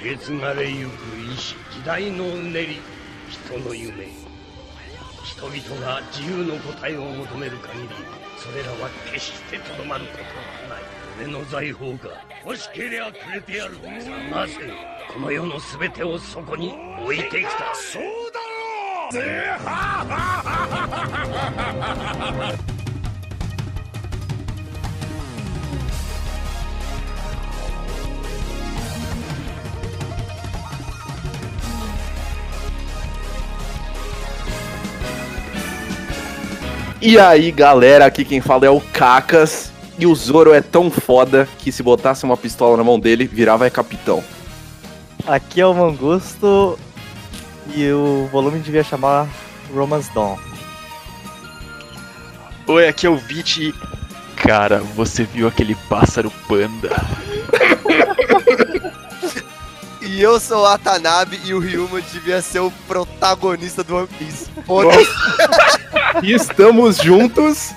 受け継がれゆく意志時代のうねり人の夢人々が自由の答えを求める限りそれらは決してとどまることはない。俺の財宝が欲しけりゃくれてやるなぜこの世の全てをそこに置いてきた。そうだろう。ぜ ！E aí, galera, aqui quem fala é o Cacas. E o Zoro é tão foda que se botasse uma pistola na mão dele, virava é capitão. Aqui é o Mangusto e o volume devia chamar Romance Dawn. Oi, aqui é o Vit. Cara, você viu aquele pássaro panda? e eu sou o Atanabe e o Ryuma devia ser o protagonista do One Piece. e estamos juntos.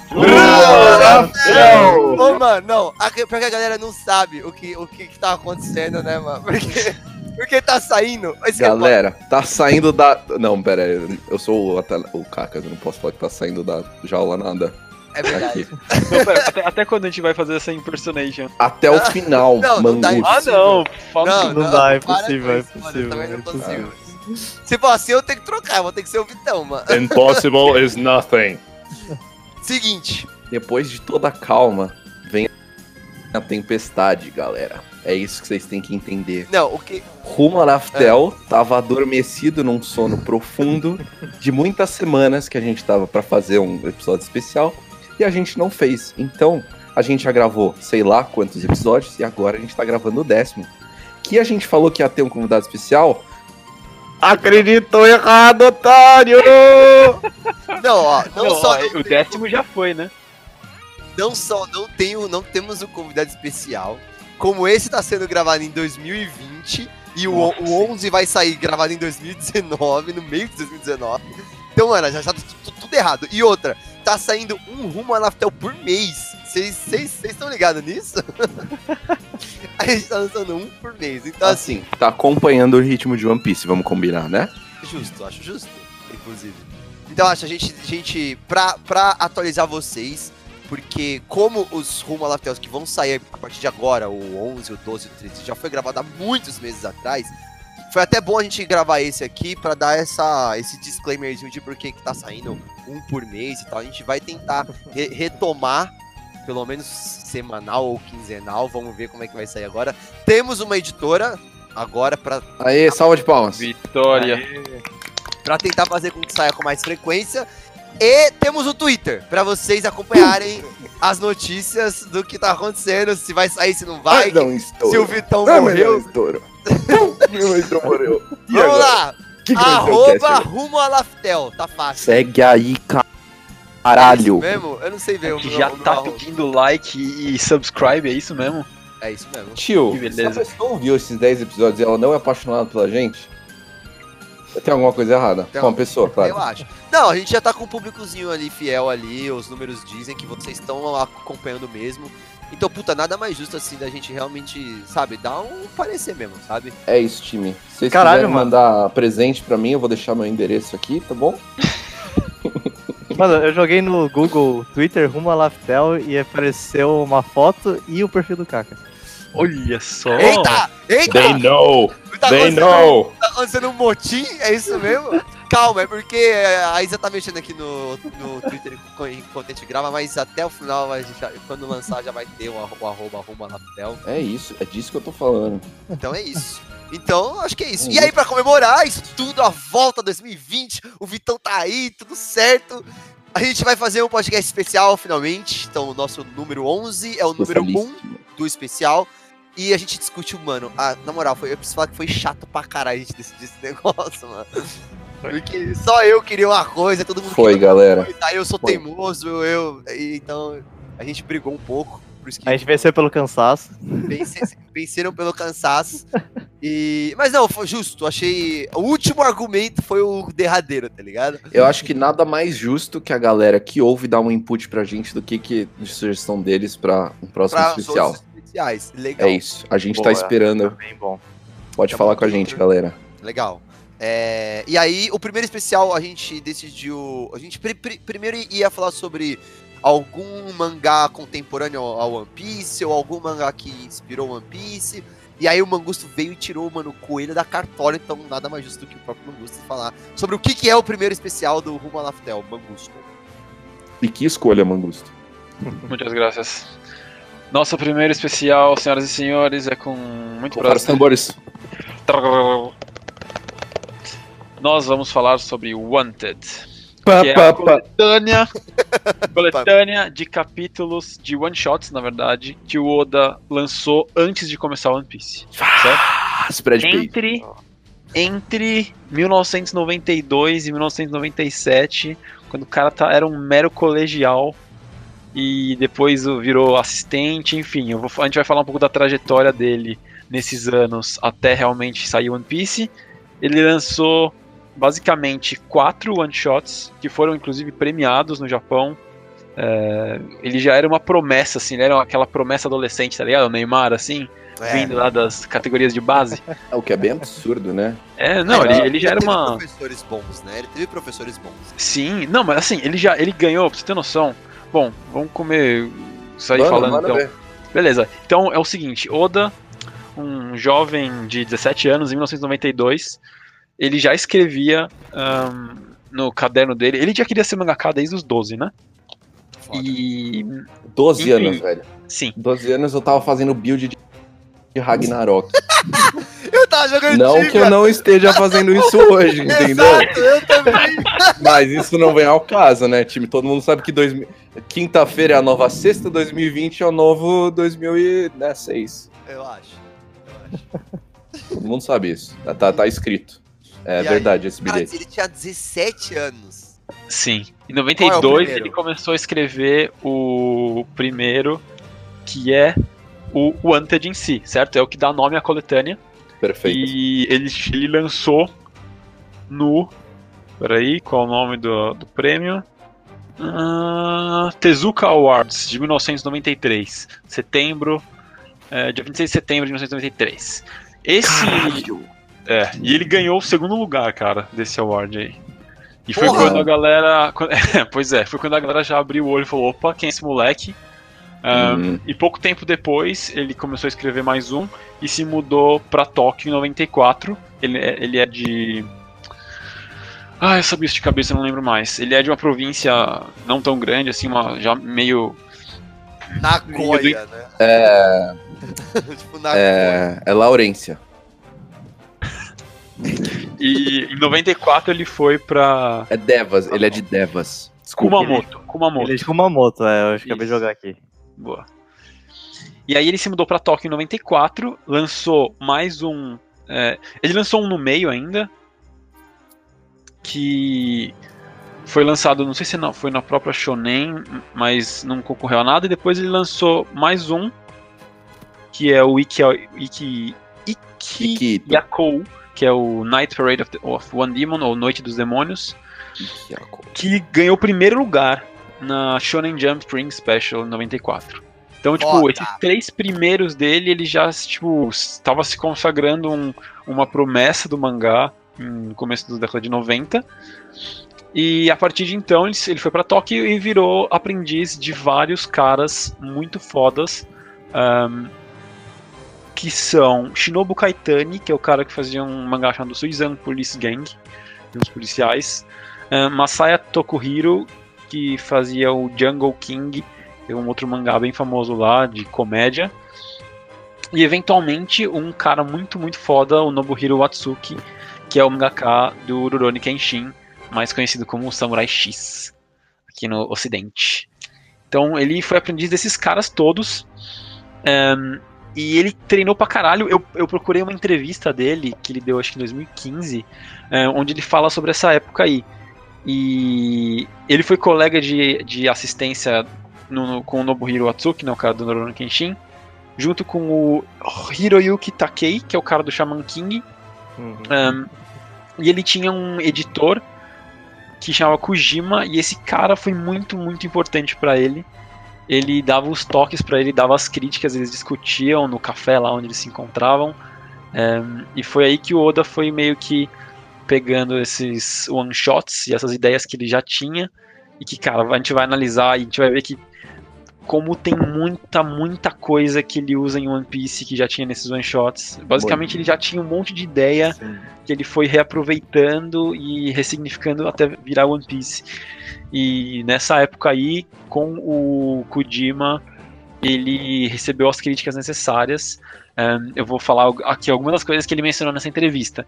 Ô, mano, não. Porque a galera não sabe o que, o que, que tá acontecendo, né, mano? Porque. Porque tá saindo. Galera, tá saindo da. Não, pera aí. Eu sou o, o Cacas, eu não posso falar que tá saindo da jaula nada. É verdade. Não, pera, até, até, quando a gente vai fazer essa impersonation? Até o final, não, não Ah, não. Não, não, não, dá, é possível, é possível. É possível. Se for assim, eu tenho que trocar, eu vou ter que ser o Vitão, mano. Impossible is nothing. Seguinte. Depois de toda a calma, vem a tempestade, galera. É isso que vocês têm que entender. Não, o que. Rumo a Naftel é. tava adormecido num sono profundo de muitas semanas que a gente tava para fazer um episódio especial e a gente não fez. Então, a gente já gravou sei lá quantos episódios e agora a gente tá gravando o décimo. Que a gente falou que ia ter um convidado especial. Acreditou errado, otário! não, ó, não, não só. Ó, o décimo já foi, né? Não só não, tenho, não temos um convidado especial, como esse tá sendo gravado em 2020 e o, o 11 vai sair gravado em 2019, no meio de 2019. Então, mano, já tá tudo, tudo errado. E outra, tá saindo um rumo a Naftel por mês. Vocês estão ligados nisso? a gente tá lançando um por mês. Então, assim, assim. Tá acompanhando o ritmo de One Piece, vamos combinar, né? Justo, acho justo, inclusive. Então, acho a gente, gente pra, pra atualizar vocês, porque como os Rumo a Laftel que vão sair a partir de agora, o 11, o 12, o 13, já foi gravado há muitos meses atrás, foi até bom a gente gravar esse aqui para dar essa, esse disclaimerzinho de por que, tá saindo um por mês e tal. A gente vai tentar re retomar, pelo menos semanal ou quinzenal. Vamos ver como é que vai sair agora. Temos uma editora agora para. Aê, salva de palmas. Vitória. Para tentar fazer com que saia com mais frequência. E temos o Twitter, para vocês acompanharem as notícias do que tá acontecendo, se vai sair, se não vai, ah, não, se o Vitão ah, morreu. Meu morreu. E Vamos agora? lá! Que Arroba rumo a Laftel, tá fácil. Segue aí, caralho. É mesmo? Eu não sei ver. É o já tá meu pedindo like e subscribe, é isso mesmo? É isso mesmo. Tio, se a pessoa ouviu esses 10 episódios e ela não é apaixonada pela gente, tem alguma coisa errada Tem com a pessoa, claro. Eu acho. Não, a gente já tá com um públicozinho ali, fiel ali, os números dizem que vocês estão acompanhando mesmo. Então, puta, nada mais justo assim da gente realmente, sabe, dar um parecer mesmo, sabe? É isso, time. Se vocês Caralho, quiserem mano. mandar presente pra mim, eu vou deixar meu endereço aqui, tá bom? Mano, eu joguei no Google Twitter rumo a Laftel e apareceu uma foto e o perfil do Kaka. Olha só! Eita! Eita! They know! Tá They know! Tá acontecendo um motim? É isso mesmo? Calma, é porque a Isa tá mexendo aqui no, no Twitter enquanto a gente grava, mas até o final, quando lançar, já vai ter o, arroba arroba Laftel. É isso, é disso que eu tô falando. Então é isso. Então, acho que é isso. E aí, para comemorar isso tudo, a volta 2020, o Vitão tá aí, tudo certo. A gente vai fazer um podcast especial finalmente. Então, o nosso número 11 é o número 1 do especial. E a gente discutiu, mano. A, na moral, foi, eu preciso falar que foi chato pra caralho a gente decidir esse negócio, mano. Porque só eu queria uma coisa, todo mundo Foi, galera. Coisa, aí eu sou foi. teimoso, eu. Então a gente brigou um pouco. a gente venceu pelo cansaço. venceram pelo cansaço. E... Mas não, foi justo. Achei. O último argumento foi o derradeiro, tá ligado? Eu acho que nada mais justo que a galera que ouve dar um input pra gente do que, que de sugestão deles pra um próximo pra especial. Especiais. Legal. É isso. A gente tá Boa, tá esperando. Bem bom. Pode Tá falar bom, com a gente, galera. Legal. É, e aí, o primeiro especial a gente decidiu. A gente pri- pri- primeiro ia falar sobre algum mangá contemporâneo ao One Piece, ou algum mangá que inspirou One Piece. E aí o Mangusto veio e tirou, mano, o coelho da cartola, então nada mais justo do que o próprio Mangusto falar sobre o que, que é o primeiro especial do Rumo a Laftel, Mangusto. E que escolha, Mangusto. Muitas graças. Nosso primeiro especial, senhoras e senhores, é com muito Para os prazer. tambores. Nós vamos falar sobre Wanted, Pá, que é a coletânea, coletânea de capítulos de one-shots, na verdade, que o Oda lançou antes de começar One Piece. Ah, spread pay. Entre, entre 1992 e 1997, quando o cara tá- era um mero colegial e depois o- virou assistente, enfim, eu vou, a gente vai falar um pouco da trajetória dele nesses anos até realmente sair One Piece. Ele lançou basicamente quatro one-shots que foram inclusive premiados no Japão. É, ele já era uma promessa, assim, ele era aquela promessa adolescente, tá ligado? O Neymar, assim, vindo lá das categorias de base. É, o que é bem absurdo, né? É, não, ele, ele já era teve uma. professores bons, né? Ele teve professores bons. Sim, não, mas assim, ele já ele ganhou, pra você ter noção. Bom, vamos comer. Sair Mano, falando manda então. ver. Beleza, então é o seguinte: Oda, um jovem de 17 anos, em 1992, ele já escrevia ahn, no caderno dele. Ele já queria ser mangaka desde os 12, né? Foda. E. 12 Enfim. anos, velho. Sim. 12 anos eu tava fazendo build de de Ragnarok. Eu tava jogando Não que eu não esteja fazendo isso hoje, entendeu? Exato, eu também. Mas isso não vem ao caso, né, time? Todo mundo sabe que dois... quinta-feira é a nova sexta, 2020 é o novo 2006. Eu acho. Eu acho. Todo mundo sabe isso. Tá, tá, tá escrito. É E aí? verdade esse Cara, bilhete. ele tinha 17 anos. Sim. Em Qual é o 92 primeiro? ele começou a escrever o primeiro, que é o Wanted em si, certo? É o que dá nome à coletânea. Perfeito. E ele, ele lançou no. Peraí, qual é o nome do, do prêmio? Ah, Tezuka Awards, de 1993. Setembro. É, dia 26 de setembro de 1993. Esse. É, e ele ganhou o segundo lugar, cara, desse award aí. E foi Porra! quando a galera. quando- é, pois é, foi quando a galera já abriu o olho e falou: opa, quem é esse moleque? Ah, Hum. E pouco tempo depois, ele começou a escrever mais um e se mudou pra Tóquio em 94. Ele, é- ele é de. Ah, eu sabia isso de cabeça, eu não lembro mais. Ele é de uma província não tão grande, assim, uma, já meio. Nagoya, né? É, tipo, Nagoya. é, é Laurência. E em 94 ele foi pra É Devas, ele é de Devas. Desculpa. Kumamoto. Kumamoto. Ele é de Kumamoto, é, eu acabei de jogar aqui. Boa. E aí ele se mudou pra Tóquio em 94, lançou mais um. é, ele lançou um no meio ainda. Que foi lançado, não sei se não, foi na própria Shonen, mas não concorreu a nada. E depois ele lançou mais um, que é o Iki, Iki, Iki Ikito. Yakou, que é o Night Parade of, the- of One Demon, ou Noite dos Demônios que ganhou o primeiro lugar na Shonen Jump Spring Special em 94. Então, tipo, Foda. esses três primeiros dele, ele já, tipo, estava se consagrando um- uma promessa do mangá no começo da década de 90. E a partir de então, ele, ele foi pra Tóquio e virou aprendiz de vários caras muito fodas. ahn, que são Shinobu Kaitani, que é o cara que fazia um mangá chamado Suizan Police Gang, de uns policiais. Uh, Masaya Tokuhiro, que fazia o Jungle King, é um outro mangá bem famoso lá, de comédia. E eventualmente um cara muito, muito foda, o Nobuhiro Watsuki, que é o mangaka do Rurouni Kenshin, mais conhecido como Samurai X, aqui no ocidente. Então ele foi aprendiz desses caras todos. um, e ele treinou pra caralho. Eu, eu procurei uma entrevista dele, que ele deu acho que em 2015, é, onde ele fala sobre essa época aí. E ele foi colega de, de assistência no- no- com o Nobuhiro Atsuki, né, o cara do Rurouni Kenshin, junto com o Hiroyuki Takei, que é o cara do Shaman King. Uhum. Um, e ele tinha um editor que chamava Kojima, e esse cara foi muito, muito importante pra ele. Ele dava os toques pra ele, dava as críticas, eles discutiam no café lá onde eles se encontravam. É, e foi aí que o Oda foi meio que pegando esses one shots e essas ideias que ele já tinha e que, cara, a gente vai analisar e a gente vai ver que como tem muita, muita coisa que ele usa em One Piece que já tinha nesses one shots. Basicamente, ele já tinha um monte de ideia Sim. que ele foi reaproveitando e ressignificando até virar One Piece. E nessa época aí, com o Kojima, ele recebeu as críticas necessárias. Um, eu vou falar aqui algumas das coisas que ele mencionou nessa entrevista.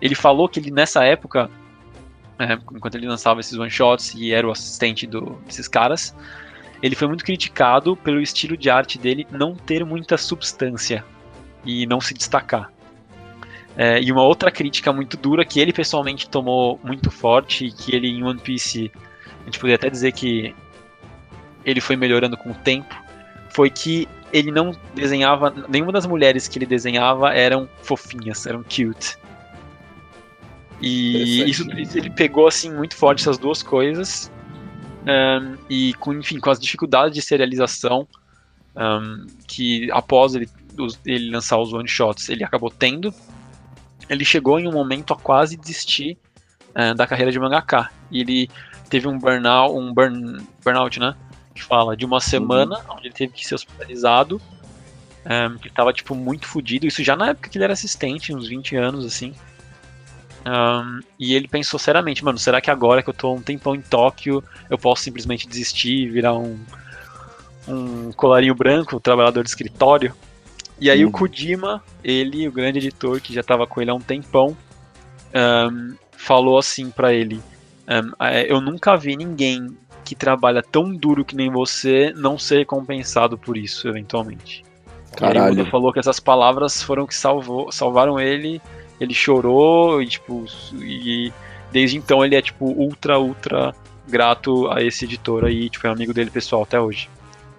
Ele falou que ele nessa época, é, enquanto ele lançava esses one shots e era o assistente do, desses caras, ele foi muito criticado pelo estilo de arte dele não ter muita substância e não se destacar. É, e uma outra crítica muito dura que ele pessoalmente tomou muito forte e que ele em One Piece a gente poderia até dizer que ele foi melhorando com o tempo foi que ele não desenhava nenhuma das mulheres que ele desenhava eram fofinhas, eram cute. E isso ele pegou assim muito forte essas duas coisas um, e com enfim com as dificuldades de serialização um, que após ele, ele lançar os one shots ele acabou tendo ele chegou em um momento a quase desistir uh, da carreira de mangaka e ele teve um burnout um burn, burnout né que fala de uma semana uhum. onde ele teve que ser hospitalizado um, que tava tipo muito fodido isso já na época que ele era assistente uns 20 anos assim um, e ele pensou seriamente, mano, será que agora que eu tô um tempão em Tóquio, eu posso simplesmente desistir e virar um, um colarinho branco, trabalhador de escritório? E aí uhum. o Kojima, ele, o grande editor que já tava com ele há um tempão, um, falou assim para ele: Eu nunca vi ninguém que trabalha tão duro que nem você não ser recompensado por isso, eventualmente. Caralho. E aí o falou que essas palavras foram que salvou, salvaram ele ele chorou e tipo e desde então ele é tipo ultra ultra grato a esse editor aí, tipo é amigo dele pessoal até hoje.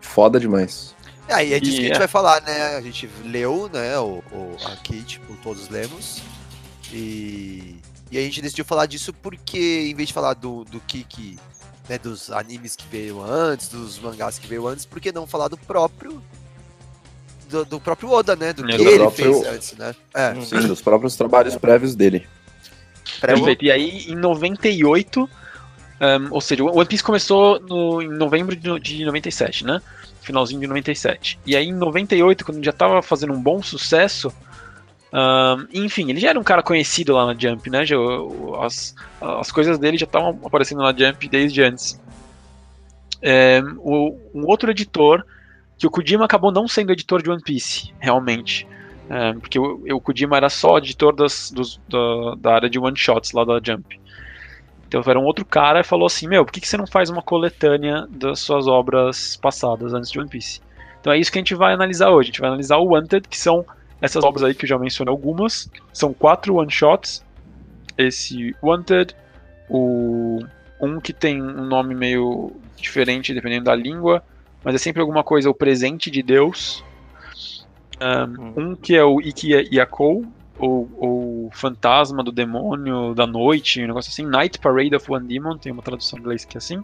Foda demais. É, e é disso E que a gente é. vai falar, né? A gente leu, né, o, o, aqui, tipo, todos lemos. E, e a gente decidiu falar disso porque, em vez de falar do, do que, que né, dos animes que veio antes, dos mangás que veio antes, por que não falar do próprio do, do próprio Oda, né? Do É, que do ele próprio- fez antes, né? É. Sim, dos próprios trabalhos prévios dele. Pré- Perfeito. E aí em 98, um, ou seja, o One Piece começou no, em novembro de, de 97, né? Finalzinho de 97. E aí em 98, quando ele já tava fazendo um bom sucesso, um, enfim, ele já era um cara conhecido lá na Jump, né? Já, as, as coisas dele já estavam aparecendo na Jump desde antes. É, o- um outro editor, que o Kojima acabou não sendo editor de One Piece, realmente. É, porque o, o Kojima era só editor das, dos- da, da área de one shots lá da Jump. Então era um outro cara e falou assim: Meu, por que, que você não faz uma coletânea das suas obras passadas antes de One Piece? Então é isso que a gente vai analisar hoje. A gente vai analisar o Wanted, que são essas obras aí que eu já mencionei algumas. São quatro one shots. Esse Wanted, o um que tem um nome meio diferente dependendo da língua, mas é sempre alguma coisa, o presente de Deus. Um, um que é o Iki Yakou, ou, ou Fantasma do Demônio da Noite, um negócio assim. Night Parade of One Demon, tem uma tradução em inglês que é assim.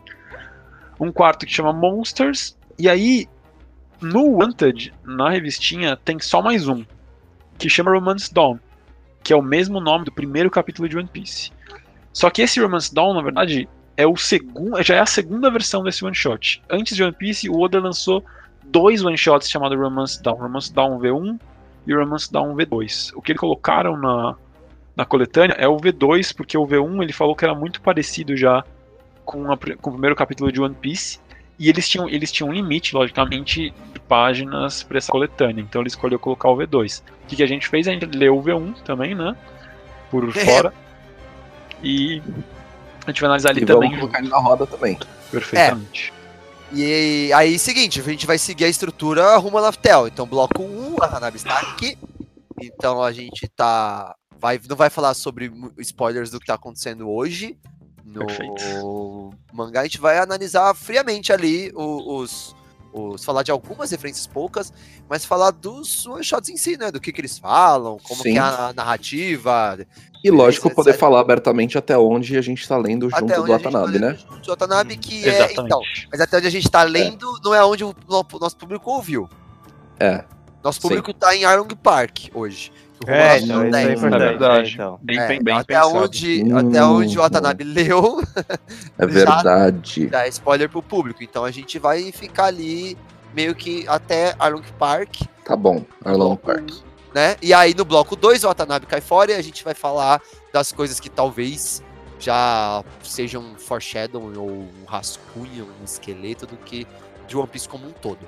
Um quarto que chama Monsters. E aí, no Wanted, na revistinha, tem só mais um, que chama Romance Dawn, que é o mesmo nome do primeiro capítulo de One Piece. Só que esse Romance Dawn, na verdade, é o segundo, já é a segunda versão desse one shot. Antes de One Piece, o Oda lançou dois one shots chamados Romance Dawn, Romance Dawn V1 e Romance Dawn V2. O que eles colocaram na, na coletânea é o V2, porque o V1 ele falou que era muito parecido já com, a com o primeiro capítulo de One Piece. E eles tinham, eles tinham um limite, logicamente, de páginas para essa coletânea. Então ele escolheu colocar o V2. O que, que a gente fez? A gente leu o V1 também, né? Por fora. E a gente vai analisar ali E também. vamos colocar ele na roda também. Perfeitamente. E aí, seguinte, a gente vai seguir a estrutura rumo a Laftel. Então, bloco 1, a Hanabi está aqui. Então, a gente tá. Vai, não vai falar sobre spoilers do que tá acontecendo hoje no Perfeito. mangá. A gente vai analisar friamente ali o- os, os. falar de algumas referências poucas, mas falar dos one shots em si, né? Do que, que eles falam, como Sim. que é a narrativa. E lógico, poder etc. falar abertamente até onde a gente tá lendo junto até do tá Watanabe, né? lendo junto do Watanabe, que é. Então, mas até onde a gente tá lendo não é onde o no- nosso público ouviu. É. Nosso Sim. público tá em Arlong Park hoje. É, então, Laftel isso é 10. importante. É verdade. é, então. Bem, É, bem, bem até, pensado. onde, Hum, até onde o Watanabe leu, É verdade. já é spoiler pro público. Então a gente vai ficar ali meio que até Arlong Park, Tá bom, Arlong Park. né? E aí no bloco 2 o Watanabe cai fora e a gente vai falar das coisas que talvez já sejam foreshadowing ou um rascunho, um esqueleto do que de One Piece como um todo.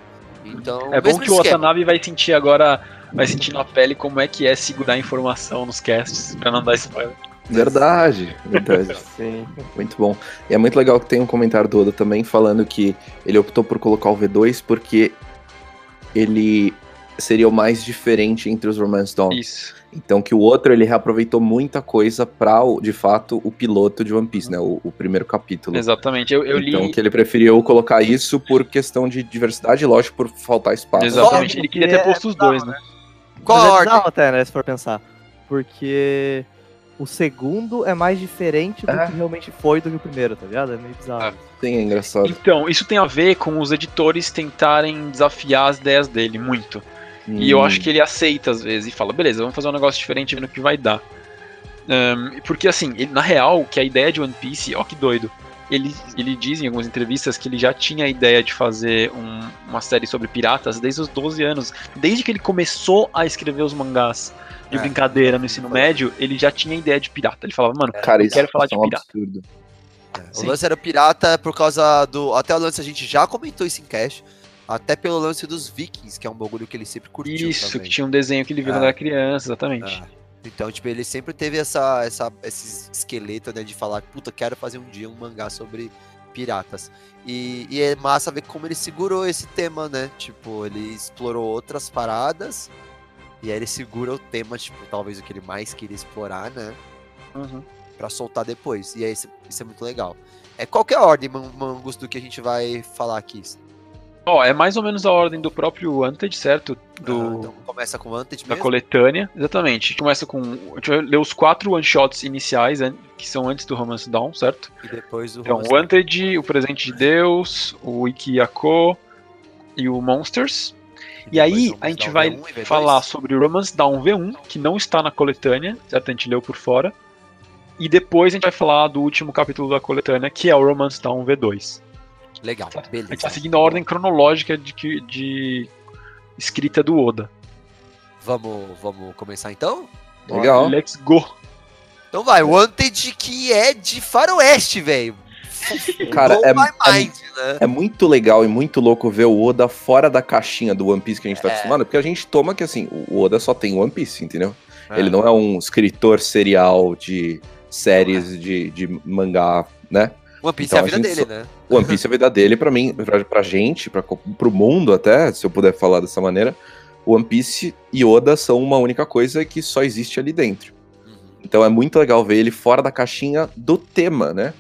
Então, É bom que o. Watanabe vai sentir agora, vai sentir na pele como é que é segurar informação nos casts pra não dar spoiler. Verdade, verdade. Sim. Muito bom. E é muito legal que tem um comentário do Oda também falando que ele optou por colocar o V2 porque ele seria o mais diferente entre os Romance Dawn. Isso. Então que o outro ele reaproveitou muita coisa pra, o- de fato, o piloto de One Piece, né? O, o primeiro capítulo. Exatamente. Eu, eu li. Então que ele preferiu colocar isso por questão de diversidade, lógico, por faltar espaço. Exatamente. Ele queria ter posto os dois, né? Qual Mas a é ordem? até, né, se for pensar. Porque o segundo é mais diferente do É. que realmente foi do que o primeiro, tá ligado? É meio bizarro. Sim, é engraçado. Então, isso tem a ver com os editores tentarem desafiar as ideias dele muito. E eu Hum, acho que ele aceita às vezes e fala, beleza, vamos fazer um negócio diferente vendo o que vai dar. Ahn, porque assim, ele- na real, que a ideia de One Piece, ó que doido. Ele, ele diz em algumas entrevistas que ele já tinha a ideia de fazer um- uma série sobre piratas desde os 12 anos. Desde que ele começou a escrever os mangás de É. brincadeira no ensino médio, ele já tinha a ideia de pirata. Ele falava, mano, Cara, isso quero falar de é um pirata. absurdo. O Sim. lance era pirata por causa do. Até o lance a gente já comentou isso em cash. Até pelo lance dos Vikings, que é um bagulho que ele sempre curtiu. isso, também. que tinha um desenho que ele viu É. quando era criança, exatamente. Ah, Então, tipo, ele sempre teve essa, essa, esse esqueleto, né, de falar, puta, quero fazer um dia um mangá sobre piratas. E, e é massa ver como ele segurou esse tema, né? Tipo, ele explorou outras paradas. E aí ele segura o tema, tipo, talvez o que ele mais queria explorar, né? Uhum. Pra soltar depois. E aí isso, isso é muito legal. É, qual que é a ordem, Man- Mangus, do que a gente vai falar aqui? Ó, é mais ou menos a ordem do próprio Wanted, certo? Do, Ah, então começa com Wanted da mesmo? coletânea. Exatamente. A gente começa com. A gente vai ler os quatro one-shots iniciais, que são antes do Romance Dawn, certo? E depois o Então, Romance- o Wanted, o Presente de Deus, o Ikiyako e o Monsters. E depois aí, a gente Dawn vai V1 e V2. falar sobre o Romance Dawn V1, que não está na coletânea, certo? A gente leu por fora. E depois a gente vai falar do último capítulo da coletânea, que é o Romance Dawn V2. Legal, A gente beleza. tá seguindo a ordem cronológica de, que- de escrita do Oda. Vamos, vamos começar então? Legal. Let's go! Então vai, Wanted que é de faroeste, velho. Cara, é- é- mind, né? É muito legal e muito louco ver o Oda fora da caixinha do One Piece que a gente tá É. acostumado, porque a gente toma que assim, o Oda só tem One Piece, entendeu? É. Ele não é um escritor serial de séries de, de mangá, né? One Piece Então, é a a vida gente dele, só- né? One Piece é a vida dele, pra mim, pra, pra gente, pra, pro mundo até, se eu puder falar dessa maneira. One Piece e Oda são uma única coisa que só existe ali dentro. Uhum. Então é muito legal ver ele fora da caixinha do tema, né?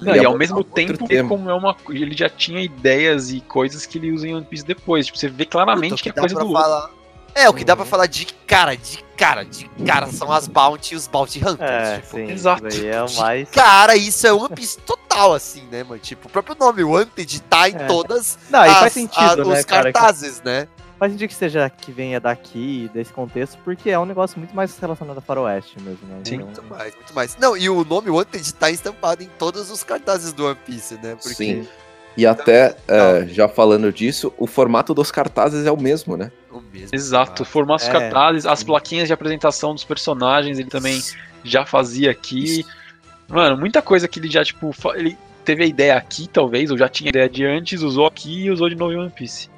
Não, E é ao mesmo tempo, tema. como é uma. Ele já tinha ideias e coisas que ele usa em One Piece depois. Tipo, você vê claramente Puta, que é coisa do falar... É, o que dá pra Uhum. falar de cara, de cara, de cara são as Bounty e os Bounty Hunters. É, tipo, sim. exato. É o mais. Cara, isso é One Piece total, assim, né, mano? Tipo, o próprio nome Wanted tá em É. todas Não, e as- faz sentido, a- né, os cara? cartazes, né? Faz sentido que seja que venha daqui, desse contexto, porque é um negócio muito mais relacionado a faroeste mesmo, né? Sim. Então, Muito mais, muito mais. Não, e o nome Wanted tá estampado em todos os cartazes do One Piece, né? Porque Sim. E até, é, já falando disso, o formato dos cartazes é o mesmo, né? o mesmo. Exato, formatos É, cartazes, as plaquinhas de apresentação dos personagens, ele também já fazia aqui. Mano, muita coisa que ele já, tipo, ele teve a ideia aqui, talvez, ou já tinha ideia de antes, usou aqui e usou de novo em One Piece.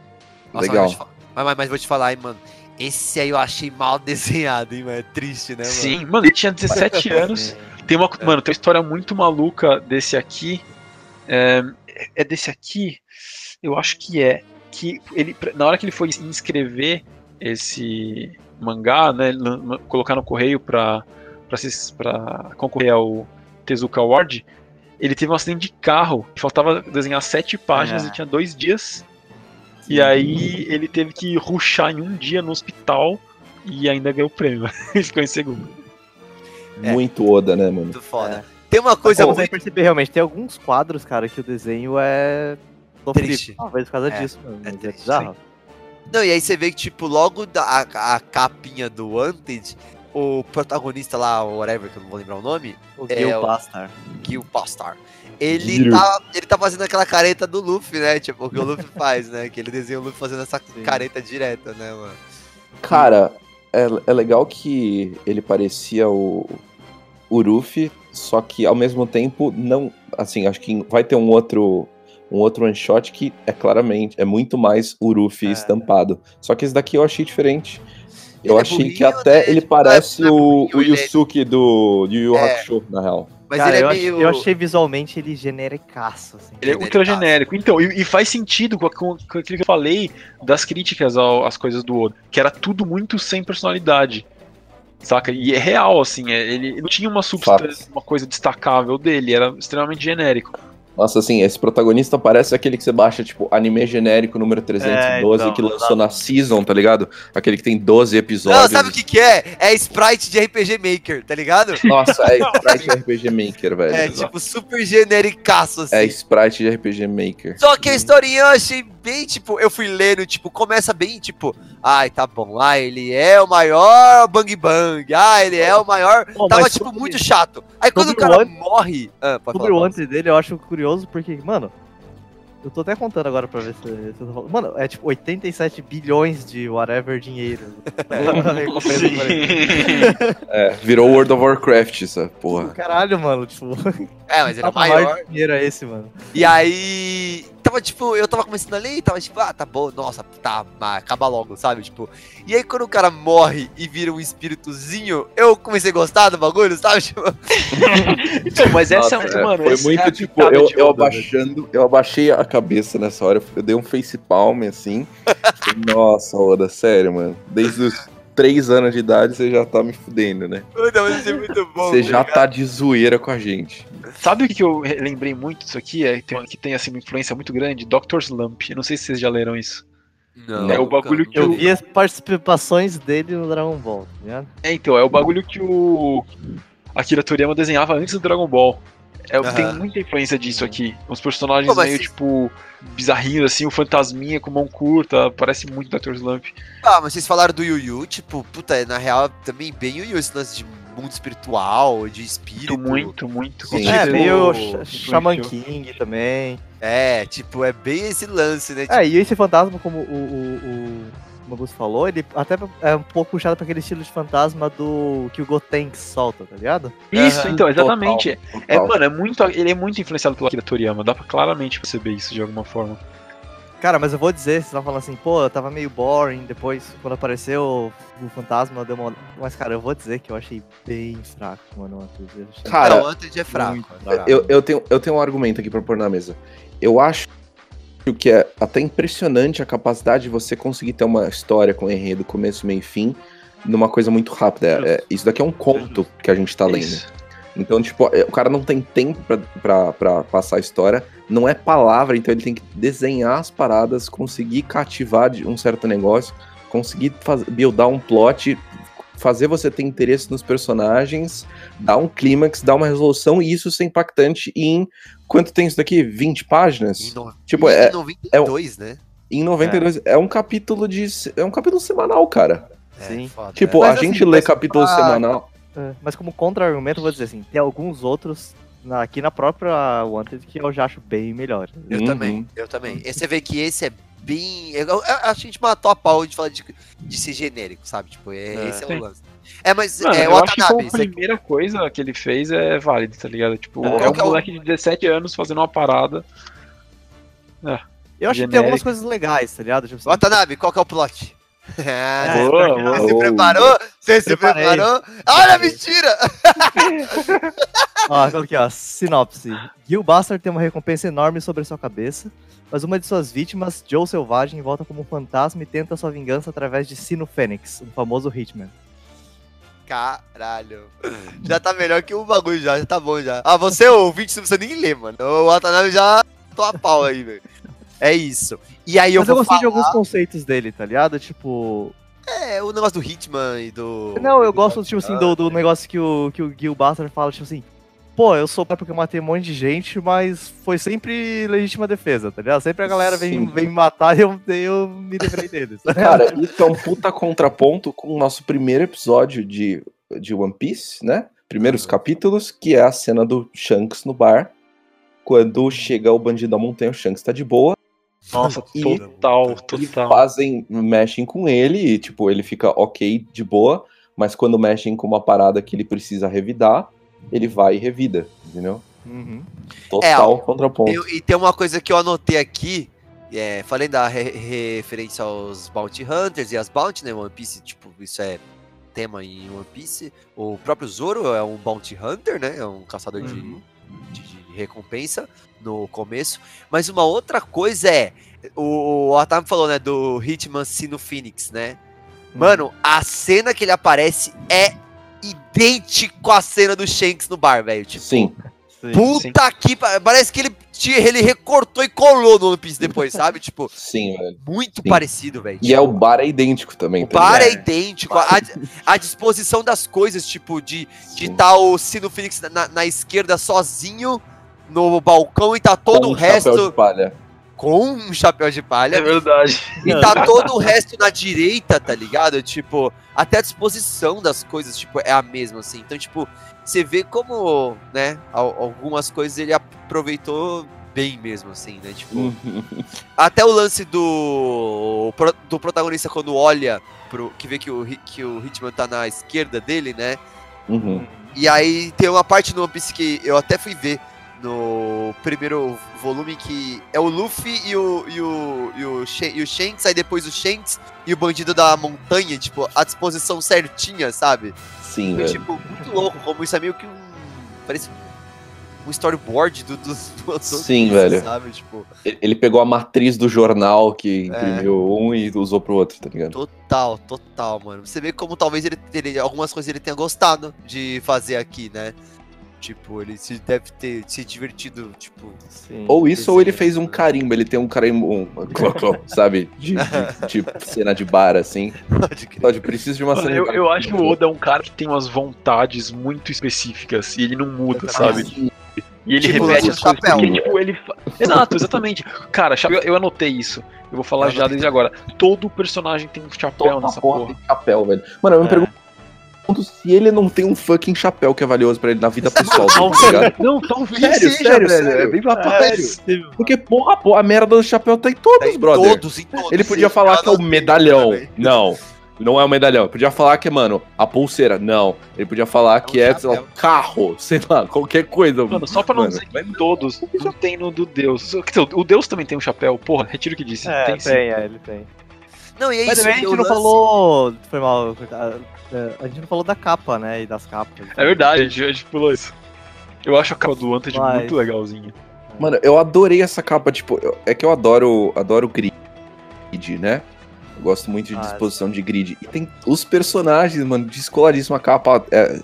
Nossa, Legal. Mas, vou te fa- mas, mas- mas vou te falar, hein, mano. Esse aí eu achei mal desenhado, hein, mano. É triste, né, mano? Sim, mano, ele tinha 17 anos. Tem uma, mano, tem uma história muito maluca desse aqui. É, é desse aqui? Eu acho que é. Que ele, na hora que ele foi inscrever esse mangá, né, colocar no correio pra concorrer ao Tezuka Award, ele teve um acidente de carro. Faltava desenhar sete páginas Ah. e tinha dois dias. E aí ele teve que ruxar em um dia no hospital e ainda ganhou o prêmio. ele ficou em segundo. É. Muito Oda, né, mano? Muito foda. Tem uma coisa você muito... perceber realmente, tem alguns quadros, cara, que o desenho é. Triste. Talvez por causa É, disso, mano. é É, triste, bizarro. Não, e aí você vê que, tipo, logo da, a, a capinha do Wanted, o protagonista lá, o whatever, que eu não vou lembrar o nome, O É, Gil o- Bastar. Gil Pastar. Ele Gil. tá, ele tá fazendo aquela careta do Luffy, né? Tipo, o que o Luffy faz, né? Que ele desenha o Luffy fazendo essa Sim. careta direta, né, mano? Cara, é, é legal que ele parecia o, o Ruffy, só que ao mesmo tempo não. Assim, acho que vai ter um outro. Um outro one shot que é claramente, é muito mais o Ruffy É. estampado. Só que esse daqui eu achei diferente. Ele Eu é achei burrinho, que até né? ele Tipo, é- parece não é o, o ele é- Yusuke do Yu Yu É. Hakusho, na real. Mas Cara, ele é eu, meio. achei, eu achei visualmente ele genericaço, assim. Ele é ultra genérico. Então, e, e faz sentido com, com- com aquilo que eu falei das críticas ao- às coisas do Oda, que era tudo muito sem personalidade. Saca? E é real, assim, é- ele não tinha uma substância, uma coisa destacável dele, era extremamente genérico. Nossa, assim, esse protagonista parece aquele que você baixa, tipo, anime genérico número 312, É, então, que lançou na Season, tá ligado? Aquele que tem 12 Não, episódios. sabe o que que é? É sprite de RPG Maker, tá ligado? Nossa, é Sprite de RPG Maker, velho. É, tipo, super genericaço, assim. É Sprite de RPG Maker. Só que a historinha eu achei bem, tipo, eu fui lendo, tipo, começa bem, tipo, ai, tá bom, ah, ele é o maior Bang Bang, ah, ele é o maior. Tava, tipo, sobre- muito chato. Aí quando o sobre o cara One- morre. Ah, Sobre o falar, antes dele, eu acho curioso porque, mano, eu tô até contando agora pra ver se, se eu tô falando. Mano, é tipo 87 bilhões de whatever dinheiro. É, virou World of Warcraft, essa porra. Caralho, mano, tipo, É, mas ele é mais maior. dinheiro é esse, mano. E aí. Tava tipo, eu tava começando a ler e tava tipo, ah, tá bom, nossa, tá, mas acaba logo, sabe? Tipo. E aí quando o cara morre e vira um espíritozinho, eu comecei a gostar do bagulho, sabe? Tipo, Então, mas essa Nossa, é, é, mano, foi muito é tipo, eu, eu velho. abaixando, eu abaixei a cabeça nessa hora, eu dei um face palm assim. Nossa, Oda, sério, mano. Desde os três anos de idade você já tá me fudendo, né? Não, isso é muito bom. Você já ligado? tá de zoeira com a gente. Sabe o que eu re- lembrei muito disso aqui? É que tem, que tem assim, uma influência muito grande? Dr. Slump. Eu não sei se vocês já leram isso. Não, É o bagulho que Eu Eu- vi as participações dele no Dragon Ball, tá ligado? É, então, é o bagulho que o Akira Toriyama desenhava antes do Dragon Ball. É, Aham. Tem muita influência disso aqui. Os personagens Pô, meio, se- tipo, bizarrinhos, assim, o fantasminha com mão curta, parece muito Dr. Slump. Ah, mas vocês falaram do Yu Yu, tipo, puta, na real também bem Yu Yu, esse lance de mundo espiritual, de espírito. Muito, muito, muito. Sim. É, Tipo, meio Shaman King também. É, tipo, é bem esse lance, né? É, e esse fantasma, como o, o, o Magus falou, ele até é um pouco puxado pra aquele estilo de fantasma do que o Gotenks solta, tá ligado? Isso, então, exatamente. Total, É, total. mano, é muito, ele é muito influenciado pelo Akira Toriyama, dá pra claramente perceber isso de alguma forma. Cara, mas eu vou dizer, você tava falando assim, pô, eu tava meio boring, depois, quando apareceu o, fantasma, deu uma... Mas, cara, eu vou dizer que eu achei bem fraco, mano, o achei Cara, o Wanted é fraco. é fraco. fraco. Eu, eu, tenho, eu tenho um argumento aqui pra pôr na mesa. Eu acho que é até impressionante a capacidade de você conseguir ter uma história com enredo, começo, meio e fim, numa coisa muito rápida. É- isso daqui é um conto que a gente tá lendo. Isso. Então, tipo, é, o cara não tem tempo pra passar a história, não é palavra, então ele tem que desenhar as paradas, conseguir cativar de um certo negócio, conseguir faz, buildar um plot, fazer você ter interesse nos personagens, dar um clímax, dar uma resolução, e isso ser impactante em. Quanto tem isso daqui? 20 páginas? Em no- Tipo, em é- 92, né? Em 92. É. um capítulo de. É um capítulo semanal, cara. É, Sim. foda, Tipo, Mas a assim, gente lê mas capítulo pra- semanal. É, mas como contra-argumento, eu vou dizer assim, tem alguns outros na- aqui na própria Wanted que eu já acho bem melhor. Eu Uhum. também, eu também. E você vê que esse é bem. Eu, eu, eu acho que a gente matou a pau de falar de, de ser genérico, sabe? Tipo, é, É. esse é o lance. É, mas Mano, é, o eu acho que Watanabe, você- primeira coisa que ele fez é válido, tá ligado? Tipo, É, é, é um o- moleque de 17 anos fazendo uma parada. Eu acho que tem Genérico. algumas coisas legais, tá ligado? Tipo assim, Watanabe, qual que é o plot? Ah, É, Boa, que não. boa. Você se preparou? Você se Preparei. preparou? Olha a mentira! Ó, aqui, ó, sinopse. Gil Bastard tem uma recompensa enorme sobre sua cabeça, mas uma de suas vítimas, Joe Selvagem, volta como um fantasma e tenta sua vingança através de Sino Fênix, um famoso Hitman. Caralho. Já tá melhor que o bagulho já, já tá bom já. Ah, você ouvinte, você não precisa nem ler, mano. O Watanabe já tô a pau aí, velho. É isso. E aí eu mas eu vou gostei de falar... alguns conceitos dele, tá ligado? Tipo... É, o negócio do Hitman e do... Não, eu gosto, tipo assim, do, do negócio que o, que o Gil Bastard fala, tipo assim... pô, eu sou porque eu matei um monte de gente, mas foi sempre legítima defesa, tá ligado? Sempre a galera vem, Sim. vem me matar e eu, eu me livrei deles. tá? Cara, isso é um puta contraponto com o nosso primeiro episódio de, de One Piece, né? Primeiros capítulos, que é a cena do Shanks no bar. Quando chega o bandido da montanha, o Shanks tá de boa. Nossa, E- total, E total. fazem, mexem com ele e, tipo, ele fica ok, de boa. Mas quando mexem com uma parada que ele precisa revidar, ele vai e revida, entendeu? Uhum. Total É, contraponto. Eu- e tem uma coisa que eu anotei aqui. É, falei da re- referência aos Bounty Hunters e as Bounty, né? One Piece, tipo, isso é tema em One Piece. O próprio Zoro é um Bounty Hunter, né? É um caçador de- Uhum. de, de recompensa no começo. Mas uma outra coisa é. O, o Otávio falou, né? Do Hitman Sino Phoenix, né? Mano, a cena que ele aparece é idêntico à cena do Shanks no bar, velho. Tipo, Sim, Sim. Puta que pa- Parece que ele, ele recortou e colou no One Piece depois, sabe? Tipo, sim, velho. muito Sim. parecido, velho. E é o bar é idêntico também. O tá bar é idêntico. A, a disposição das coisas, tipo, de de Sim. tá o Sino Phoenix na, na esquerda sozinho no balcão e tá todo Com o um chapéu resto de palha. com um chapéu de palha. É verdade. E tá todo o resto na direita, tá ligado? Tipo, até a disposição das coisas, tipo, é a mesma, assim. Então, tipo, você vê como, né, al- algumas coisas ele aproveitou bem mesmo, assim, né? Tipo, até o lance do, do protagonista quando olha pro, que vê que o, que o Hitman tá na esquerda dele, né? Uhum. E aí tem uma parte no One Piece que eu até fui ver no primeiro volume que é o Luffy e o, e o, e o, Shan- e o Shanks, aí depois o Shanks e o bandido da montanha, tipo, a disposição certinha, sabe? Sim, Foi, tipo, muito louco, como isso é meio que um. Parece um storyboard do, do, do, do Sim, velho. Sabe? Tipo, Ele pegou a matriz do jornal que É. imprimiu um e usou pro outro, tá ligado? total, total, mano. Você vê como talvez ele, ele algumas coisas ele tenha gostado de fazer aqui, né? Tipo, ele se deve ter se divertido, tipo. Sim. Ou isso, ou ele fez um carimbo, ele tem um carimbo, um, cló, cló, sabe? De, de, de cena de bar, assim. Pode crer. Pode, preciso de uma cena eu, de bar. eu acho que o Oda é um cara que tem umas vontades muito específicas e ele não muda, sabe? E ele Tipo, repete as coisas porque, tipo, ele... fa- Exato, exatamente. Cara, chapéu- eu anotei isso. Eu vou falar já desde agora. Todo personagem tem um chapéu Toda nessa porra porra. tem chapéu, velho. Mano, eu me É. pergunto se ele não tem um fucking chapéu que é valioso pra ele na vida pessoal, dele, tá ligado? Não, talvez Sério, seja, sério, velho. sério. É bem papo Sério. Porque, porra, porra, a merda do chapéu tá em todos, Tá em brother. todos, em todos. Ele podia falar que é o medalhão. também. Não, não é o medalhão. Ele podia falar que é, mano, a pulseira. Não. Ele podia falar que é, sei lá, carro, sei lá, qualquer coisa. Mano, só pra não Mano, dizer que em todos, não tem no do Deus. O Deus também tem um chapéu. Porra, retiro o que disse. É, tem tem, sim. é, ele tem. Não, e é Mas isso. também a gente não lance- falou. Foi mal. É, A gente não falou da capa, né? E das capas. É verdade, a gente, a gente pulou isso. Eu acho a capa do Wanted Mas- muito legalzinha. Mano, eu adorei essa capa, tipo, eu- é que eu adoro, adoro grid, né? Eu gosto muito de Ah, disposição de grid. E tem os personagens, mano, descoladíssima capa. É,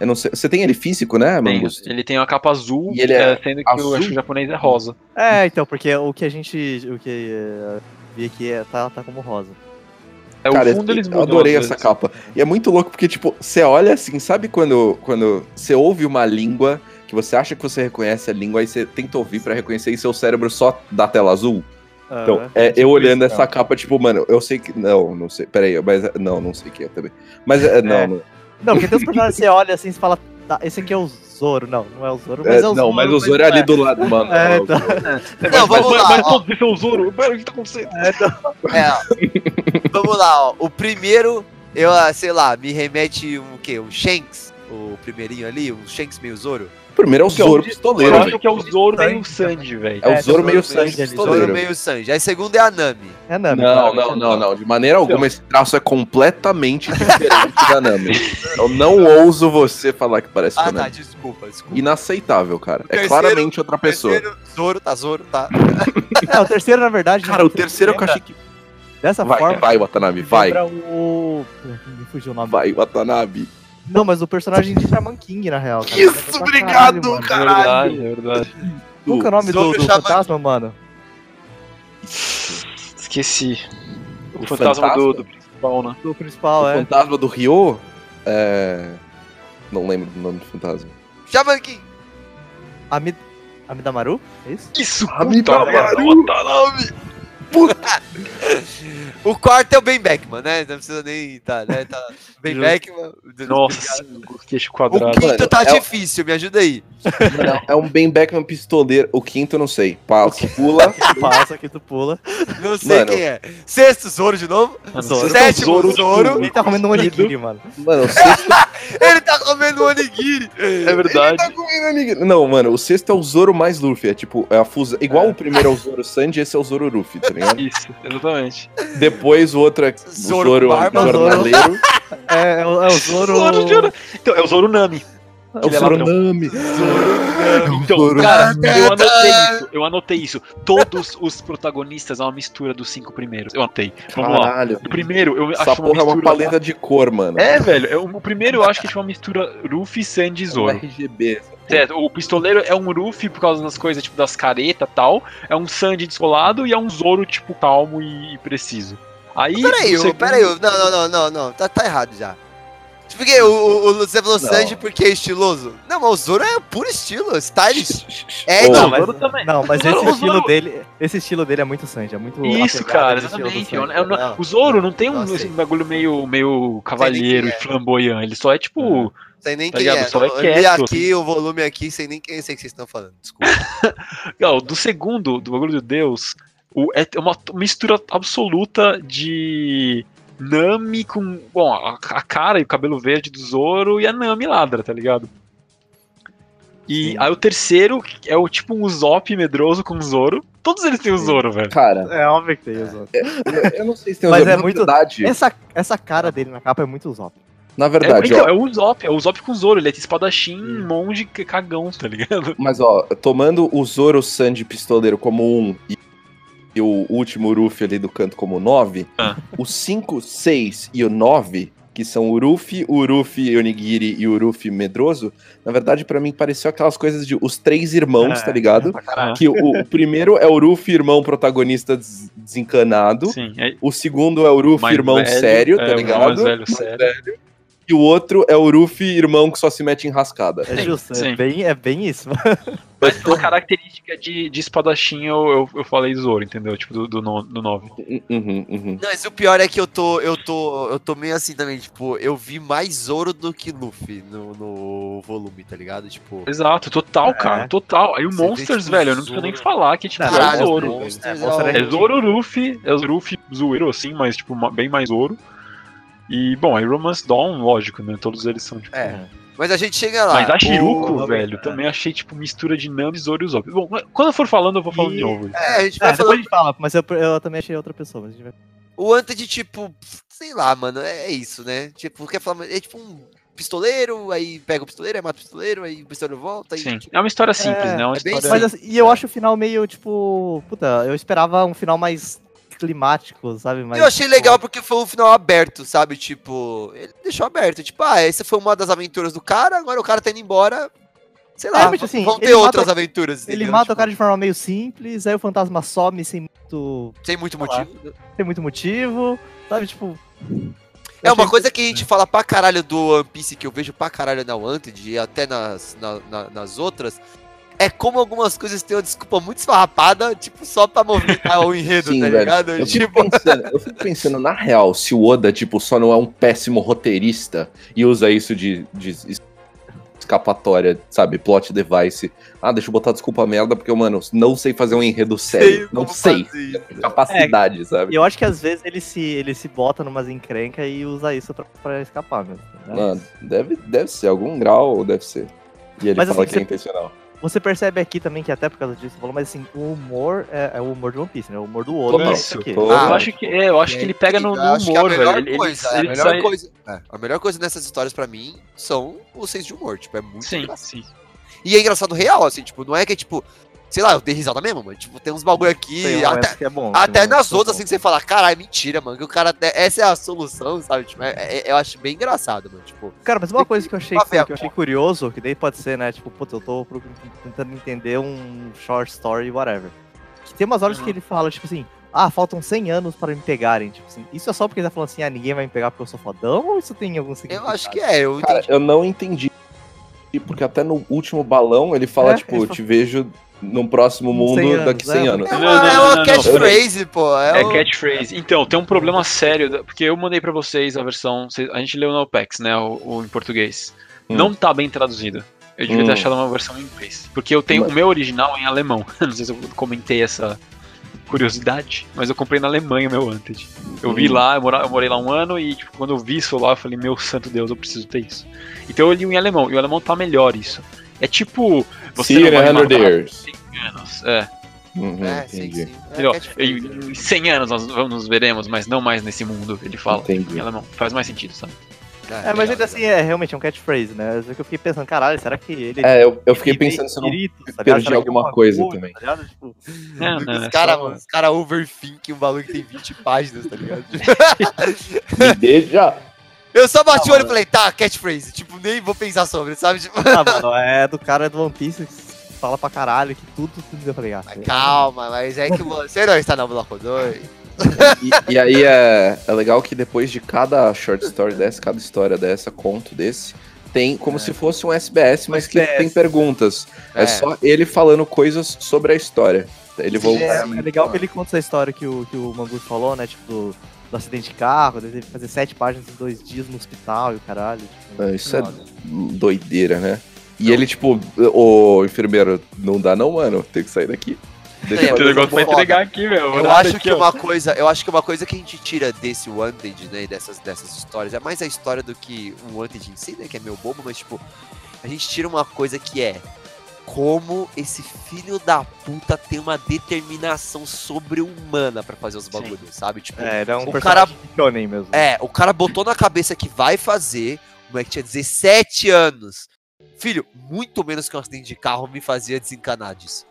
eu não sei, você tem ele físico, né, Tem, Mangusto? ele tem uma capa azul, E ele é é, sendo que azul? eu acho que o japonês é rosa. É, então, porque o que a gente. O que é, vi aqui é, tá, tá como rosa. É Cara, o fundo eles eu adorei essa vezes. capa. E é muito louco porque, tipo, você olha assim, sabe quando, quando você ouve uma língua que você acha que você reconhece a língua, aí você tenta ouvir pra reconhecer e seu cérebro só dá tela azul? Então, Ah, é, tipo eu olhando isso, essa capa, tipo, mano, eu sei que. Não, não sei. Peraí, mas. Não, não sei o que é também. Mas é, não, É. não. Não, porque tem uns personagens que você olha assim e fala, tá, esse aqui é o Zoro. Não, não é o Zoro, mas É, é, o não, Zoro. mas o Zoro é ali do lado, mano. É, Não, então. Não, vamos mas, lá. Mas ó. todos são o Zoro. Pera, o que tá acontecendo? É, ó. vamos lá, ó. O primeiro, eu, ah, sei lá, me remete um quê? Um Shanks? O primeirinho ali, um Shanks meio Zoro? O primeiro é o é Zoro pistoleiro, Eu acho que é o Zoro meio Sanji, velho. É o É, Zoro Zoro meio Sanji ali, Zoro pistoleiro. meio Sanji. Aí segundo é a Nami. É Nami. Não, claro. não, não, não. De maneira alguma, esse traço é completamente diferente da Nami. Eu não ouso você falar que parece com Ah, a tá, Nami. desculpa, desculpa. Inaceitável, cara. É claramente outra pessoa. Terceiro, Zoro, tá Zoro, tá. É, o terceiro, na verdade. Cara, o terceiro é que eu achei que. Dessa Vai, forma. vai, Watanabe, vai. o. Me fugiu o nome. Vai, Watanabe. Não, mas o personagem de Shaman King, na real. cara. Isso, pra obrigado, mano. cara. É verdade, é verdade. Qual que é o nome do, do fantasma, mano? Esqueci. O, O fantasma, fantasma? Do, do principal, né? Do principal, O é. fantasma do Ryo. É. Não lembro do nome do fantasma. Shaman King. Amid... Amidamaru? É isso? Isso, Amidamaru. puta, Watanabe! O quarto é o Ben Beckman, né? Não precisa nem. Tá, né? Tá. Ben Justo. Beckman. Nossa, o queixo O quadrado. quinto Mano, tá é difícil, me ajuda aí. Não, é um Ben Beckman pistoleiro. O quinto, eu não sei. Passa, pula. Passa aqui, tu pula. Não sei Mano. quem é. Sexto Zoro de novo. Mano, Zoro. Sétimo Zoro, Zoro. Ele tá comendo um onigiri, mano. Mano, o sexto. Ele tá comendo onigiri. É verdade. Tá comendo anime. Não, mano, o sexto é o Zoro mais Luffy. É tipo, é a fusão. Igual o primeiro é o Zoro Sanji, esse é o Zoro Luffy, tá ligado? Isso, exatamente. Depois o outro é o Zoro Zoro, barba. jornaleiro. É, é, o- é o Zoro. Zoro, Zoro. Então, é o Zoro Nami. É o é Zoro ladrão. Nami. Então, Zoro. cara, eu anotei isso. Eu anotei isso. Todos os protagonistas é uma mistura dos cinco primeiros. Eu anotei. Vamos lá. Caralho. O primeiro, eu Essa acho porra é uma mistura... paleta de cor, mano. É, velho. é um- o primeiro eu acho que é tipo uma mistura Ruffy, Sandy e É um Zoro. RGB. Certo, o pistoleiro é um Ruffy por causa das coisas, tipo, das caretas e tal. É um Sandy descolado e é um Zoro, tipo, calmo e preciso. Aí. Peraí, segundo- peraí. Não, não, não, não, não. Tá, tá errado já. Porque o, o, o você falou Não. Sanji porque é estiloso. Não, mas o Zoro é puro estilo, stylish. É, Ô, então. Não, mas, Zoro também. não, mas Zoro- esse estilo Zoro- dele. Esse estilo dele é muito Sanji, é muito. Isso, cara, exatamente. Sanji. Eu- eu não- Não. o Zoro não tem um Não esse bagulho meio, meio cavalheiro e flamboyant. Ele só é tipo. Sem nem Tá quem ligado? é. Só é Eu li quieto, aqui o volume aqui sem nem quem sei que vocês estão falando. Desculpa. Não, do segundo, do bagulho de Deus, o, é uma mistura absoluta de Nami com. Bom, a, a cara e o cabelo verde do Zoro e a Nami ladra, tá ligado? E Sim. aí o terceiro é o tipo um Usopp medroso com o Zoro. Todos eles têm o. Zoro, velho. Cara, É óbvio que tem o Zoro. eu- eu não sei se tem Mas Zoro, é muito- verdade. Essa, essa cara dele na capa é muito Usopp. Na É, verdade, então, ó. é o Usopp, é o Usopp com o Zoro. Ele é espadachim, monge, c- cagão, tá ligado? Mas ó, tomando o Zoro Sanji pistoleiro como um e, e o último Ruffy ali do canto como nove, Ah. o 5, 6 e o 9, que são o Ruffy, o Ruffy Onigiri e o Ruffy Medroso, na verdade pra mim pareceu aquelas coisas de os três irmãos, É, tá ligado? caralho. Que o, o primeiro é o Ruffy irmão protagonista des- desencanado, Sim, é o segundo é o mais irmão velho, sério, é, tá o ligado? Mais velho, sério. E o outro é o Ruffy irmão que só se mete em rascada. É justo, sim. é bem, é bem isso. Mas pela característica de, de espadachim, eu, eu, eu falei Zoro, entendeu? Tipo, do, do, no- do 9. Uhum, uhum. Não, mas o pior é que eu tô, eu tô, eu tô meio assim também, tipo, eu vi mais Zoro do que Luffy no, no volume, tá ligado? Tipo, Exato, total, É. cara, total. Aí o Você vê, Monsters, tipo, velho, eu não preciso Zoro. nem falar que, tipo, Caralho, é Zoro. É, é, É Zoro Ruffy, é o Ruffy zoeiro, assim, mas, tipo, bem mais Zoro. E, bom, aí Romance Dawn, lógico, né? Todos eles são, tipo... É. Mas a gente chega lá. Mas a Shiruko, velho, também achei, tipo, mistura de Nami, Zoro e Usopp. Bom, quando eu for falando, eu vou falando E- de novo. É, a gente É, vai depois falando. a gente fala, mas eu, eu também achei outra pessoa. Mas a gente vai... O Anta tipo, sei lá, mano, é, é isso, né? Tipo, quer falar, é tipo um pistoleiro, aí pega o pistoleiro, aí mata o pistoleiro, aí o pistoleiro volta. Sim, tipo, é uma história simples, É, né? É uma é história... Mas assim, e eu acho o final meio, tipo. Puta, eu esperava um final mais climático, sabe? Mais, eu achei legal porque foi um final aberto, sabe? Tipo, ele deixou aberto. Tipo, ah, essa foi uma das aventuras do cara, agora o cara tá indo embora. Sei lá, É, mas, assim, vão ter outras mata- aventuras. Ele entendeu? mata Tipo, o cara de forma meio simples, aí o fantasma some sem muito, Sem muito sei lá. motivo. sem muito motivo, sabe? Tipo. É uma coisa que a gente fala pra caralho do One Piece, que eu vejo pra caralho na Wanted e até nas, na- na- nas outras, é como algumas coisas têm uma desculpa muito esfarrapada, tipo, só pra movimentar o enredo, Sim, tá velho. ligado? Eu Tipo, fico, pensando, eu fico pensando, na real, se o Oda, tipo, só não é um péssimo roteirista e usa isso de, de es- escapatória, sabe? Plot device. Ah, deixa eu botar desculpa merda, porque eu, mano, não sei fazer um enredo sério. não sei. fazer isso. Capacidade, sabe? E eu acho que às vezes ele se, ele se bota numas encrencas e usa isso pra, pra escapar mesmo. né? Mano, deve, deve ser, algum grau deve ser. E ele Mas, fala assim, que é você- intencional. Você percebe aqui também que até por causa disso, você falou, mas assim, o humor é, é o humor de One Piece, né? O humor do. Total, é isso aqui. total. Ah, eu acho que, é, eu acho que ele pega no, no acho que a humor, melhor velho. Ele, coisa, ele, a melhor sai- coisa, é, a melhor coisa nessas histórias pra mim são os seis de humor, tipo, é muito Sim, engraçado. sim. E é engraçado real, assim, tipo, não é que é tipo, sei lá, eu dei risada mesmo, mas tipo, tem uns bagulho aqui, Tem até, que é bom. até tem um nas outras, que assim, que você fala, caralho, mentira, mano, que o cara, essa é a solução, sabe, tipo, é- é- eu acho bem engraçado, mano, tipo, é. Cara, mas uma coisa que eu achei, a que eu achei curioso, que daí pode ser, né? Tipo, puta, eu tô tentando entender um short story, whatever. Que tem umas horas Uhum. que ele fala, tipo assim, ah, faltam 100 anos pra me pegarem. Tipo assim, isso é só porque ele tá falando assim, ah, ninguém vai me pegar porque eu sou fodão? Ou isso tem algum eu significado? acho que é, eu Cara, eu não entendi E porque até no último balão ele fala, É, tipo, ele fala- te vejo num próximo mundo 100 anos, daqui 100 é. anos. É uma, não, é não, uma não, catchphrase, pô. É, É o- catchphrase. Então, tem um problema sério, porque eu mandei pra vocês a versão. A gente leu no OPEX, né? O, o em português. Hum. Não tá bem traduzido. Eu devia Hum. ter achado uma versão em inglês. Porque eu tenho Mas- o meu original em alemão. Não sei se eu comentei essa curiosidade, mas eu comprei na Alemanha o meu Wanted. Eu vi Hum. lá, eu, mora- eu morei lá um ano e tipo, quando eu vi isso lá, eu falei, meu santo Deus, eu preciso ter isso. Então eu li em alemão, e o alemão tá melhor isso. É tipo. Você See não in vai 100 matar years. 100 anos. É. Uhum, É, sim, entendi. sim. É Entendeu? catchphrase. Eu- Em 100 anos nós vamos nos veremos, mas não mais nesse mundo, ele fala. Entendi. Em alemão. Faz mais sentido, sabe? É, mas ainda assim é realmente é um catchphrase, né? Só que eu fiquei pensando, caralho, será que ele. É, eu, eu fiquei ele pensando se eu não tá perdi é alguma coisa bagulho, também. tá? Tipo, Não, não, Os é caras, só- mano, os caras overthinking um bagulho que tem 20 páginas, tá ligado? Me deixa. Eu só bati o olho e falei, tá, catchphrase. Tipo, nem vou pensar sobre, sabe? Tipo, ah, mano, é do cara do One Piece que fala pra caralho, que tudo, tudo eu falei, ah, mas calma, mas é que você não está no bloco 2. E, e aí é, é legal que depois de cada short story dessa, cada história dessa, conto desse, tem como se fosse um SBS, mas que SBS. tem perguntas. É. É. só ele falando coisas sobre a história. Ele volta. É, é legal que ele conta essa história que o, que o Mangus falou, né? Tipo, do, do acidente de carro, ele teve que fazer sete páginas em dois dias no hospital e o caralho. Tipo, É, isso é doideira, né? E ele, tipo, o enfermeiro, não dá não, mano, tem que sair daqui. Deixa É, um negócio pra entregar aqui, meu. Eu acho que uma coisa, eu acho que uma coisa que a gente tira desse Wanted, né, e dessas, dessas histórias, é mais a história do que um Wanted em si, né, que é meio bobo, mas tipo, a gente tira uma coisa que é como esse filho da puta tem uma determinação sobre-humana pra fazer os bagulhos, sabe? Tipo, É, ele é um O shonen mesmo. É, o cara botou na cabeça que vai fazer. O moleque tinha 17 anos. Filho, muito menos que um acidente de carro me fazia desencanar disso.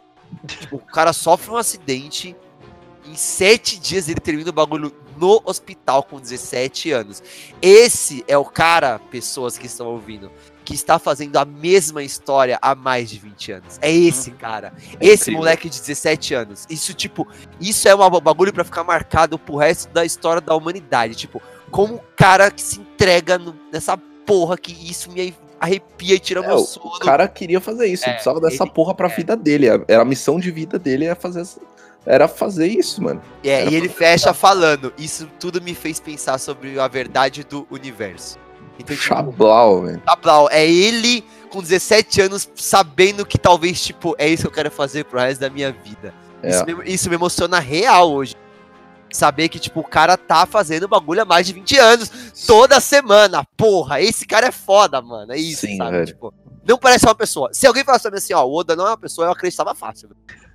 tipo, o cara sofre um acidente. Em 7 dias ele termina o bagulho no hospital com 17 anos. Esse é o cara, pessoas que estão ouvindo, que está fazendo a mesma história há mais de 20 anos. É esse cara. esse incrível. moleque de 17 anos. Isso, tipo, isso é um bagulho pra ficar marcado pro resto da história da humanidade. Tipo, como o cara que se entrega no- nessa porra que isso me arrepia e tira É, meu sono. o cara queria fazer isso, É, precisava dessa ele- porra pra é. vida dele. Era a missão de vida dele era fazer, essa- era fazer isso, mano. É, era e ele fecha falando: Isso tudo me fez pensar sobre a verdade do universo. Então, tipo, Chablau, velho. Cabral, é ele com 17 anos sabendo que talvez, tipo, é isso que eu quero fazer pro resto da minha vida. É. Isso, me, isso me emociona real hoje. Saber que, tipo, o cara tá fazendo bagulho há mais de 20 anos, toda semana. Porra, esse cara é foda, mano. É isso, Sim, sabe? velho. Tipo, não parece uma pessoa. Se alguém falasse pra mim assim, ó, o Oda não é uma pessoa, eu acreditava fácil.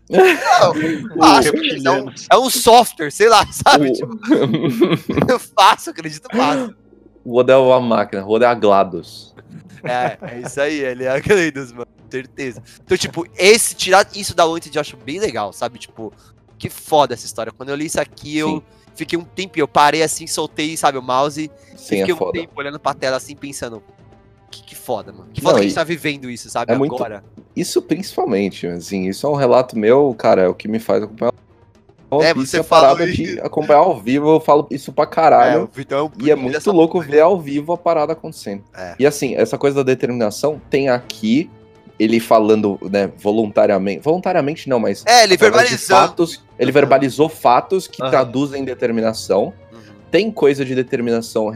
Não, fácil, é um, é um software, sei lá, sabe? Tipo, eu faço, acredito fácil. O Oda é uma máquina, o Oda é a GLaDOS. É, é isso aí, ele é aquele dos, mano. Certeza. Então, tipo, esse, tirar isso da Wanted eu acho bem legal, sabe? Tipo, que foda essa história. Quando eu li isso aqui, eu Sim. fiquei um tempinho, eu parei assim, soltei, sabe, o mouse, e Sim, fiquei é um foda. tempo olhando pra tela assim, pensando, que, que foda, mano. Que foda Não, que a gente tá vivendo isso, sabe, é muito- agora. Isso principalmente, assim, isso é um relato meu, cara, é o que me faz acompanhar. É, você fala parada isso. de acompanhar ao vivo, eu falo isso pra É, caralho. o Vitão é um E é muito louco porra. ver ao vivo a parada acontecendo. É. E assim, essa coisa da determinação tem aqui ele falando, né, voluntariamente. Voluntariamente não, mas. É, ele verbalizando. fatos, ele verbalizou fatos que Aham. traduzem determinação. Uhum. Tem coisa de determinação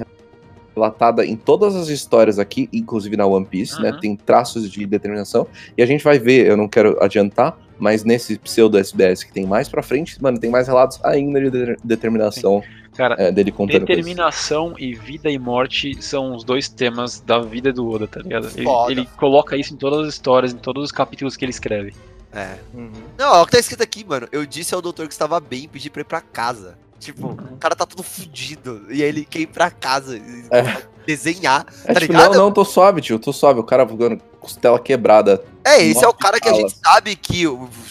relatada em todas as histórias aqui, inclusive na One Piece, né? Uhum. Tem traços de determinação. E a gente vai ver, eu não quero adiantar, mas nesse pseudo SBS que tem mais pra frente, mano, tem mais relatos ainda de de- determinação Cara, é, dele contando coisas. Determinação e vida e morte são os dois temas da vida do Oda, tá ligado? Ele, ele coloca isso em todas as histórias, em todos os capítulos que ele escreve. É. Uhum. Não, olha o que tá escrito aqui, mano. Eu disse ao doutor que estava bem e pedi pra ir pra casa. Tipo, o cara tá todo fudido. E aí ele quer ir pra casa e É. desenhar. É, tá tipo, ligado? não, não, tô suave, tio, tô suave. O cara ficando costela quebrada. É, esse é o cara que a gente sabe que,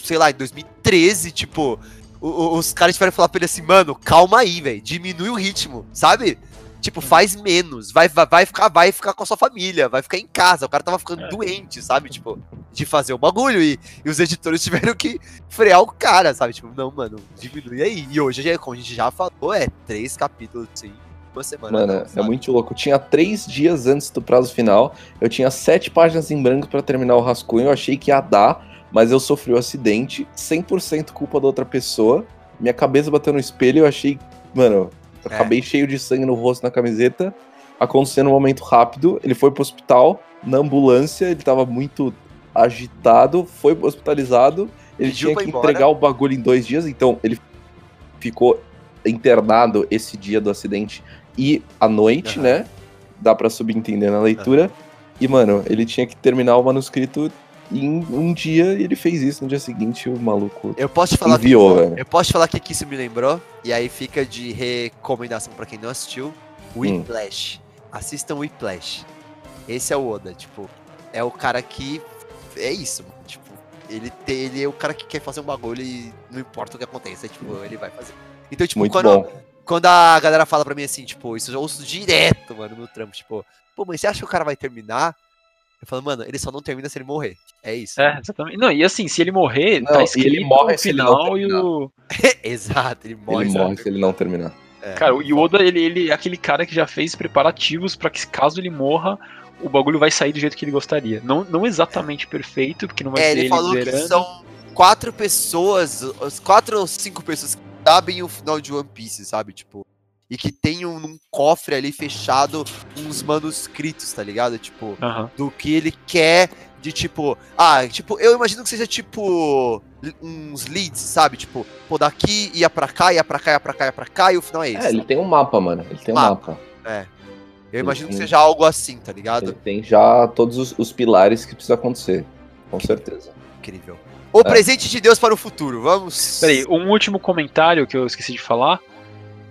sei lá, em 2013, tipo, os caras tiveram que falar pra ele assim, mano, calma aí, velho, diminui o ritmo, sabe? Tipo, faz menos, vai, vai, vai, ficar, vai ficar com a sua família, vai ficar em casa. O cara tava ficando É. doente, sabe? Tipo, de fazer o bagulho. E, e os editores tiveram que frear o cara, sabe? Tipo, não, mano, diminui aí. E hoje, já- como a gente já falou, é três capítulos, assim. Uma semana. Mano, não, é muito louco. Tinha três dias antes do prazo final. Eu tinha sete páginas em branco pra terminar o rascunho. Eu achei que ia dar, mas eu sofri um acidente. 100% culpa da outra pessoa. Minha cabeça bateu no espelho. Eu achei. Mano, eu É. acabei cheio de sangue no rosto, na camiseta. Aconteceu num momento rápido. Ele foi pro hospital, na ambulância. Ele tava muito agitado. Foi hospitalizado. Ele Pediu tinha que embora. entregar o bagulho em dois dias. Então, ele ficou internado esse dia do acidente e à noite, Aham. né? Dá pra subentender na leitura. E, mano, ele tinha que terminar o manuscrito em um dia e ele fez isso. No dia seguinte, o maluco Eu posso falar que enviou, velho. Eu posso falar que que isso me lembrou, e aí fica de recomendação pra quem não assistiu, Whiplash. Assistam Whiplash. Esse é o Oda, tipo, é o cara que é isso, mano, tipo, ele tem, ele é o cara que quer fazer um bagulho e não importa o que aconteça, tipo, ele vai fazer. Então, tipo, Muito quando, bom. Quando a galera fala pra mim assim, tipo, isso eu já ouço direto, mano, no trampo, tipo, pô, mas você acha que o cara vai terminar? Eu falo, mano, ele só não termina se ele morrer. É isso. É, exatamente. Não, e assim, se ele morrer, Não, tá escrito ele morre no se ele não final e o. Exato, ele morre. Ele se morre se ele não terminar. É. Cara, o Yoda, ele, ele é aquele cara que já fez preparativos pra que caso ele morra, o bagulho vai sair do jeito que ele gostaria. Não, não exatamente perfeito, porque não vai É, ser ele ele falou que são quatro pessoas, as quatro ou cinco pessoas que sabem o final de One Piece, sabe? Tipo, e que tem um, num cofre ali fechado uns manuscritos, tá ligado? Tipo, do que ele quer de tipo, ah, tipo, eu imagino que seja tipo uns leads, sabe? Tipo, pô, daqui ia pra cá, ia pra cá, ia pra cá, ia pra cá, e o final é esse. É, ele tem um mapa, mano. Ele tem um Mapa. mapa. É. Eu imagino que seja algo assim, tá ligado? Ele tem já todos os, os pilares que precisa acontecer. Com certeza. Incrível. O É. presente de Deus para o futuro, vamos. Peraí, um último comentário que eu esqueci de falar.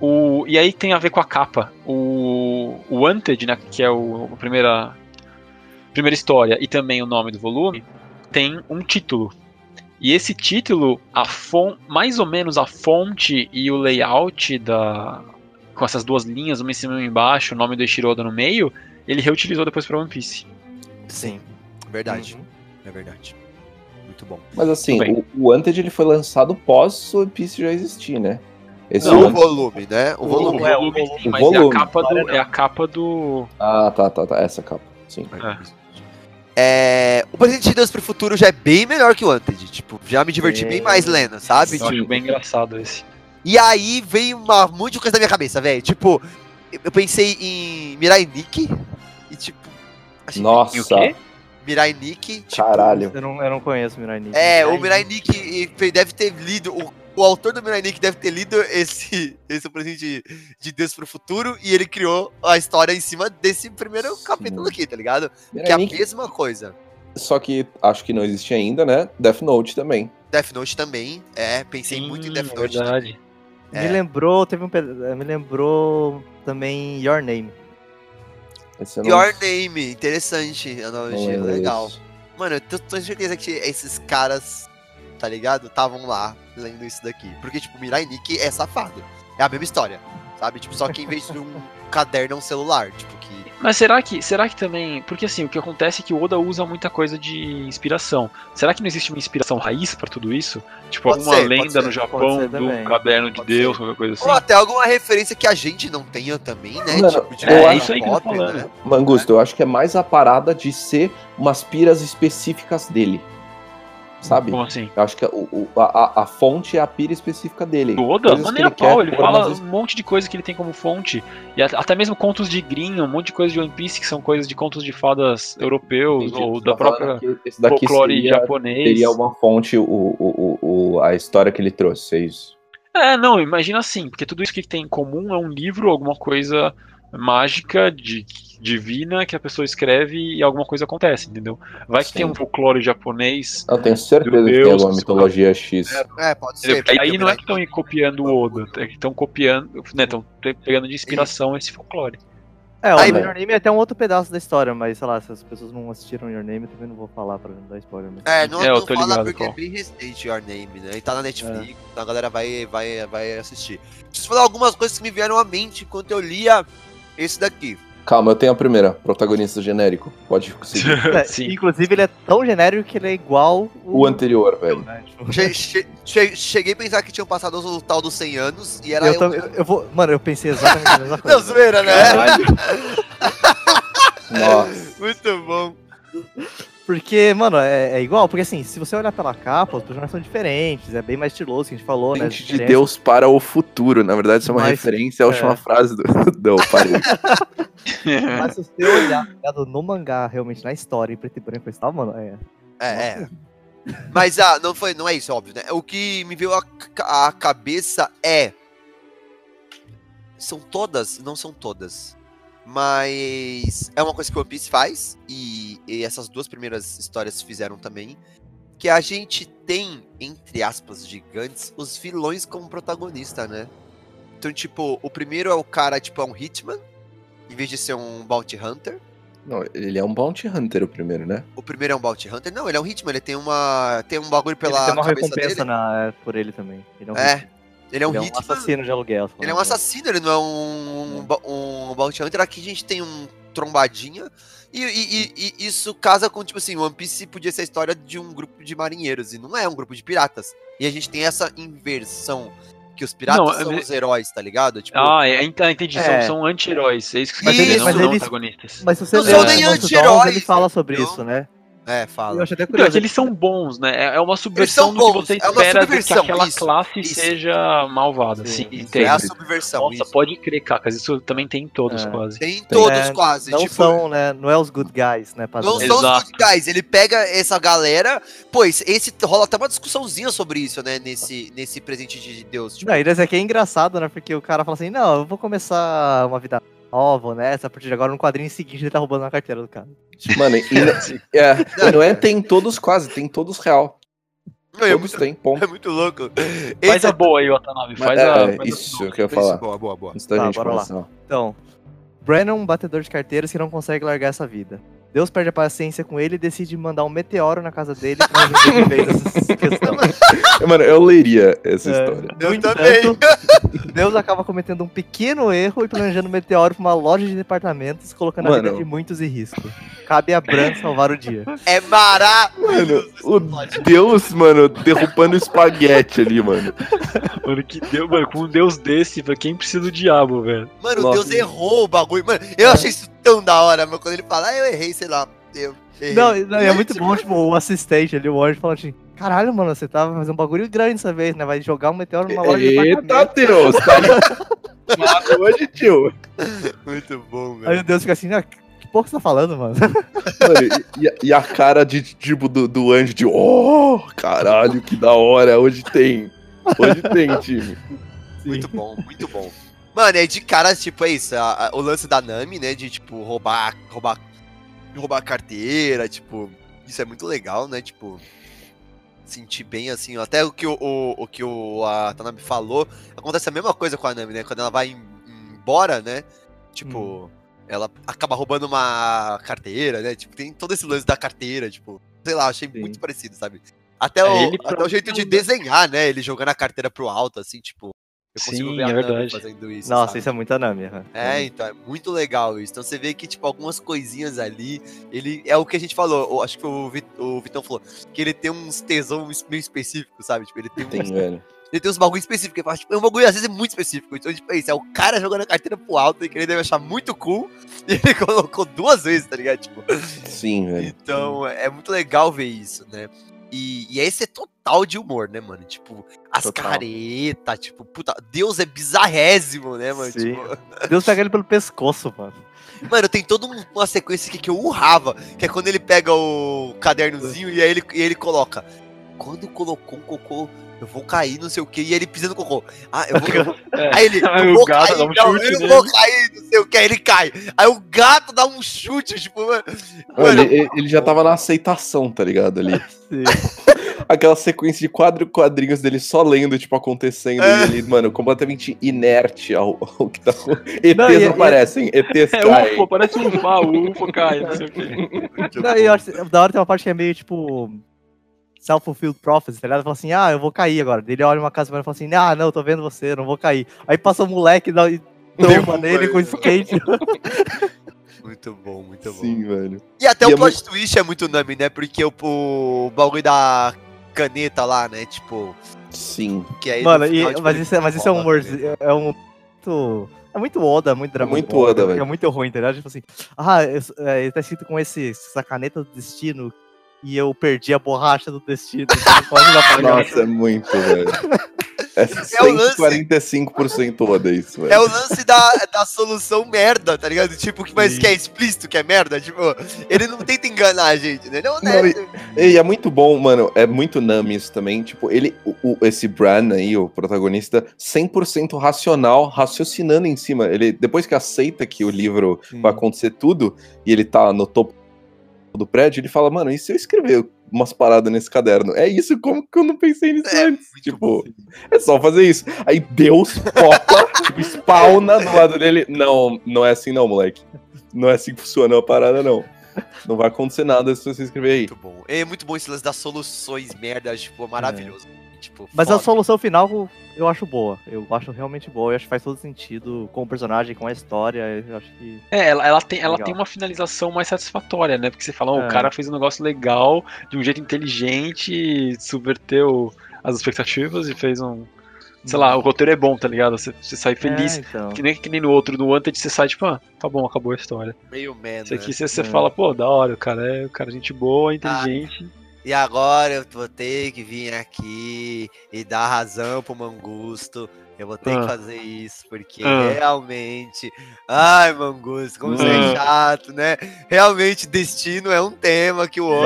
O, e aí tem a ver com a capa. O, o Wanted, né, que é o, a primeira, primeira história e também o nome do volume, tem um título. E esse título, a fon, mais ou menos a fonte e o layout da com essas duas linhas, uma em cima e uma embaixo, o nome do Ishiroda no meio, ele reutilizou depois para One Piece. Sim, verdade. Uhum. É verdade. Muito bom. Mas assim, o, o Wanted ele foi lançado pós One Piece já existir, né? Esse Não, o volume, né? O volume. O é, o volume, volume. sim, O mas é a volume. capa do, é a capa do Ah, tá, tá, tá. Essa capa. Sim. É, o presente de Deus pro futuro já é bem melhor que o Wanted. Tipo, já me diverti Sim. bem mais lendo, sabe? Eu acho bem engraçado esse. E aí veio uma, um monte de coisa na minha cabeça, velho. Tipo, eu pensei em Mirai Nikki. E tipo. achei Nossa, E o quê? Mirai Nikki. Tipo, caralho. Eu não, eu não conheço Mirai Nikki. É, o Mirai Nikki deve ter lido. O, o autor do Mirai Nikki deve ter lido esse, esse presente de, de Deus pro futuro. E ele criou a história em cima desse primeiro capítulo aqui, tá ligado? Que é a Nick, mesma coisa. Só que acho que não existe ainda, né? Death Note também. Death Note também. É, pensei muito em Death Note. verdade. Me É. lembrou, teve um me lembrou também Your Name. Esse eu não- Your Name, interessante não analogia, legal. disso. Mano, eu tô, tô certeza que esses caras, tá ligado? Estavam lá lendo isso daqui. Porque, tipo, Mirai Nikki é safado. É a mesma história, sabe? Tipo, só que em vez de um caderno é um celular. Tipo, que. Mas será que, será que também. Porque assim, o que acontece é que o Oda usa muita coisa de inspiração. Será que não existe uma inspiração raiz pra tudo isso? Tipo, Pode alguma ser, lenda ser, no Japão do também. caderno de Pode Deus, ser. qualquer coisa assim? Ou até alguma referência que a gente não tenha também, né? Mano, tipo, de cultura acho- isso aí que eu tô falando. né? Mangusto, eu acho que é mais a parada de ser umas piras específicas dele. Sabe? Como assim? Eu acho que o, o- a, a- fonte é a pira específica dele. O Oda? Mas que a pau, ele fala um monte de coisa que ele tem como fonte. E at- até mesmo contos de Grimm, um monte de coisa de One Piece que são coisas de contos de fadas europeus Entendi. ou da falando própria folclore seria, japonês. seria uma fonte, o, o, o, o- a história que ele trouxe, é isso. É, não, imagina assim, porque tudo isso que tem em comum é um livro, alguma coisa mágica, de, divina, que a pessoa escreve e alguma coisa acontece, entendeu? Vai que Sim. tem um folclore japonês. Eu tenho certeza Meu que tem Deus, alguma mitologia X. É, pode ser. Aí o não é Mirai- que estão copiando o Oda, é que estão copiando, né, estão pegando de inspiração esse folclore. É, o Aí, Your Name é até um outro pedaço da história, mas sei lá, se as pessoas não assistiram Your Name, eu também não vou falar pra não dar spoiler. Mas... É, não, É, eu não tô fala ligado porque qual. é bem recente Your Name, né? E tá na Netflix, então a galera vai, vai, vai assistir. Preciso falar algumas coisas que me vieram à mente enquanto eu lia esse daqui. Calma, eu tenho a primeira. Protagonista genérico. Pode seguir. É, Sim. Inclusive, ele é tão genérico que ele é igual o anterior, velho. né? Tipo, Che- che- che- cheguei a pensar que tinham passado o tal dos 100 anos e era eu, eu. também- eu vou. Mano, eu pensei exatamente a mesma coisa. Não, zoeira, né? Nossa. Muito bom. Porque, mano, é, é igual, porque assim, se você olhar pela capa, os personagens são diferentes, é bem mais estiloso que a gente falou, né? as Mente de. Deus para o futuro. Na verdade, isso é uma Mas- referência à última é. frase do. Não, parei. Mas se você olhar ligado, no mangá, realmente, na história, em preto e branco e tal, mano, é. É, é. Mas ah, não, foi, não é isso, óbvio, né? O que me veio à cabeça é. São todas? Não são todas. Mas é uma coisa que o One Piece faz, e, e essas duas primeiras histórias fizeram também. Que a gente tem, entre aspas, gigantes, os vilões como protagonista, né? Então, tipo, o primeiro é o cara, tipo, é um Hitman, em vez de ser um Bounty Hunter. Não, ele é um Bounty Hunter, o primeiro, né? O primeiro é um Bounty Hunter? Não, ele é um Hitman, ele tem uma. Tem um bagulho Ele pela tem uma cabeça recompensa dele. na, por ele também. Ele é um, É. Ele é um ele é um assassino de aluguel. Ele é um assassino, ele não é um, um, um Bounty Hunter. Aqui a gente tem um trombadinha. E, e- e- e isso casa com, tipo assim, One Piece podia ser a história de um grupo de marinheiros. E não é um grupo de piratas. E a gente tem essa inversão. Que os piratas Não, são é- os heróis, tá ligado? Tipo, Ah, é, então, entendi. São, É. são anti-heróis. É isso que você Mas tá dizendo, mas não são eles- antagonistas. Mas se você Não são nem anti-heróis, ele fala sobre entendeu? isso, né? É, Eu fala. acho até Então, é curioso. que eles são bons, né? É- É uma subversão são do que bons, você é uma espera de que aquela isso, classe isso. seja malvada. Sim, Sim, isso. entendo. É a subversão. Nossa, isso. pode crer, Cacas. Isso também tem em todos, É. quase. Tem todos É, quase. Não tipo, são, né? Não é os good guys, né? Não padrão. são os Exato. good guys. Ele pega essa galera. Pois, esse rola até uma discussãozinha sobre isso, né? Nesse, nesse presente de Deus. Tipo, Não, e desse aqui é engraçado, né? Porque o cara fala assim, não, eu vou começar uma vida nova, né? A partir de agora, no quadrinho seguinte, ele tá roubando a carteira do cara. Mano, e, é, não é tem todos quase, tem todos real. não, é, Todos muito, têm, ponto. é muito louco. Faz Esse a boa aí, Watanabe. Mas, Faz é, a. faz a- isso que eu ia falar. Boa, boa, boa. Antes da Tá, gente bora lá. Então, Brennan, um batedor de carteiras que não consegue largar essa vida. Deus perde a paciência com ele e decide mandar um meteoro na casa dele pra resolver essa questão. Mano, eu leria essa É. história. Eu também. Deus acaba cometendo um pequeno erro e planejando um meteoro pra uma loja de departamentos, colocando a Mano. vida de muitos em risco. Cabe a Bran salvar o dia. É Mano, maravilhoso. o Deus, mano, derrubando espaguete ali, mano. Mano, que Deus, mano, com um Deus desse, pra quem precisa do diabo, velho. Mano, Nossa. Deus errou o bagulho. Mano, eu achei isso tão da hora, mano. Quando ele fala, ah, eu errei, sei lá. Eu errei. Não, e- não, é muito bom, tipo, o assistente ali, o anjo, falando assim: caralho, mano, você tava fazendo um bagulho grande dessa vez, né? Vai jogar um meteoro numa loja de Eita departamento. Deus, tá hoje, tio. Muito bom, Aí velho. o Deus fica assim: ah, que porra você tá falando, mano? Mano, e, e a- e a cara de tipo do, do anjo de oh, caralho, que da hora, hoje tem. Hoje tem, time. Muito bom, muito bom. Mano, é de cara, tipo, é isso. a- a- o lance da Nami, né? De, tipo, roubar, roubar, roubar carteira, tipo. Isso é muito legal, né? Tipo. Sentir bem assim. Até o que o, o, o que o a Tanami falou. Acontece a mesma coisa com a Nami, né? Quando ela vai em- embora, né? Tipo. Ela acaba roubando uma carteira, né? Tipo, tem todo esse lance da carteira, tipo. Sei lá, achei Sim. muito parecido, sabe? Até o, É, ele até o jeito de desenhar, né? Ele jogando a carteira pro alto, assim, tipo. Eu consigo Sim, ver a é Nami verdade. fazendo isso. Nossa, sabe? isso é muita Nami. aham. É, então, é muito legal isso. Então você vê que, tipo, algumas coisinhas ali, ele é o que a gente falou, eu acho que o, Vi- o Vitão falou, que ele tem uns tesão es- meio específicos, sabe? Tipo, ele tem, Tem, uns, velho. ele tem uns bagulho específicos, ele fala, tipo, é um bagulho às vezes é muito específico. Então, tipo, é isso, é o cara jogando a carteira pro alto e que ele deve achar muito cool, e ele colocou duas vezes, tá ligado? Tipo, Sim, velho. então é muito legal ver isso, né? E, e esse é total de humor, né, mano? Tipo, as Total. caretas, tipo, puta, Deus é bizarrésimo, né, mano? Sim. Tipo, Deus pega ele pelo pescoço, mano. Mano, tem toda um- uma sequência aqui que eu urrava, que é quando ele pega o cadernozinho e aí ele, e ele coloca. Quando colocou um cocô, eu vou cair, não sei o que, e ele pisa no cocô. Ah, eu vou. É. Aí ele, Aí eu o vou gato cair, dá um não, chute eu vou cair, não sei o que, aí ele cai. Aí o gato dá um chute, tipo, mano. Mano, ele, ele já tava na aceitação, tá ligado? Ali. Sim. Aquela sequência de quadro quadrinhos dele só lendo, tipo, acontecendo. É. E ele, mano, completamente inerte ao, ao que tá ETs Não, não, aparecem, ETs É caem. UFO, parece um UFO, o UFO cai, não sei o quê. Não, e eu acho, da hora tem uma parte que é meio tipo. Self-fulfilled prophecy, tá ligado? Fala assim, ah, eu vou cair agora. Ele olha uma casa e fala assim, ah, não, eu tô vendo você, eu não vou cair. Aí passa o moleque dá- e Derruba nele ele. com skate. Muito bom, muito bom. Sim, velho. E até E o é plot twist é muito Nami, né? Porque o, o bagulho da caneta lá, né? Tipo, Sim. que aí. Mano, no final, e- tipo, mas, isso, é- mas isso é um humor. caneta. É um. Muito, é muito Oda, muito drama. muito Oda, velho. É muito ruim, tá ligado? Tipo assim, ah, eu- é, ele tá escrito com esse, essa caneta do destino e eu perdi a borracha do destino. Nossa, é muito, velho. É É o lance. 145% Oda isso, velho. É o lance da, da solução merda, tá ligado? Tipo, que- mas que é explícito que é merda. Tipo, ele não tenta enganar a gente, né? Ele é Não, honesto. E é muito bom, mano. É muito Nami isso também. Tipo, ele, o, o- esse Bran aí, o protagonista, 100% racional, raciocinando em cima. Ele, depois que aceita que o livro Sim. vai acontecer tudo, e ele tá no topo do prédio, ele fala, mano, e se eu escrever umas paradas nesse caderno? É isso, como que eu não pensei nisso É, antes? Tipo, é só fazer isso. Aí Deus popa, tipo, spawna do lado dele. Não, não é assim não, moleque. Não é assim que funciona a parada, não. Não vai acontecer nada se você escrever aí. Muito bom. É muito bom esse lance das soluções merda, tipo, maravilhoso. Tipo, Mas a foda. solução final eu acho boa. Eu acho realmente boa. Eu acho que faz todo sentido com o personagem, com a história. Eu acho que. É, ela, ela tem, ela Legal. tem uma finalização mais satisfatória, né? Porque você fala, ó, É. o cara fez um negócio legal, de um jeito inteligente, subverteu as expectativas e fez um. Sei lá, o roteiro é bom, tá ligado? Você, você sai feliz. É, então. Que nem, que nem no outro, no Wanted, você sai tipo, ah, tá bom, acabou a história. Meio man, Isso aqui né? você, você É. fala, pô, da hora, o cara é, o cara é gente boa, inteligente. E agora eu vou ter que vir aqui e dar razão pro Mangusto. Eu vou ter Ah. que fazer isso, porque Ah. realmente. Ai, Mangusto, como você é Ah. chato, né? Realmente, destino é um tema que o homem.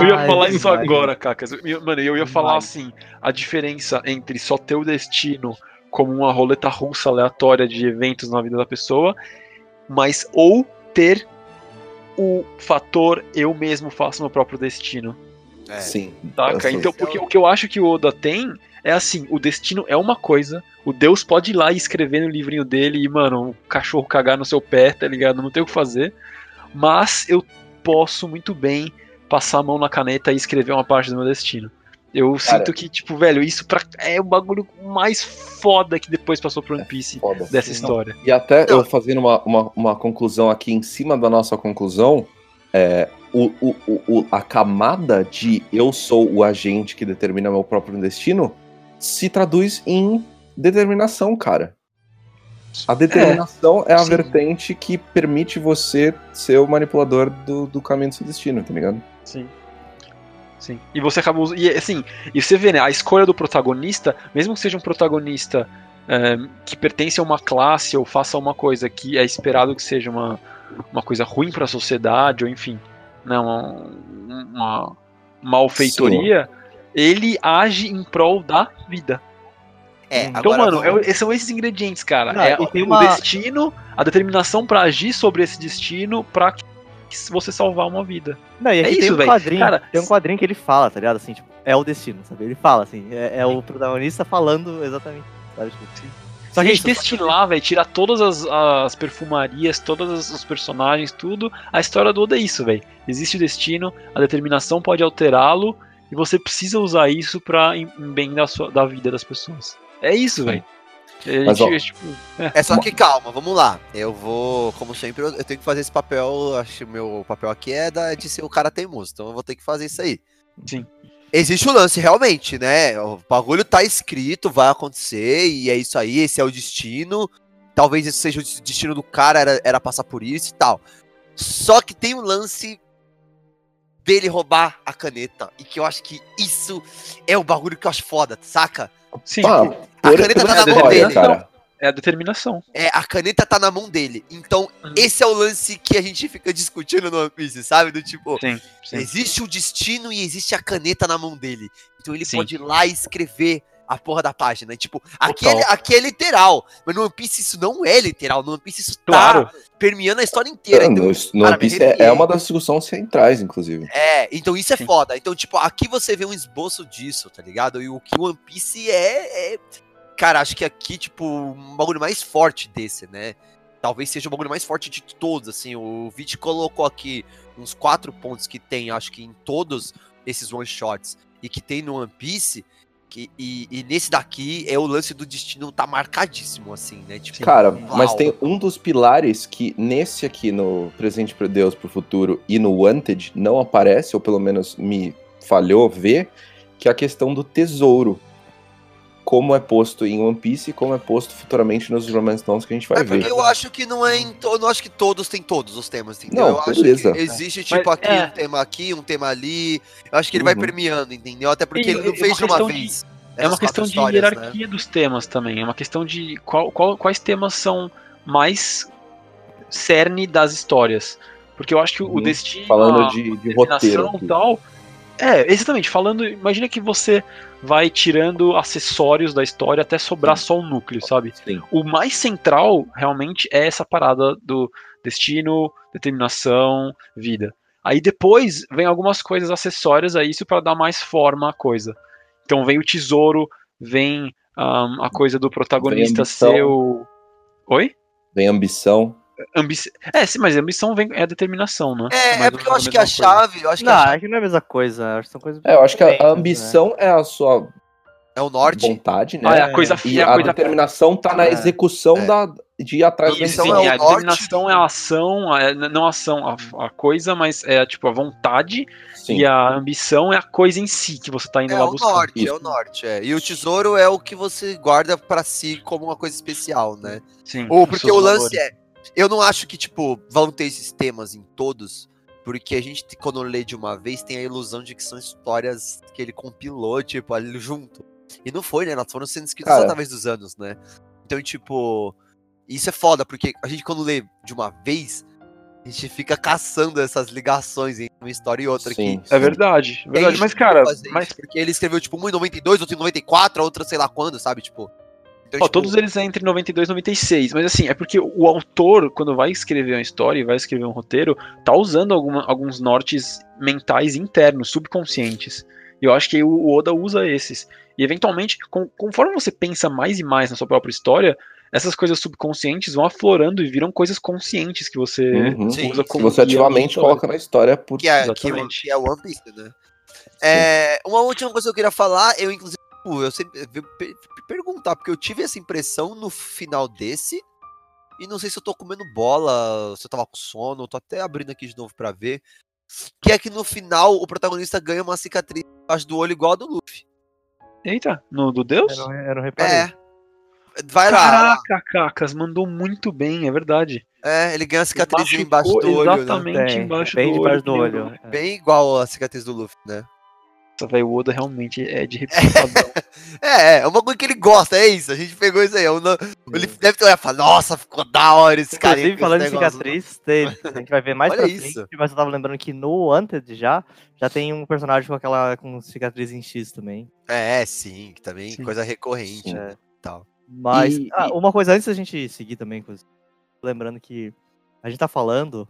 eu ia falar isso vai. agora, Cacas. Mano, eu ia falar Vai. assim: a diferença entre só ter o destino como uma roleta russa aleatória de eventos na vida da pessoa, mas ou ter o fator eu mesmo faço meu próprio destino. É. Sim. Saca? Então, porque o que eu acho que o Oda tem é assim: o destino é uma coisa, o Deus pode ir lá e escrever no livrinho dele e, mano, o cachorro cagar no seu pé, tá ligado? Não tem o que fazer. Mas eu posso muito bem passar a mão na caneta e escrever uma parte do meu destino. Eu Cara. sinto que, tipo, velho, isso pra, é o bagulho mais foda que depois passou pro One Piece Foda. dessa Sim. história. E até Não. eu fazendo uma, uma, uma conclusão aqui em cima da nossa conclusão, é, o, o, o, o- a camada de eu sou o agente que determina meu próprio destino se traduz em determinação, cara. A determinação é, a sim. vertente que permite você ser o manipulador do, do caminho do seu destino, tá ligado? Sim. Sim. E você acaba usando. E assim, e você vê, né? A escolha do protagonista, mesmo que seja um protagonista é, que pertence a uma classe ou faça uma coisa que é esperado que seja uma, uma coisa ruim para a sociedade, ou enfim, não, uma malfeitoria, ele age em prol da vida. É, Então, agora mano, vamos- é- são esses ingredientes, cara. Não, é tem o uma- destino, a determinação pra agir sobre esse destino pra que você salvar uma vida. Não, e aqui É tem isso, um quadrinho. Cara, tem um quadrinho que ele fala, tá ligado? Assim, tipo, é o destino, sabe? Ele fala, assim, é, é o protagonista falando exatamente. Sabe? Tipo, a gente isso, só que- destilar, velho, tirar todas as, as perfumarias, todos os- os personagens, tudo, a história do Oda é isso, velho. Existe o destino, a determinação pode alterá-lo, e você precisa usar isso pra em, em bem da, sua, da vida das pessoas. É isso, velho. Mas, gente, ó, é, tipo, é. É só que calma, vamos lá. Eu vou, como sempre, eu tenho que fazer esse papel. Acho que o meu papel aqui é da, de ser o cara teimoso. Então eu vou ter que fazer isso aí. Sim. Existe o lance, realmente, né? O bagulho tá escrito, vai acontecer, e é isso aí, esse é o destino. Talvez esse seja o destino do cara, era, era passar por isso e tal. Só que tem o lance dele roubar a caneta. E que eu acho que isso é o bagulho que eu acho foda, saca? Sim, Ah, A por- caneta tá na mão história, dele. cara. é a determinação. É, a caneta tá na mão dele. Então, Uhum. esse é o lance que a gente fica discutindo no One Piece, sabe? Do tipo, Sim, sim. existe o destino e existe a caneta na mão dele. Então ele Sim. pode ir lá e escrever a porra da página. E, tipo, aqui é, aqui é literal. Mas no One Piece isso não é literal. No One Piece isso Claro. tá permeando a história inteira. É, Então, no, no cara, One Piece é, é uma das discussões centrais, inclusive. É, então isso é Sim. foda. Então, tipo, aqui você vê um esboço disso, tá ligado? E o que o One Piece é, é- Cara, acho que aqui, tipo, um bagulho mais forte desse, né? Talvez seja o bagulho mais forte de todos, assim. O Vit colocou aqui uns quatro pontos que tem, acho que em todos esses one-shots e que tem no One Piece. Que, e, e nesse daqui é o lance do destino tá marcadíssimo, assim, né? Tipo, Cara, uau. mas tem um dos pilares que nesse aqui, no Presente para Deus pro Futuro e no Wanted, não aparece, ou pelo menos me falhou ver, que é a questão do tesouro. Como é posto em One Piece e como é posto futuramente nos Romance Stones que a gente vai É ver. porque eu acho que não é em to... eu não acho que todos têm todos os temas, entendeu? Não, eu acho beleza. que existe tipo Mas, aqui é. um tema aqui, um tema ali. Eu acho que ele vai Uhum. premiando, entendeu? Até porque E ele não é fez uma de uma questão de- vez. É uma questão de histórias, né? hierarquia dos temas também. É uma questão de qual, qual- quais temas são mais cerne das histórias. Porque eu acho que o Uhum. destino, Falando de, de roteiro. e tal. É, exatamente. Falando, imagina que você vai tirando acessórios da história até sobrar só o núcleo, sabe? Sim. O mais central realmente é essa parada do destino, determinação, vida. Aí depois vem algumas coisas acessórias a isso para dar mais forma à coisa. Então vem o tesouro, vem ahn, a coisa do protagonista ser o. Oi? Vem ambição. Ambi... É, sim, mas a ambição vem... é a determinação, né? É, é porque eu menos acho que a coisa. chave, eu acho que a Não, chave é que não é a mesma coisa. Acho que são coisas. É, eu acho que a- a diferentes, ambição é a sua é o norte. vontade, né? Ah, é a coisa E fia, a a coisa determinação tá na É. execução É. da, de ir atrás da Ambição Sim, é a norte. determinação é a ação, a- não a ação, a, a coisa, mas é tipo a vontade Sim. e a ambição é a coisa em si que você tá indo É lá o buscar. norte, é Isso. o norte, é. E o tesouro é o que você guarda pra si como uma coisa especial, né? Sim, Ou porque o lance valores. é. Eu não acho que, tipo, vão ter esses temas em todos. Porque a gente, quando lê de uma vez, tem a ilusão de que são histórias que ele compilou, tipo, ali junto. E não foi, né? Elas foram sendo escritas Cara. através dos anos, né? Então, tipo. Isso é foda, porque a gente, quando lê de uma vez, a gente fica caçando essas ligações entre uma história e outra. Sim. Que É verdade, é verdade. Mas, que cara, mas porque ele escreveu, tipo, uma em 92, outra em 94, a outra sei lá quando, sabe? Tipo. Então, Ó, tipo, todos eles é entre 92 e 96, mas assim, é porque o autor, quando vai escrever uma história e vai escrever um roteiro, tá usando alguma- alguns nortes mentais internos, subconscientes. E eu acho que o o Oda usa esses. E eventualmente, com- conforme você pensa mais e mais na sua própria história, essas coisas subconscientes vão aflorando e viram coisas conscientes que você Uhum. Usa Que como você guia ativamente coloca na história por. Que é, que, Exatamente. que é One Piece, né? É, uma última coisa que eu queria falar, eu inclusive, tipo, eu sempre per- perguntar, porque eu tive essa impressão no final desse, e não sei se eu tô comendo bola, se eu tava com sono, eu tô até abrindo aqui de novo pra ver, que é que no final o protagonista ganha uma cicatriz embaixo do olho igual a do Luffy. Eita, no do Deus? Eu não, eu não reparei. É. Vai lá. Caraca, Cacas, mandou muito bem, é verdade. É, ele ganha a cicatriz embaixo do olho, né? Exatamente Tem, embaixo bem do debaixo olho. do olho. É. Bem igual a cicatriz do Luffy, né? Nossa, velho, o Oda realmente é de reputadão. É, é uma coisa que ele gosta, é isso. A gente pegou isso aí. é Ele deve ter olhado e falado, nossa, ficou da hora esse cara. Inclusive, falando em cicatriz, tem- a gente vai ver mais Olha pra isso. frente, mas eu tava lembrando que no Wanted já, já tem um personagem com aquela com cicatriz em X também. É, sim, que também Sim. coisa recorrente. Sim. É. Tal. Mas, E- ah, e- uma coisa antes da gente seguir também, lembrando que a gente tá falando,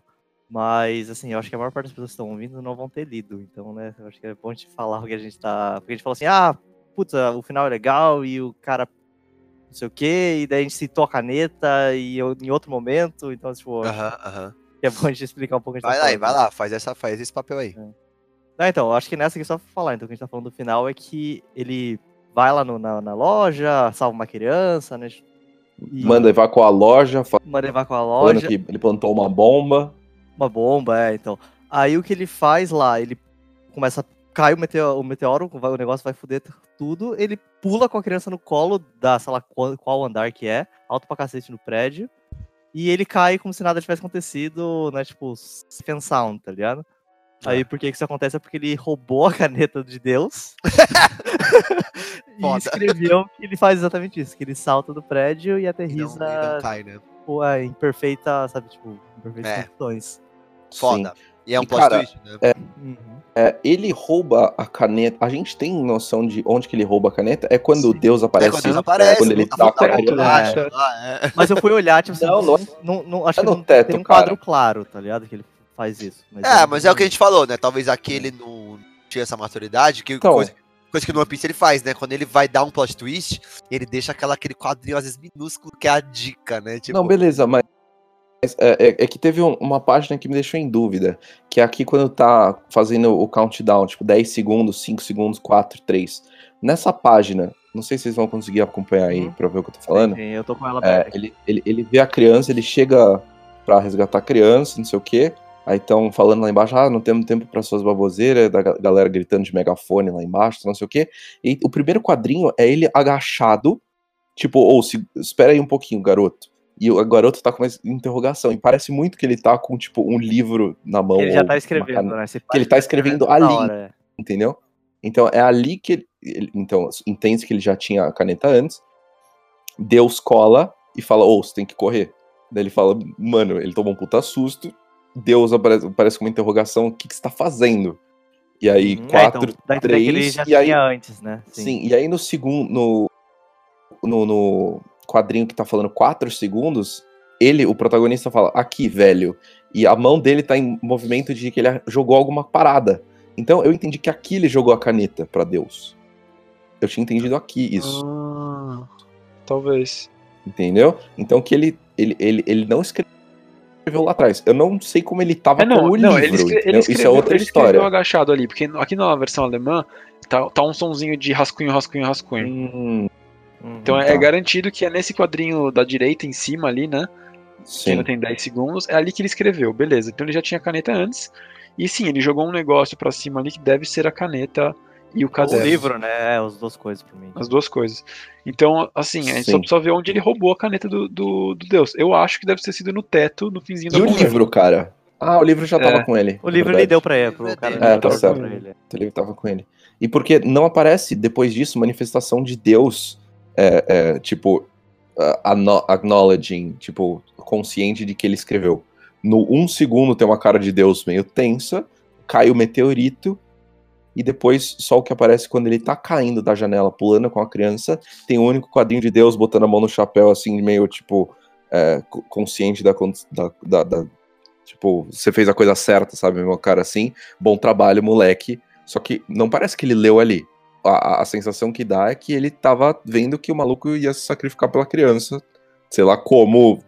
mas assim, eu acho que a maior parte das pessoas que estão ouvindo não vão ter lido, então, né, eu acho que é bom a gente falar o que a gente tá, porque a gente falou assim, ah, putz, o final é legal e o cara não sei o que, e daí a gente citou a caneta e eu- em outro momento, então, tipo, acho Aham, aham. que é bom a gente explicar um pouco gente Vai tá lá, falando. vai lá, faz, essa, faz esse papel aí. Não, então, eu acho que nessa aqui só pra falar. Então, o que a gente tá falando do final é que ele vai lá no- na, na loja, salva uma criança, né? E Manda evacuar a loja, falando manda levar com a falando loja, que ele plantou uma bomba. Uma bomba, é, então. Aí o que ele faz lá, ele começa a cair o meteoro, o meteoro, o negócio vai foder tudo, ele pula com a criança no colo da, sei lá, qual, qual andar que é, alto pra cacete no prédio, e ele cai como se nada tivesse acontecido, né, tipo, and sound, tá ligado? Aí por que isso acontece? É porque ele roubou a caneta de Deus e Foda. escreveu que ele faz exatamente isso, que ele salta do prédio e E não, aterriza e não cai, né? pô, é, em perfeita, sabe, tipo, em perfeitas É. condições. Foda. E é um plot cara, twist, né? Uhum. É, ele rouba a caneta. A gente tem noção de onde que ele rouba a caneta? É quando Sim. Deus É aparece. quando ele aparece, quando ele tá com a é. Mas eu fui olhar, tipo, assim, Não, não, não- não, não- acho é que no não teto, tem um quadro cara. claro, tá ligado? Que ele faz isso. É, mas é o que a gente falou, né? Talvez aquele não tinha essa maturidade, que Então. coisa, coisa que no One Piece ele faz, né? Quando ele vai dar um plot twist, ele deixa aquela, aquele quadrinho, às vezes, minúsculo, que é a dica, né? Tipo, Não, beleza, mas é, é- é que teve um- uma página que me deixou em dúvida, que é aqui quando tá fazendo o countdown, tipo 10 segundos, 5 segundos, 4, 3. Nessa página, não sei se vocês vão conseguir acompanhar aí Uhum. pra ver o que eu tô falando. Sim, eu tô com ela É, ele, ele, ele vê a criança, ele chega pra resgatar a criança, não sei o quê. Aí estão falando lá embaixo, ah, não temos tempo pra suas baboseiras, da ga- galera gritando de megafone lá embaixo, não sei o quê. E o primeiro quadrinho é ele agachado, tipo, ou se, espera aí um pouquinho, garoto. E o garoto tá com uma interrogação, e parece muito que ele tá com, tipo, um livro na mão. Ele já tá escrevendo, né? Esse Que ele tá escrevendo toda ali, hora, é. entendeu? Então é ali que ele, ele- então entende que ele já tinha a caneta antes. Deus cola e fala: "Ô, você tem que correr". Daí ele fala: "Mano, ele tomou um puta susto". Deus aparece, aparece com uma interrogação: "O que que você tá fazendo?". E aí é, quatro, então, dá a entender que ele três, já e aí antes, né? sim. e aí no segundo no, no no quadrinho que tá falando 4 segundos, ele, o protagonista fala: "Aqui, velho". E a mão dele tá em movimento de que ele jogou alguma parada. Então eu entendi que aqui ele jogou a caneta pra Deus. Eu tinha entendido aqui isso, Ah, talvez. entendeu? Então que ele, ele, ele, ele não escreveu lá atrás. Eu não sei como ele tava É, não, com o não, livro, ele, escre- ele escreveu, Isso é outra ele escreveu história. agachado ali, porque aqui na versão alemã tá, tá um sonzinho de rascunho, rascunho, rascunho. Hum, Uhum. Então é tá. garantido que é nesse quadrinho da direita em cima ali, né? Que sim. ainda tem 10 segundos, é ali que ele escreveu, beleza. Então ele já tinha caneta antes. E sim, ele jogou um negócio pra cima ali que deve ser a caneta e o o caderno. livro, né? É, as duas coisas pra mim. As duas coisas. Então, assim, a gente só Sim. precisa ver onde ele roubou a caneta do, do, do Deus. Eu acho que deve ter sido no teto, no finzinho da E o conversa. livro, cara? Ah, o livro já tava É. com ele. O livro verdade. ele deu pra ele, pro é cara. É, tá certo. ele. O livro tava com ele. E porque não aparece, depois disso, manifestação de Deus, é, é, tipo, uh, acknowledging, tipo, consciente de que ele escreveu. No um segundo tem uma cara de Deus meio tensa, cai o meteorito, e depois só o que aparece quando ele tá caindo da janela, pulando com a criança, tem o único quadrinho de Deus botando a mão no chapéu, assim, meio, tipo, é, co- consciente da, da, da- da- Tipo, você fez a coisa certa, sabe? Meu cara assim, bom trabalho, moleque. Só que não parece que ele leu ali. A, a- sensação que dá é que ele tava vendo que o maluco ia se sacrificar pela criança. Sei lá como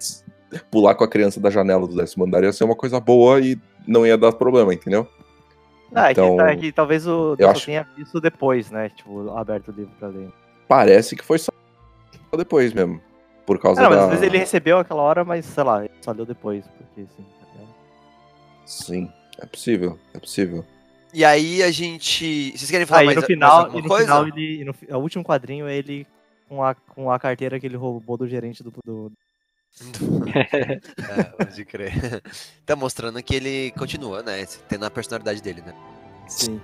pular com a criança da janela do décimo andar ia ser uma coisa boa e não ia dar problema, entendeu? Ah, é que, Então, tá- é que talvez o só acho- tenha visto depois, né? Tipo, aberto o livro pra ler. Parece que foi só depois mesmo. Por causa Ah, não, mas da. às vezes ele recebeu aquela hora, mas sei lá, ele só leu depois, porque sim. tá ligado? Sim, é possível, é possível. E aí a gente. Vocês querem falar Ah, e mais, no mais final, alguma e no coisa? final ele. e no fi- o último quadrinho é ele com a, com a carteira que ele roubou do gerente do. do- é, pode crer. Tá mostrando que ele continua, né? Tendo a personalidade dele, né? Sim.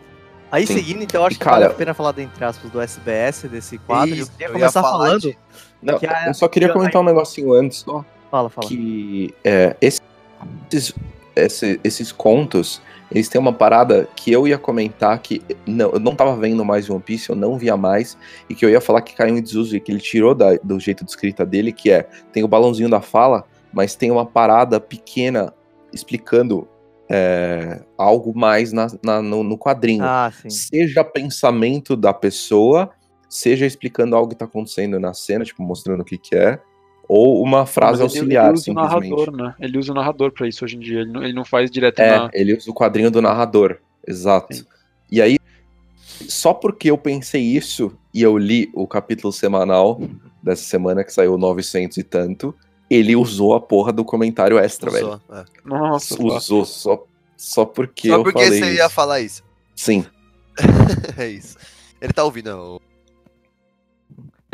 Aí Sim. seguindo, então, eu acho que cara- vale a pena falar, do, entre aspas, do SBS, desse quadro. Isso, eu queria eu ia começar falar falando. de- Não, Que a- eu só queria comentar um negocinho antes, só. Fala, fala. que é, esses, esse- esses contos, eles têm uma parada que eu ia comentar que não, eu não tava vendo mais One Piece, eu não via mais, e que eu ia falar que caiu em desuso e que ele tirou da- do jeito de escrita dele, que é, tem o balãozinho da fala, mas tem uma parada pequena explicando é, algo mais na- na- no, no quadrinho. Ah, sim. Seja pensamento da pessoa, seja explicando algo que tá acontecendo na cena, tipo, mostrando o que que é, ou uma frase ele- auxiliar, ele usa o narrador, né? Ele usa o narrador pra isso hoje em dia. Ele não, ele não faz direto É, na. ele usa o quadrinho do narrador, exato. Sim. E aí, só porque eu pensei isso e eu li o capítulo semanal dessa semana que saiu 900 e tanto, ele usou a porra do comentário extra, velho. Usou, é. Nossa, Usou só, só porque Só eu porque falei você isso. ia falar isso. Sim, é isso. Ele tá ouvindo, o-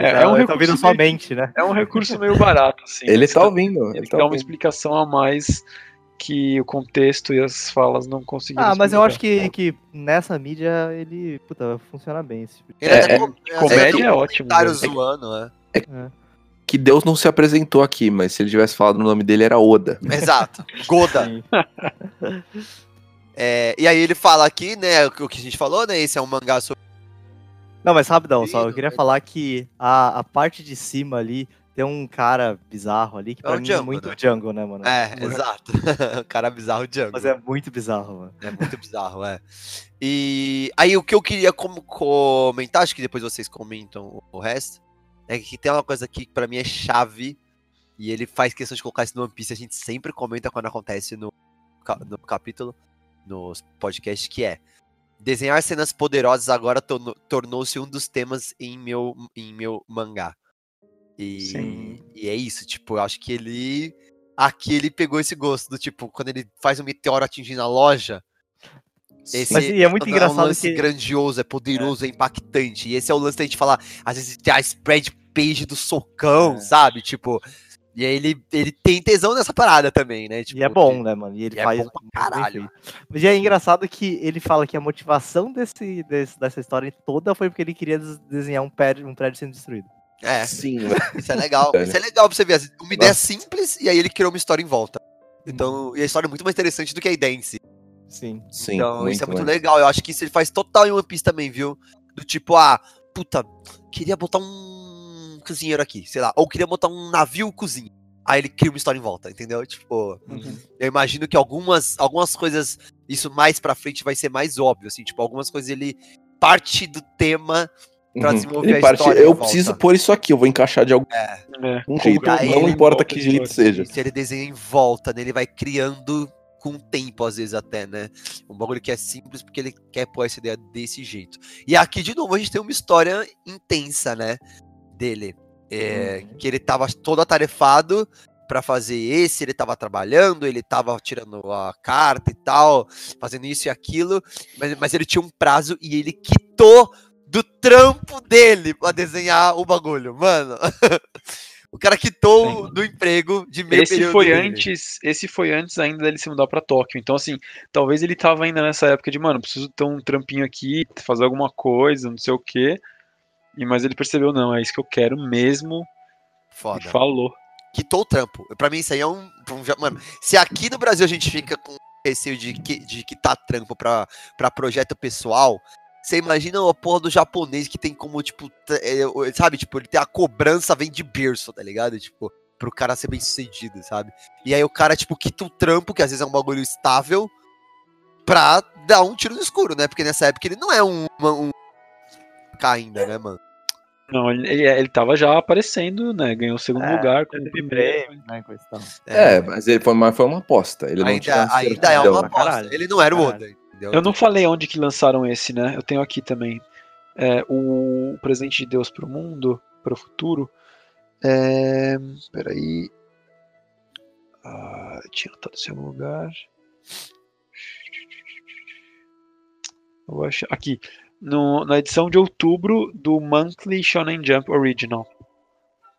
é, é um Tá- tá recurso ouvindo meio- somente, né? É um recurso meio barato, assim. ele Você tá ouvindo, ele Ele tá dá uma ouvindo. explicação a mais que o contexto e as falas não conseguiram. Ah, mas eu acho que, que nessa mídia ele, puta, funciona bem. Esse tipo de- É, é, com- Comédia é um ótimo. comentário velho. zoando, é. Que Deus não se apresentou aqui, mas se ele tivesse falado o nome dele era Oda. Exato. Goda. É, e aí ele fala aqui, né, o que o que a gente falou, né? Esse é um mangá sobre. Não, mas rapidão, só eu queria falar que a, a parte de cima ali tem um cara bizarro ali, que É pra o mim é Django, muito né? Django, né, mano? É, exato. o cara bizarro Django. Mas é muito bizarro, mano. É muito bizarro, é. E aí o que eu queria comentar, acho que depois vocês comentam o resto, é que tem uma coisa aqui que pra mim é chave E ele faz questão de colocar isso no One Piece, a gente sempre comenta quando acontece no, no capítulo, no podcast, que é desenhar cenas poderosas agora tornou- tornou-se um dos temas em meu, em meu mangá. E, Sim. e é isso, tipo, eu acho que ele. Aqui ele pegou esse gosto do tipo, quando ele faz um meteoro atingindo a loja. Esse Mas e é muito um engraçado lance que- grandioso, é poderoso, é. impactante. E esse é o lance da gente falar, às vezes tem a spread page do socão, É. sabe? Tipo. E aí ele, ele tem tesão nessa parada também, né? Tipo, E é bom, né, mano? E ele e é faz. bom pra muito bem caralho. Mas é engraçado que ele fala que a motivação desse, desse- dessa história toda foi porque ele queria des- desenhar um prédio, um prédio sendo destruído. É, Sim, velho. isso é legal. Isso é legal pra você ver. Uma ideia Nossa. simples e aí ele criou uma história em volta. Então, e a história é muito mais interessante do que a ideia em si. Sim. Sim, então, isso é muito mais. legal. Eu acho que isso ele faz total em One Piece também, viu? Do tipo, ah, puta, queria botar um cozinheiro aqui, sei lá. Ou queria botar um navio cozinha. Aí ele cria uma história em volta, entendeu? Tipo, eu imagino que algumas, algumas coisas, isso mais pra frente vai ser mais óbvio, assim, tipo, algumas coisas ele parte do tema pra Uhum. desenvolver Ele a parte, história. eu em volta. preciso pôr isso aqui, eu vou encaixar de algum É. jeito, Colocar não ele importa que jeito seja. Se ele desenha em volta, né? Ele vai criando com o tempo, às vezes, até, né? Um bagulho que é simples porque ele quer pôr essa ideia desse jeito. E aqui, de novo, a gente tem uma história intensa, né? Dele. É, Uhum. Que ele tava todo atarefado pra fazer esse, ele tava trabalhando, ele tava tirando a carta e tal, fazendo isso e aquilo, mas, mas ele tinha um prazo e ele quitou do trampo dele pra desenhar o bagulho, mano. o cara quitou Sim. do emprego de meio Esse foi dele. antes, esse foi antes ainda dele se mudar pra Tóquio. Então assim, talvez ele tava ainda nessa época de, mano, preciso ter um trampinho aqui, fazer alguma coisa, não sei o quê. E mas ele percebeu, não, é isso que eu quero mesmo. Foda. E falou. Quitou o trampo. Pra mim, isso aí é um. um Mano, se aqui no Brasil a gente fica com receio de, de quitar trampo pra, pra projeto pessoal, você imagina a porra do japonês que tem como, tipo, é, sabe? Tipo, ele tem a cobrança, vem de berço, tá ligado? Tipo, pro cara ser bem sucedido, sabe? E aí o cara, tipo, quita o trampo, que às vezes é um bagulho estável, pra dar um tiro no escuro, né? Porque nessa época ele não é um. uma- um... ainda, né, mano? Não, ele, ele, ele tava já aparecendo, né? Ganhou o segundo É, lugar. Como teve primeiro. prêmio, né? E tal. É, mas ele foi, mas foi uma aposta. Ele não tinha ainda, ainda é uma aposta. caralho. Ele não era o. Oda, entendeu? Eu não falei onde que lançaram esse, né? Eu tenho aqui também. É, o Presente de Deus pro Mundo, pro futuro. É, peraí. Ah, tinha anotado esse algum lugar. Eu acho, aqui. No, na edição de outubro do Monthly Shonen Jump Original.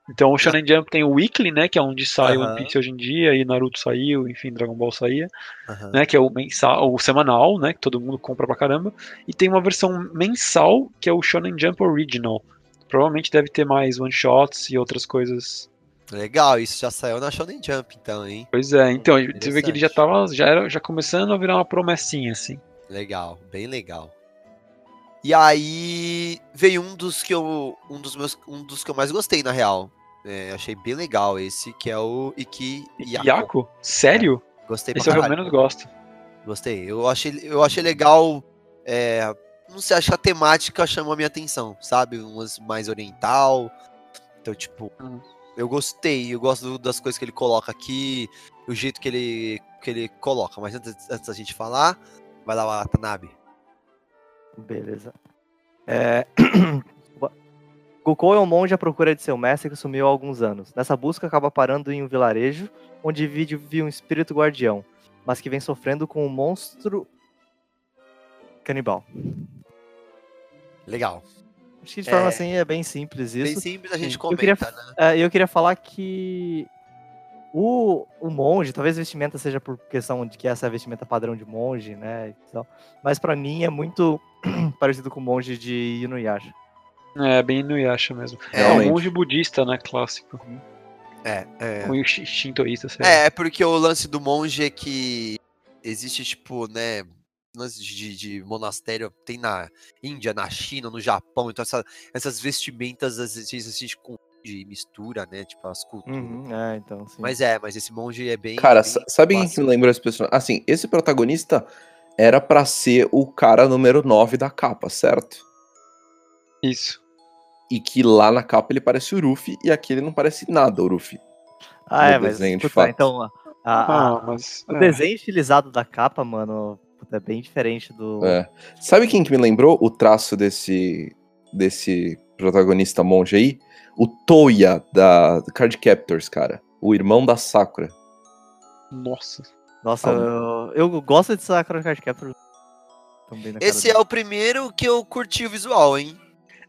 Então o Shonen Jump tem o Weekly, né? Que é onde sai Aham. One Piece hoje em dia, e Naruto saiu, enfim, Dragon Ball saía Aham. né, que é o mensal, o semanal, né, que todo mundo compra pra caramba, e tem uma versão mensal que é o Shonen Jump Original. Provavelmente deve ter mais one shots e outras coisas. Legal, isso já saiu na Shonen Jump, então, hein? Pois é, então você vê que ele já tava, já era, já começando a virar uma promessinha assim. Legal, bem legal. E aí veio um dos que eu, um dos meus, um dos que eu mais gostei na real. É, achei bem legal esse, que é o Iki Yako. Yaku? Sério? Gostei Esse é o eu caralho. menos gosto. Gostei. Eu achei, eu achei legal. é, não sei, acho que a temática chamou a minha atenção, sabe? Umas mais oriental. Então, tipo, Hum. eu gostei. Eu gosto das coisas que ele coloca aqui, o jeito que ele, que ele coloca. Mas antes, antes da gente falar, vai lá, Watanabe. Beleza. É... Goku é um monge à procura de seu mestre que sumiu há alguns anos. Nessa busca, acaba parando em um vilarejo, onde vive, um espírito guardião, mas que vem sofrendo com um monstro canibal. Legal. Acho que de forma É. assim é bem simples Bem isso. simples a gente Eu comenta, queria- né? É, eu queria falar que o, o monge, talvez vestimenta seja por questão de que essa é a vestimenta padrão de monge, né? Mas pra mim é muito parecido com o monge de Inuyasha. É, bem Inuyasha mesmo. É, um monge budista, né, clássico. É, é. Ou shi- shintoísta, sei lá. É, porque o lance do monge é que existe, tipo, né, lance de, de monastério, tem na Índia, na China, no Japão, então essa- essas vestimentas às vezes a gente confunde, mistura, né, tipo, as culturas. Uhum, é, então, sim. Mas é, mas esse monge é bem... Cara, bem sa- sabe quem que me lembrou esse personagem? Assim, esse protagonista era pra ser o cara número 9 da capa, certo? Isso. E que lá na capa ele parece o Ruffy e aqui ele não parece nada o Ruffy. Ah, é, mas desenho, puta, fato. então, a- a- Ah, mas. o é. desenho estilizado da capa, mano, puta, é bem diferente do. É. Sabe quem que me lembrou o traço desse, desse protagonista monge aí? O Toya da Card Captors, cara. O irmão da Sakura. Nossa. Nossa, eu, eu gosto de Sakura Card Captor Esse é o primeiro que eu curti o visual, hein?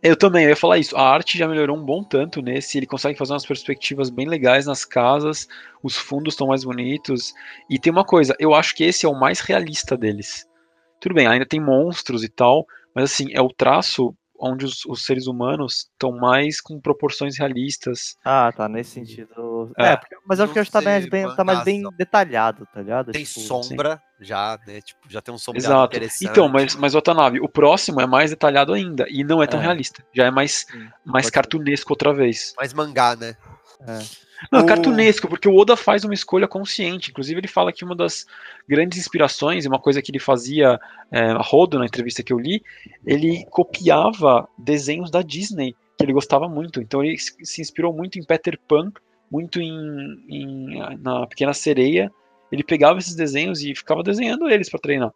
Eu também, eu ia falar isso. A arte já melhorou um bom tanto nesse. Ele consegue fazer umas perspectivas bem legais nas casas. Os fundos estão mais bonitos. E tem uma coisa, eu acho que esse é o mais realista deles. Tudo bem, ainda tem monstros e tal, mas assim, é o traço onde os, os seres humanos estão mais com proporções realistas. Ah, tá, nesse sentido. É. É, porque- mas eu acho que tá sei, mais bem, tá mais bem mangás, detalhado, tá ligado? Tem Tipo, sombra já, né? Tipo, já tem um sombreado Exato. interessante. Então, mas, mas Watanabe, o próximo é mais detalhado ainda. E não é tão É. realista. Já é mais, Sim, mais pode ser. cartunesco outra vez. Mais mangá, né? Não, é O- cartunesco, porque o Oda faz uma escolha consciente. Inclusive, ele fala que uma das grandes inspirações, e uma coisa que ele fazia é, a rodo na entrevista que eu li, ele copiava desenhos da Disney, que ele gostava muito. Então, ele se se inspirou muito em Peter Pan, muito em, em- na Pequena Sereia. Ele pegava esses desenhos e ficava desenhando eles para treinar.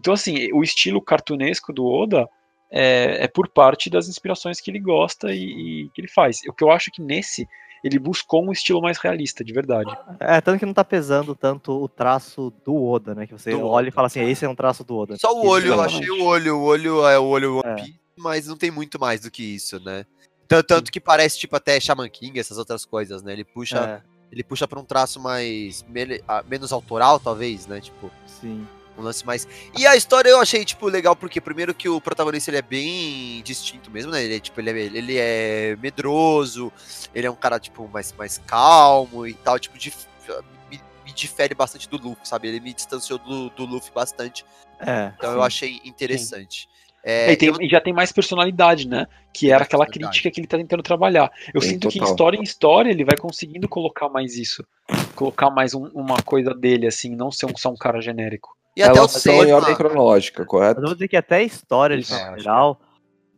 Então, assim, o estilo cartunesco do Oda é, é por parte das inspirações que ele gosta e, e que ele faz. O que eu acho que nesse ele buscou um estilo mais realista, de verdade. É, tanto que não tá pesando tanto o traço do Oda, né? Que você Do olha e Oda. fala assim, esse é um traço do Oda. Só o olho, eu achei o olho. O olho é o olho One É. Piece, mas não tem muito mais do que isso, né? Tanto, tanto que parece, tipo, até Shaman King, essas outras coisas, né? Ele puxa, É, ele puxa pra um traço mais. menos autoral, talvez, né? Tipo, sim. Um lance mais. E a história eu achei, tipo, legal, porque primeiro que o protagonista ele é bem distinto mesmo, né? Ele é, tipo, ele é, ele é medroso, ele é um cara, tipo, mais, mais calmo e tal, tipo, dif- me, me difere bastante do Luffy, sabe? Ele me distanciou do, do Luffy bastante. É. Então sim. eu achei interessante. É, É, e, tem- eu- e já tem mais personalidade, né? Que era aquela crítica que ele tá tentando trabalhar. Eu Tem, sinto que total. história em história ele vai conseguindo colocar mais isso. Colocar mais um- uma coisa dele, assim, não ser um, só um cara genérico. E até o em tema. ordem cronológica, correto? Mas eu vou dizer que até a história, de forma É, geral,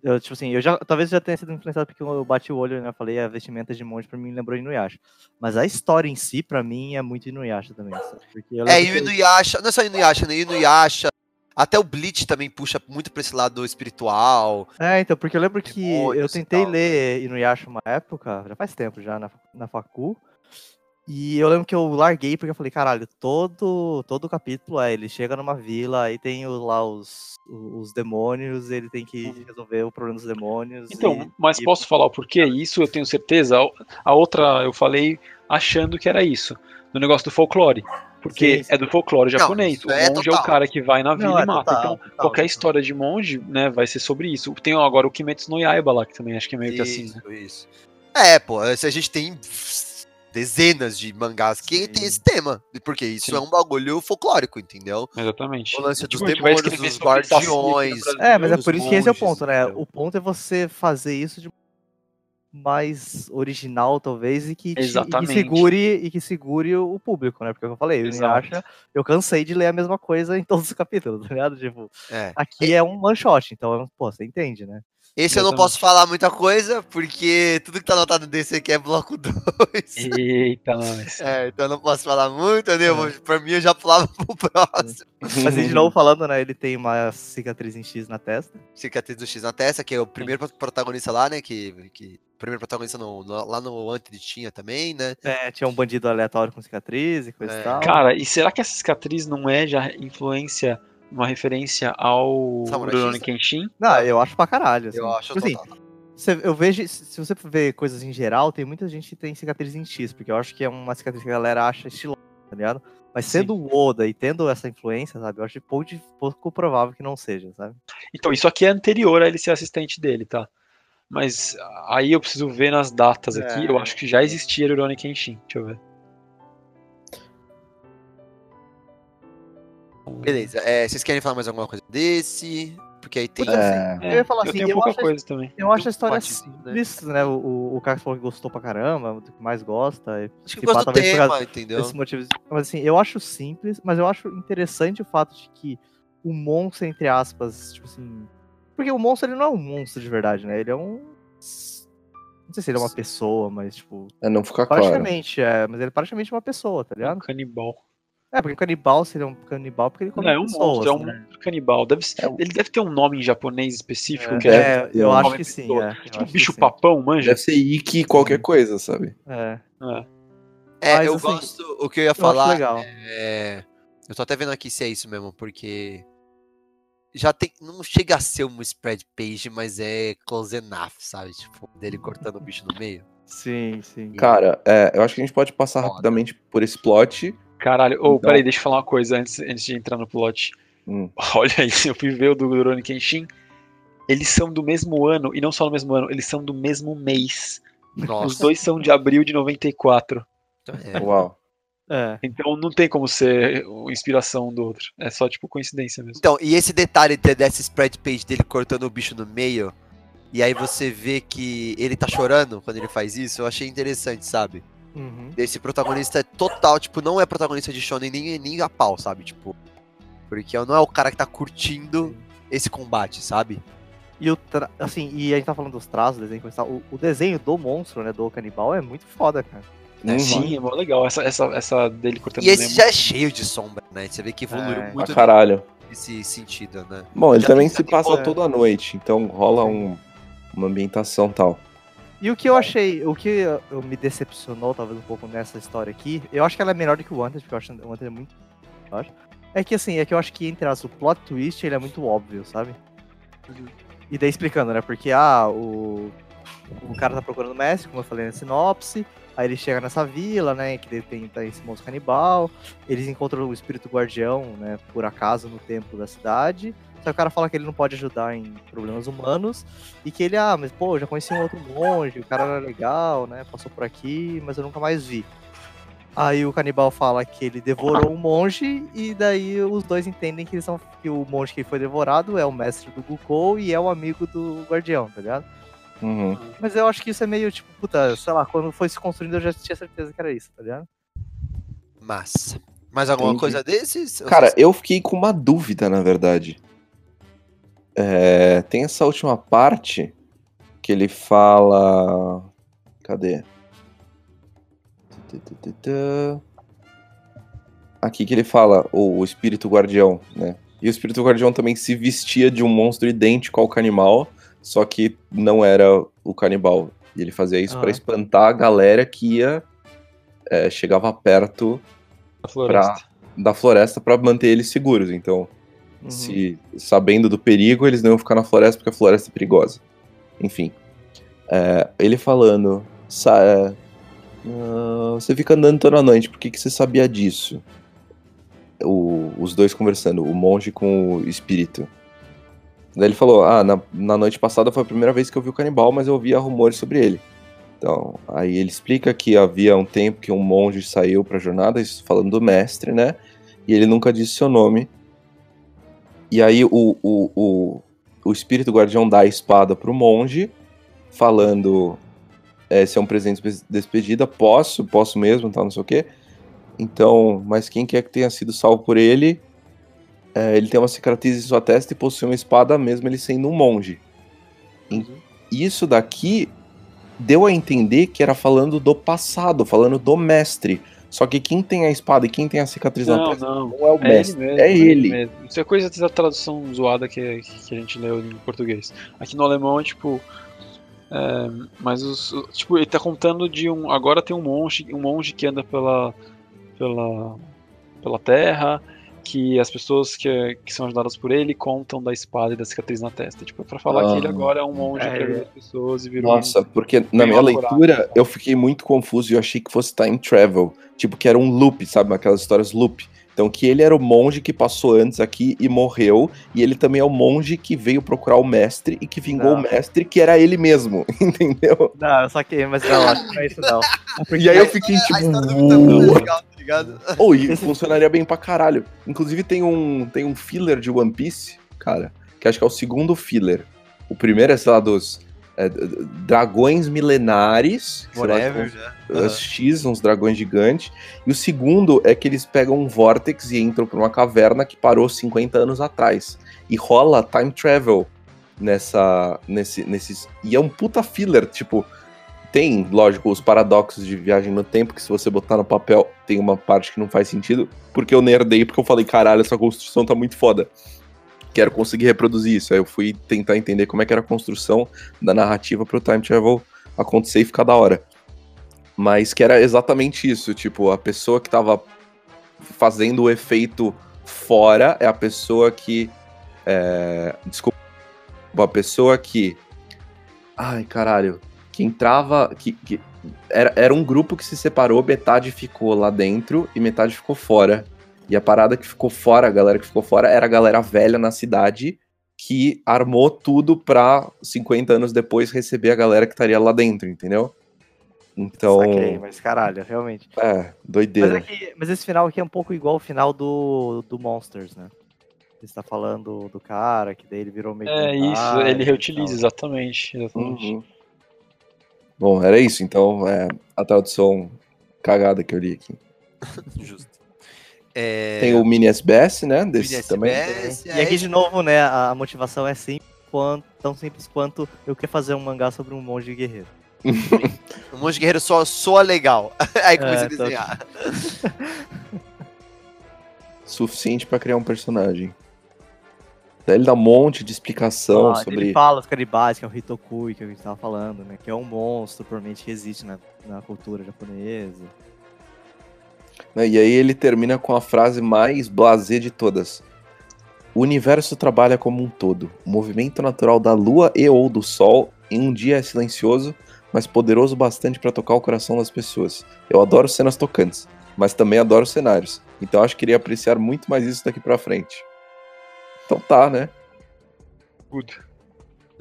eu, tipo assim, eu já, talvez eu já tenha sido influenciado porque eu bati o olho, né? Eu falei, a vestimenta de monge pra mim lembrou Inuyasha. Mas a história em si, pra mim, é muito Inuyasha também, sabe? Porque eu É, e que- Inuyasha, não é só Inuyasha, né? Inuyasha, até o Bleach também puxa muito pra esse lado espiritual. É, então, porque eu lembro que eu tentei tal. ler Inuyasha uma época, já faz tempo já, na, na facu, e eu lembro que eu larguei porque eu falei, caralho, todo, todo capítulo é, ele chega numa vila, aí tem o- lá os, os demônios, ele tem que resolver o problema dos demônios. Então, e- mas e- posso falar o porquê? Isso eu tenho certeza. A- outra eu falei achando que era isso. Do negócio do folclore. Porque Sim, sim. é do folclore Não, japonês. isso o é monge é o total. cara que vai na vila Não, e é mata. total, então, total, qualquer total. história de monge, né, vai ser sobre isso. Tem agora o Kimetsu no Yaiba lá, que também acho que é meio que assim. né? Isso, isso. É, pô, se a gente tem dezenas de mangás que Sim. tem esse tema, porque isso Sim. é um bagulho folclórico, entendeu? Exatamente. O lance dos Tipo, demônios, dos no guardiões. É, mas é dos por isso que esse é o ponto, né? entendeu? O ponto é você fazer isso de mais original, talvez, e que, te- e que segure e que segure o público, né? Porque como eu falei, Exato. Inuyasha, eu cansei de ler a mesma coisa em todos os capítulos, tá ligado? Tipo, É. aqui é um one shot, então, pô, você entende, né? Esse eu não Exatamente. posso falar muita coisa, porque tudo que tá anotado desse aqui é bloco 2. Eita, nós. É, então eu não posso falar muito, né? Eu vou- Pra mim eu já pulava pro próximo. Mas de novo falando, né? Ele tem uma cicatriz em X na testa. Cicatriz do X na testa, que é o primeiro protagonista lá, né? Que, que o primeiro protagonista no, no- lá no Antes tinha também, né? É, tinha um bandido aleatório com cicatriz e coisa É. e tal. Cara, e será que essa cicatriz não é já influência, uma referência ao Rurouni X? Kenshin? Não, eu acho pra caralho. Assim. Eu acho Tipo assim, total. Eu vejo, se você ver coisas em geral, tem muita gente que tem cicatriz em X, porque eu acho que é uma cicatriz que a galera acha estilosa, tá ligado? Mas Sim. sendo o Oda e tendo essa influência, sabe? Eu acho pouco, pouco provável que não seja, sabe? Então, isso aqui é anterior a ele ser assistente dele, tá? Mas aí eu preciso ver nas datas aqui. É. Eu acho que já existia Rurouni Kenshin. Deixa eu ver. Beleza. É, vocês querem falar mais alguma coisa desse? Porque aí tem. É, Eu ia falar eu assim, tenho eu pouca acho- coisa também. Eu acho a história ser, né? simples, né? O, o, Carlos falou que gostou pra caramba, o que mais gosta. Acho que gosto do tema, entendeu? desses motivos. Mas assim, eu acho simples, mas eu acho interessante o fato de que o monstro, entre aspas, tipo assim. Porque o monstro ele não é um monstro de verdade, né? Ele é um. Não sei se ele é uma pessoa, mas, tipo. É, não fica claro. Praticamente, é. Mas ele é praticamente uma pessoa, tá Um ligado? canibal. É, porque um canibal seria um canibal porque ele come Não, é um pessoas, monstro, é um né? monstro canibal. Deve ser- É um- Ele deve ter um nome em japonês específico, É, que é, é, eu um acho que sim. É, eu tipo um bicho papão, manja. Deve ser Ikki qualquer coisa, sabe? É, É. É, Mas, eu assim, gosto. O que eu ia eu falar legal. é. Eu tô até vendo aqui se é isso mesmo, porque. Já tem. Não chega a ser uma spread page, mas é close enough, sabe? Tipo, dele cortando o bicho no meio. Sim, sim. Cara, é, eu acho que a gente pode passar Foda. rapidamente por esse plot. Caralho, ô, Então- peraí, deixa eu falar uma coisa antes, antes de entrar no plot. Hum. Olha isso, eu fui ver o do Rurouni Kenshin. Eles são do mesmo ano, e não só no mesmo ano, eles são do mesmo mês. Os Nossa. dois são de abril de 94. É. Uau. É. Então não tem como ser inspiração um do outro. É só tipo coincidência mesmo. Então, e esse detalhe de- dessa spread page dele cortando o bicho no meio, e aí você vê que ele tá chorando quando ele faz isso, eu achei interessante, sabe? Uhum. Esse protagonista é total, tipo, não é protagonista de shonen nem, nem a pau, sabe? Tipo, porque não é o cara que tá curtindo esse combate, sabe? E o tra... assim, e a gente tá falando dos traços, do desenho. O, o desenho do monstro, né, do canibal é muito foda, cara. É. Sim, é mó legal. Essa, essa, essa dele cortando E esse Nemo. já é cheio de sombra, né? Você vê que evoluiu É. Muito caralho. nesse sentido, né? Bom, ele Já também se passa é. toda a noite, então rola um, uma ambientação tal. E o que eu achei, o que eu me decepcionou, talvez um pouco nessa história aqui, eu acho que ela é melhor do que o Wanted, porque eu acho o Wanted é muito. É que assim, é que eu acho que entre as, o plot twist ele é muito óbvio, sabe? E daí explicando, né? Porque ah, o, o cara tá procurando o mestre, como eu falei na sinopse. Aí ele chega nessa vila, né? Que tem tá esse monstro canibal. Eles encontram o espírito guardião, né? Por acaso no templo da cidade. Só que o cara fala que ele não pode ajudar em problemas humanos. E que ele, ah, mas pô, já conheci um outro monge, o cara era legal, né? Passou por aqui, mas eu nunca mais vi. Aí o canibal fala que ele devorou um monge, e daí os dois entendem que, eles são, que o monge que foi devorado é o mestre do Gukou e é o amigo do guardião, tá ligado? Uhum. Mas eu acho que isso é meio tipo, puta, sei lá, quando foi se construindo eu já tinha certeza que era isso, tá ligado? Massa. Mais alguma Entendi. coisa desses? Cara, eu fiquei com uma dúvida, na verdade. É, tem essa última parte que ele fala. Cadê? Aqui que ele fala o, o espírito guardião, né? E o espírito guardião também se vestia de um monstro idêntico ao canibal, só que não era o canibal. E ele fazia isso Ah. pra espantar a galera que ia. é, chegava perto Da floresta. da floresta pra manter eles seguros. Então, Uhum. se sabendo do perigo, eles não iam ficar na floresta porque a floresta é perigosa. Enfim. É, ele falando. "Sa- é, ah, você fica andando toda noite, por que, que você sabia disso? O- os dois conversando, o monge com o espírito. Daí ele falou: Ah, na, na noite passada foi a primeira vez que eu vi o canibal, mas eu ouvia rumores sobre ele. Então, aí ele explica que havia um tempo que um monge saiu pra jornada, falando do mestre, né? E ele nunca disse seu nome. E aí o, o, o, o espírito guardião dá a espada pro monge, falando: é, Esse é um presente de despedida, posso, posso mesmo, tal, não sei o quê. Então, mas quem quer que tenha sido salvo por ele, é, ele tem uma cicatriz em sua testa e possui uma espada, mesmo ele sendo um monge. Em- Isso daqui deu a entender que era falando do passado, falando do mestre. Só que quem tem a espada e quem tem a cicatriz na Não, testa não. não é o É ele mestre, mesmo. é ele. mesmo. Isso é coisa da tradução zoada que, que a gente leu em português. Aqui no alemão é tipo. é, mas os. Tipo, ele tá contando de um. Agora tem um monge, um monge que anda pela. pela. pela terra. Que as pessoas que, que são ajudadas por ele contam da espada e da cicatriz na testa. Tipo, pra falar que ele Ah. agora é um monge É, que ajuda é. as pessoas e virou. Nossa, porque na minha leitura eu fiquei muito confuso e eu achei que fosse time travel. Tipo, que era um loop, sabe? Aquelas histórias loop. Então, que ele era o monge que passou antes aqui e morreu, e ele também é o monge que veio procurar o mestre e que vingou Não. o mestre, que era ele mesmo, entendeu? Não, eu saquei, mas não, acho que não é isso não. E aí eu fiquei A tipo, história do é legal, ligado? Oh, e funcionaria bem pra caralho. Inclusive tem um, tem um filler de One Piece, cara, que acho que é o segundo filler. O primeiro é, sei lá, dos é, dragões milenares. lá, Whatever, uns- né? uns X, uns dragões gigantes. E o segundo é que eles pegam um vórtex e entram pra uma caverna que parou 50 anos atrás. E rola time travel nessa, nesse, nesses... E é um puta filler, tipo... tem, lógico, os paradoxos de viagem no tempo, que se você botar no papel tem uma parte que não faz sentido, porque eu nerdei, porque eu falei, caralho, essa construção tá muito foda. Quero conseguir reproduzir isso. Aí eu fui tentar entender como é que era a construção da narrativa pro time travel acontecer e ficar da hora. Mas que era exatamente isso, tipo, a pessoa que tava fazendo o efeito fora é a pessoa que. É, desculpa. A pessoa que. Ai, caralho. Que entrava. Que, que era, era um grupo que se separou, metade ficou lá dentro e metade ficou fora. E a parada que ficou fora, a galera que ficou fora, era a galera velha na cidade que armou tudo pra 50 anos depois receber a galera que estaria lá dentro, entendeu? Então. Saquei, mas caralho, realmente. É, Mas, doideira. é que- mas esse final aqui é um pouco igual ao final do, do Monsters, né? Você tá falando do cara, que daí ele virou meio. É isso, ele reutiliza, exatamente. exatamente. Uhum. Bom, era isso. Então, é, a tradução cagada que eu li aqui. Justo. É, Tem o Mini SBS, né? mini Desse também. SBS, E aqui, de novo, né, a, motivação é simples quanto, tão simples quanto eu queria fazer um mangá sobre um monge guerreiro. O Monge Guerreiro só soa legal. Aí começa É, a desenhar. Suficiente pra criar um personagem. Daí ele dá um monte de explicação Ah, sobre. Ele fala os canibais, que é o Hitokui, que a gente tava falando, né? Que é um monstro, provavelmente, que existe na, na cultura japonesa. né, E aí ele termina com a frase mais blasé de todas. O universo trabalha como um todo. O movimento natural da lua e ou do sol em um dia é silencioso, mas poderoso bastante para tocar o coração das pessoas. Eu adoro cenas tocantes, mas também adoro cenários. Então acho que iria apreciar muito mais isso daqui pra frente. Então tá, né? Good.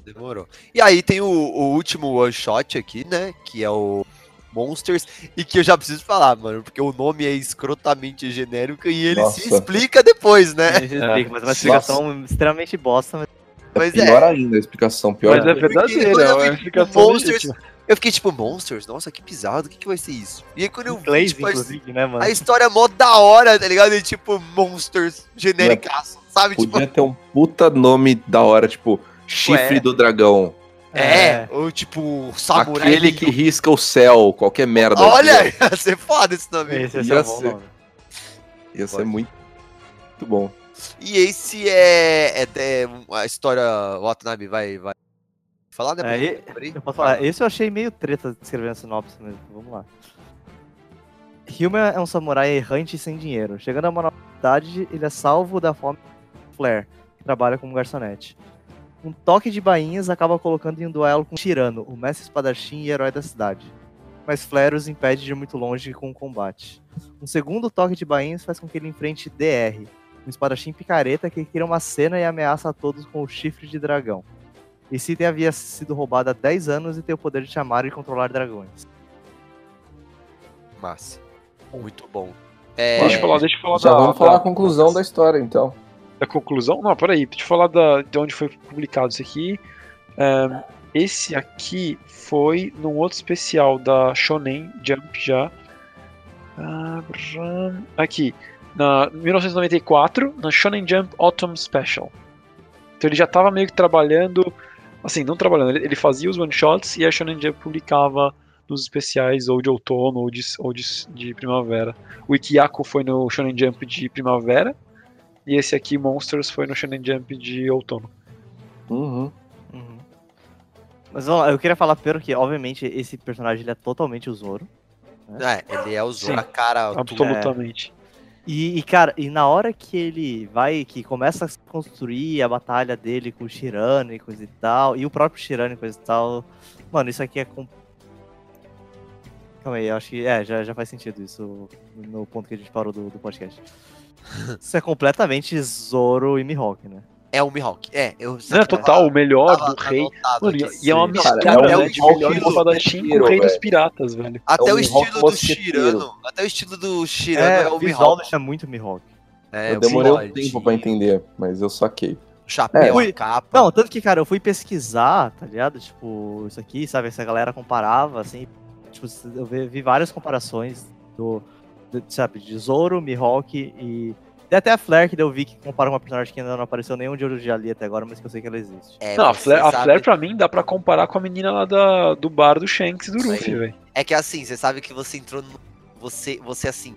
Demorou. E aí tem o, o último one shot aqui, né? Que é o Monsters. E que eu já preciso falar, mano, porque o nome é escrotamente genérico e ele Nossa. se explica depois, né? A gente explica, mas é uma explicação extremamente bosta, mas É é. pior ainda a explicação, pior. Mas é ainda. quando é uma explicação Monsters, legítima. Eu fiquei tipo, Monsters? Nossa, que pisado, o que, que vai ser isso? E aí quando eu vi, tipo, a, inclusive, né, mano? a história é mó da hora, tá ligado? E tipo, Monsters genéricaço, sabe? Tipo, Podia ter um puta nome da hora, tipo, chifre Ué. do dragão. é, ou tipo, samurai. Aquele que risca o céu, qualquer merda. Olha, assim, ia ser foda esse nome. Esse, ia é bom ser. nome. ó. Ia ser muito, muito bom. E esse é, é, é a história. O Watanabe vai, vai falar, né? É, e-. Eu posso falar, esse eu achei meio treta escrevendo a sinopse mesmo. Vamos lá. Hilma é um samurai errante e sem dinheiro. Chegando a uma cidade, ele é salvo da fome de Flair, que trabalha como garçonete. Um toque de bainhas acaba colocando em um duelo com Tirano, o mestre espadachim e herói da cidade. Mas Flair os impede de ir muito longe com o combate. Um segundo toque de bainhas faz com que ele enfrente DR, um espadachim picareta que cria uma cena e ameaça a todos com o chifre de dragão. Esse item havia sido roubado há 10 anos e tem o poder de chamar e controlar dragões. Massa. Muito bom. É, Deixa eu falar, deixa eu falar Já da, vamos falar da- a conclusão da história, então. da conclusão. Não, peraí, deixa eu falar da, de onde foi publicado isso aqui. Ahn, esse aqui foi num outro especial da Shonen Jump já. Ah, Aqui, na 1994, na Shonen Jump Autumn Special. Então ele já estava meio que trabalhando, assim, não trabalhando, ele, ele fazia os one shots e a Shonen Jump publicava nos especiais ou de outono ou de, ou de, de primavera. O Ikiyako foi no Shonen Jump de primavera e esse aqui, Monsters, foi no Shonen Jump de outono. Uhum. Uhum. Mas vamos lá, eu queria falar primeiro que, obviamente, esse personagem ele é totalmente o Zoro. é, ele é o Sim. Zoro, a cara. Absolutamente. E, e, cara, e na hora que ele vai, que começa a construir a batalha dele com o Shirano e coisa e tal, e o próprio Shirano e coisa e tal, mano, isso aqui é. Com... Calma aí, eu acho que. É, já, já faz sentido isso no ponto que a gente parou do, do podcast. Isso é completamente Zoro e Mihawk, né? É o Mihawk. É, eu. Não, total, o melhor tava do rei. Mano, e- é uma mistura, Cara, até é o? De melhor Mihawk espadachim com o rei dos piratas, velho. Até É o o estilo do. Shirano. Até o estilo do Shirano É, é, o o Mihawk. deixa muito Mihawk. É, eu o demorei um tempo pra entender, mas eu saquei. O chapéu, É. a capa. Não, tanto que, cara, eu fui pesquisar, tá ligado? Tipo, isso aqui, sabe? Essa galera comparava, assim. Tipo, eu vi, vi várias comparações do, do- sabe, de Zoro, Mihawk e, Tem até a Flare que eu vi que compara com uma personagem que ainda não apareceu nenhum de eu já li até agora, mas que eu sei que ela existe. É, Não, a você Flare, a sabe- Flare pra mim dá pra comparar com a menina lá da, do bar do Shanks e do. Ruffy, velho. É que assim, você sabe que você entrou no. Você, você assim.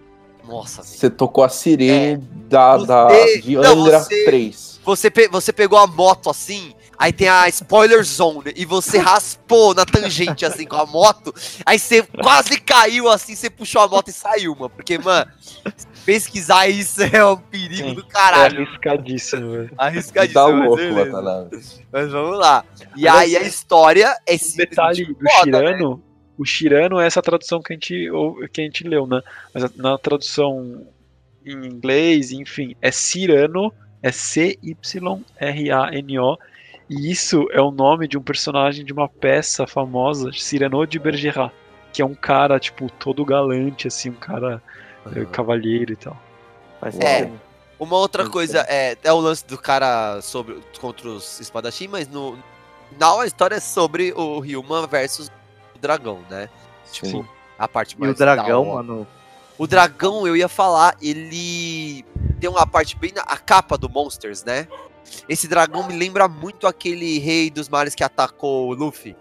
Nossa, velho. Você tocou a sirene da, da, Você- de não, Angra você- 3. Você, pe- você pegou a moto assim, aí tem a spoiler zone, e você raspou na tangente assim com a moto, aí você quase caiu assim, você puxou a moto e saiu, mano. Porque, mano, pesquisar isso é um perigo Sim. do É caralho. arriscadíssimo, velho. Arriscadíssimo. Dá mas louco. Watanabe. Mas vamos lá. E aí a história é O detalhe do foda, né? Shirano, o Shirano é essa tradução que a gente, que a gente leu, né? Mas na tradução em inglês, enfim, é Cirano, é C-Y-R-A-N-O, e isso é o nome de um personagem de uma peça famosa, Cyrano de Bergerac, que é um cara, tipo, todo galante, assim, um cara eh, cavalheiro e tal. Faz É. Uma outra coisa é, é o lance do cara sobre, contra os espadachim, mas no final a história é sobre o Ryuma versus o dragão, né? Sim. A parte E mais o dragão, da mano. O dragão, eu ia falar, ele tem uma parte bem na a capa do Monsters, né? Esse dragão me lembra muito aquele rei dos mares que atacou o Luffy.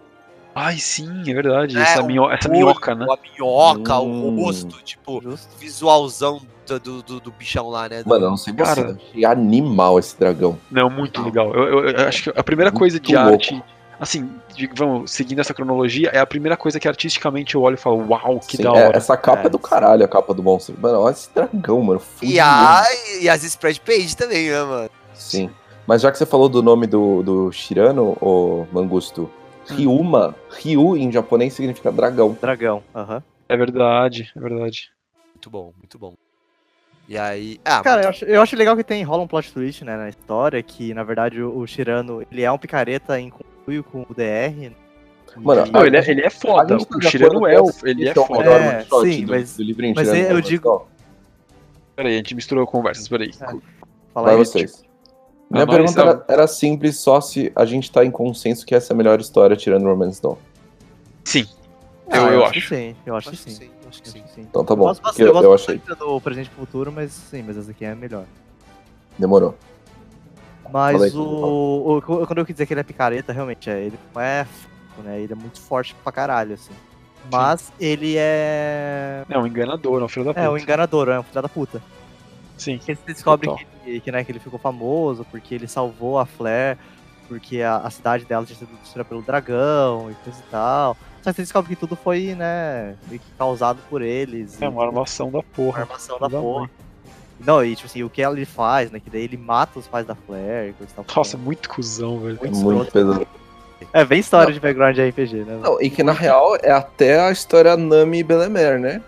Ai, sim, é verdade, É, essa, minho- essa minhoca, né? A minhoca, Hum. o rosto, tipo, Justo. visualzão do, do, do- do bichão lá, né? Do- Mano, eu não sei você, Cara. eu achei animal esse dragão. Não, muito legal. Eu, eu- eu acho que a primeira Muito coisa de louco. arte, assim, de- vamos, seguindo essa cronologia, é a primeira coisa que artisticamente eu olho e falo, uau, que Sim, da é- hora. essa capa é, É, do caralho, a capa do monstro. Mano, olha esse dragão, mano. E, a, e as spread page também, né, mano? Sim. Mas já que você falou do nome do, do Shirano, ô Mangusto. Ryuma, Ryu em japonês significa dragão. Dragão. Aham. É verdade, é verdade. Muito bom, muito bom. E aí. Ah, Cara, eu acho, eu acho legal que tem rola um plot twist, né, na história, que na verdade o, o Shirano, ele é um picareta em conluio com o DR. Mano, E- Não, ele é, ele é foda. O Shirano é, ele é é foda. É, sim, do, mas- do livrinho mas tirando eu o digo-. Peraí, a gente misturou conversas, peraí. Fala Vai aí, vocês. Minha pergunta era, era simples, só se a gente tá em consenso que essa é a melhor história tirando Romance Dawn. Sim, Ah, eu, eu que acho. sim, eu acho, acho que sim. acho que Acho sim. que sim. Então tá bom, eu, gosto eu achei. bastante do presente e futuro, mas sim, mas essa aqui é a melhor. Demorou. Mas o, o- Quando eu quis dizer que ele é picareta, realmente, é, ele não é né? Ele é muito forte pra caralho, assim. Mas ele é. É um enganador, é um filho da puta. É um enganador, é um filho da puta. Sim. Porque você descobre Total. que, que, né, que ele ficou famoso porque ele salvou a Flair, porque a, a cidade dela tinha sido destruída pelo dragão e coisa e tal. Só que você descobre que tudo foi, né, meio que causado por eles. É e- uma armação da uma porra. armação da da porra. mãe. Não, e tipo assim, o que ele faz, né? Que daí ele mata os pais da Flair e coisa e tal. Nossa, muito cuzão, velho. muito, Muito pesado. É bem história Não. de background de RPG, né? Não, e que na real é até a história Nami e Belemer, né?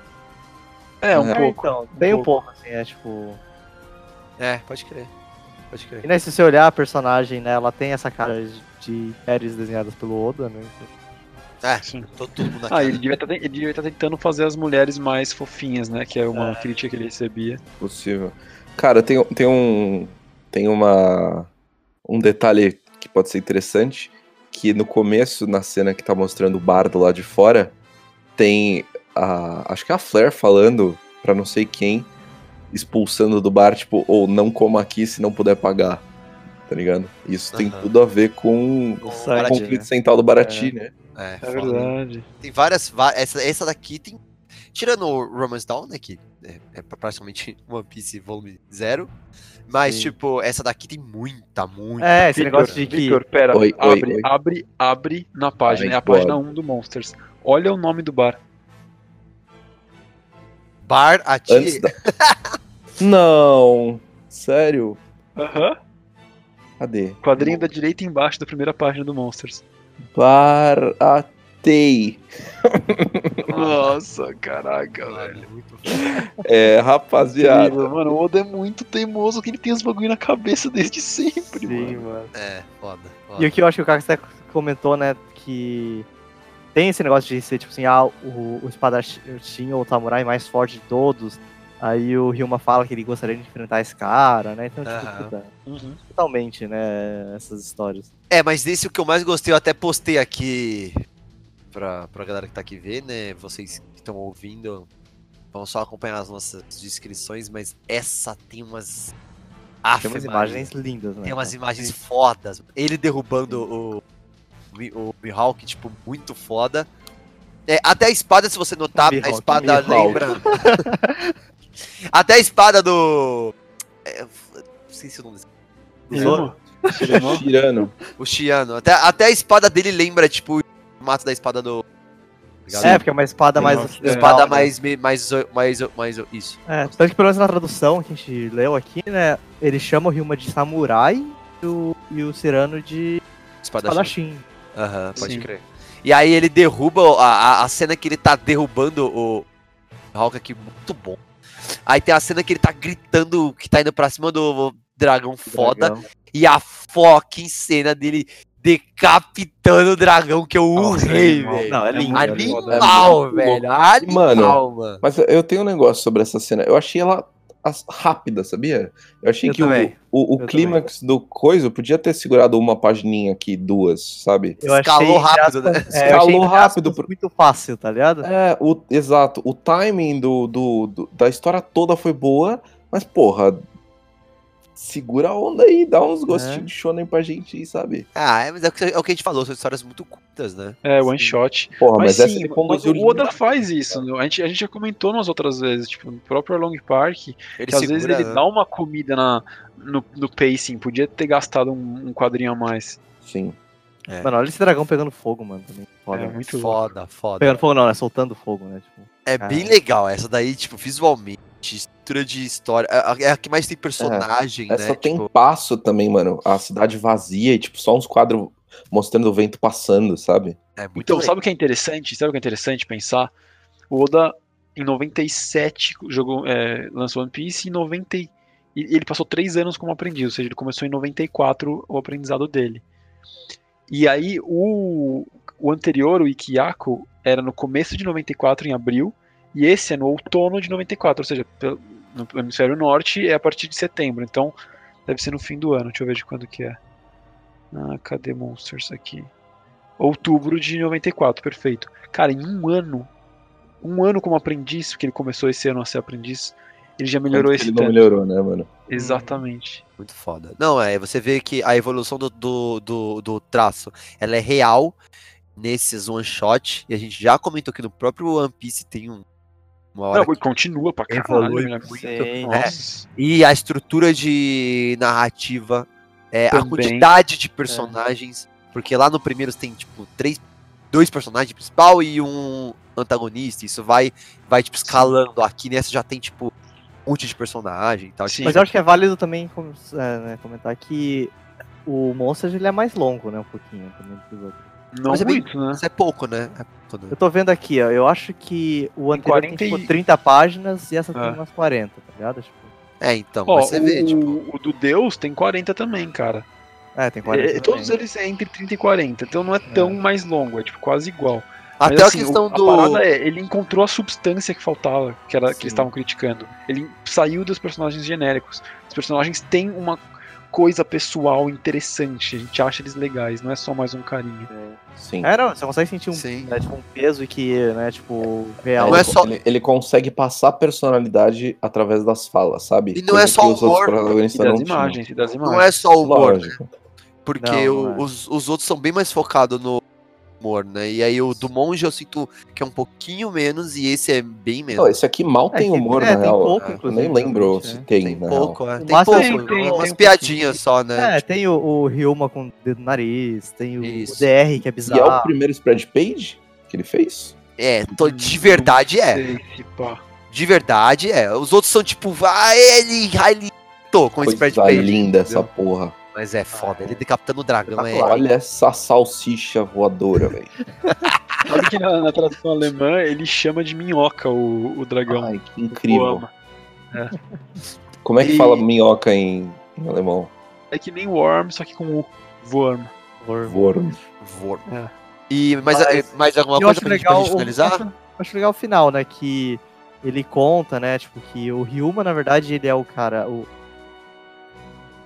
É, um É, pouco. Então, tem um pouco, assim, é tipo. É, pode crer. Pode crer. E né, se você olhar a personagem, né, ela tem essa cara de- séries desenhadas pelo Oda, né? É, Sim. tô todo mundo aqui. Ah, ele devia estar tentando fazer as mulheres mais fofinhas, né? Que é uma É. crítica que ele recebia. Possível. Cara, tem, tem um. Tem uma. Um detalhe que pode ser interessante. Que no começo, na cena que tá mostrando o bardo lá de fora, tem a. Acho que é a Flair falando pra não sei quem, expulsando do bar, tipo, ou não coma aqui se não puder pagar. Tá ligado? Isso tem Aham. tudo a ver com O o Baraty, conflito né? central do Barati, né? É, É verdade. Tem várias. Essa, essa daqui tem. Tirando o Romance Down, né? Que é, é praticamente One Piece volume zero. Mas, Sim. tipo, essa daqui tem muita, muita. É, esse Victor, negócio de que. Victor, pera, Oi, oi, abre, oi. abre, abre na página. Ai, é a página bora. 1 do Monsters. Olha o nome do bar. Bar Ati. Antes da... Não! Sério? Aham. Cadê? Quadrinho da direita embaixo da primeira página do Monsters. Baratei. Nossa, caraca, velho. Muito É, rapaziada. Mano, o Oda é muito teimoso que ele tem os bagulho na cabeça desde sempre, Sim, mano. mano. É, foda. foda. E o que eu acho que o Cax até comentou, né, que tem esse negócio de ser, tipo assim, ah, o, o espadachim ou o samurai mais forte de todos. Aí o Ryuma fala que ele gostaria de enfrentar esse cara, né? Então, tipo, Uhum. totalmente, né, essas histórias. É, mas desse o que eu mais gostei, eu até postei aqui pra, pra galera que tá aqui ver, né? Vocês que estão ouvindo, Vamos só acompanhar as nossas descrições, mas essa tem umas. Aff, Tem umas imagens lindas, né? Tem umas imagens fodas. Ele derrubando o, Mi- o Mihawk, tipo, muito foda. É, até a espada, se você notar, a Mihawk, espada Mihawk. lembra. até a espada do. É, f- esqueci o nome desse. Tirano. O Shiano. Até, até a espada dele lembra, tipo, o formato da espada do. Ligado? É, porque é uma espada mais Uma espada né? mais, mais, mais, mais, isso. É, tanto que pelo menos na tradução que a gente leu aqui, né? Ele chama o Ryuma de samurai e o, e o Cirano de Espada espadachim. Aham, pode Sim. crer. E aí ele derruba a, a, a cena que ele tá derrubando o Hulk aqui, muito bom. Aí tem a cena que ele tá gritando que tá indo pra cima do dragão foda. Dragão. E a fucking cena dele decapitando o dragão, que eu Nossa, urrei, velho. Não, é lindo. é. Animal, muito velho. Mano, Animal, mano. Mas eu tenho um negócio sobre essa cena. Eu achei ela rápida, sabia? Eu achei Eu que o, também. o, o Eu clímax do coisa podia ter segurado uma pagininha aqui, duas, sabe? Eu Escalou rápido, né? aspas, é, Escalou rápido aspas, pro- Muito fácil, tá ligado? É, o, exato. O timing do, do, do- da história toda foi boa, mas, porra, segura a onda aí, dá uns gostinhos de shonen pra gente aí, sabe? Ah, é, mas é o, que, é o que a gente falou, são histórias muito curtas, né? É, one shot. Porra, mas, Mas, sim, mas conduziu o Oda faz isso. né? A gente, a gente já comentou nas outras vezes, tipo, no próprio Long Park, Ele que às vezes ele né? dá uma comida na, no, no pacing, podia ter gastado um, um quadrinho a mais. Sim. É. Mano, olha esse dragão pegando fogo, mano. Também. Foda. É muito. Foda, foda. Pegando fogo não, né? Soltando fogo, né? Tipo, É bem legal essa daí, tipo, visualmente, estrutura de história. É a- é a que mais tem personagem, Essa né? tem Tipo, passo também, mano. A cidade vazia e, tipo, só uns quadros mostrando o vento passando, sabe? é muito Então, legal. sabe o que é interessante? Sabe o que é interessante pensar? O Oda, em 97, jogou, é, lançou One Piece e em 90, e ele passou três anos como aprendiz, ou seja, ele começou em 94 o aprendizado dele. E aí, o, o anterior, o Ikiako, era no começo de 94, em abril, e esse é no outono de 94, ou seja, pelo- no hemisfério norte é a partir de setembro, então deve ser no fim do ano, deixa eu ver de quando que é. Ah, cadê Monsters aqui? Outubro de 94, perfeito. Cara, em um ano, um ano como aprendiz, porque ele começou esse ano a ser aprendiz, ele já melhorou que esse Ele não tanto. melhorou, né, mano? Exatamente. Muito foda. Não, é, você vê que a evolução do, do, do, do traço, ela é real nesses one shot, e a gente já comentou que no próprio One Piece tem um, uma hora Não, que- continua pra caralho. evolui né? muito. Sim. Nossa. E a estrutura de narrativa, é, a quantidade de personagens, porque lá no primeiro tem, tipo, três, dois personagens principal e um antagonista, isso vai, vai tipo, escalando. Aqui nessa já tem, tipo, um monte de personagem e tal. Sim. Mas eu acho que é válido também com- é, né, comentar que o Monster ele é mais longo, né? Um pouquinho também do que os outros. Não Mas é bem- muito, né? Isso é pouco, né? É pouco, né? Eu tô vendo aqui, ó. Eu acho que o Tem anterior 40 tem tipo e- 30 páginas e essa tem É. umas 40, tá ligado? Tipo, É, então, Ó, mas você vê, o, tipo. o do Deus tem 40 também, cara. é, tem 40. É, todos eles é entre 30 e 40, então não é tão mais longo, é tipo quase igual. Até Mas, a assim, questão o- do. A parada é, ele encontrou a substância que faltava, que era que eles estavam criticando. Ele saiu dos personagens genéricos. Os personagens têm uma coisa pessoal interessante, a gente acha eles legais, não é só mais um carinho. Sim. É, não, você consegue sentir um, Sim. né, tipo, um peso e que, né, tipo, real. Não ele, é só- ele, ele consegue passar personalidade através das falas, sabe? E não é Coisa só outros humor. E das imagens, e das imagens. Não é só o humor, né? Porque Não, o- não é. os, os outros são bem mais focados no humor, né? E aí o do monge eu sinto que é um pouquinho menos e esse é bem Não, menos. esse aqui mal É, tem humor, é, na tem real. pouco, Eu inclusive, nem lembro se é. tem, Tem pouco, é. O Tem pouco, Tem, tem, umas tem um piadinhas só, né? É, tem o, o Ryuma com o dedo no nariz, tem o, Isso. o DR, que é E é o bizarro. primeiro spread page que ele fez? É, tô- de verdade é. Pá. De verdade é. Os outros são tipo, vai ele, vai ele. Tô com Coisa spread page. linda essa entendeu? porra. Mas é foda, ele decapitando o dragão é. Olha essa salsicha voadora, velho. Sabe que na, na tradução alemã ele chama de minhoca o, o dragão. Ai, que incrível. ama. Como é que E- fala minhoca em, em alemão? É que nem Worm, só que com o Worm. Worm. Vor. É. E mais, Mas mais alguma coisa acho pra, gente, legal, pra gente o- finalizar? acho, acho legal o final, né? Que ele conta, né? Tipo, que o Ryuma, na verdade, ele é o cara. O,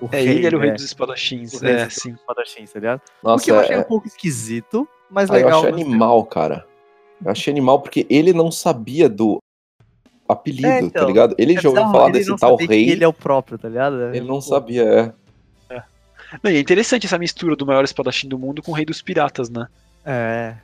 o É, ele era o rei né, dos espadachins. o rei É, dos sim. espadachins, tá ligado? o Nossa, que eu achei é- um pouco esquisito, mas Ah, eu legal. achei mas- animal, cara. Eu achei animal porque ele não sabia do apelido, É, então, tá ligado? Ele já ouviu falar desse não tal sabia que rei, Ele é o próprio, tá ligado? ele não Pô, sabia, é. Não, e é interessante essa mistura do maior espadachim do mundo com o rei dos piratas, né? É.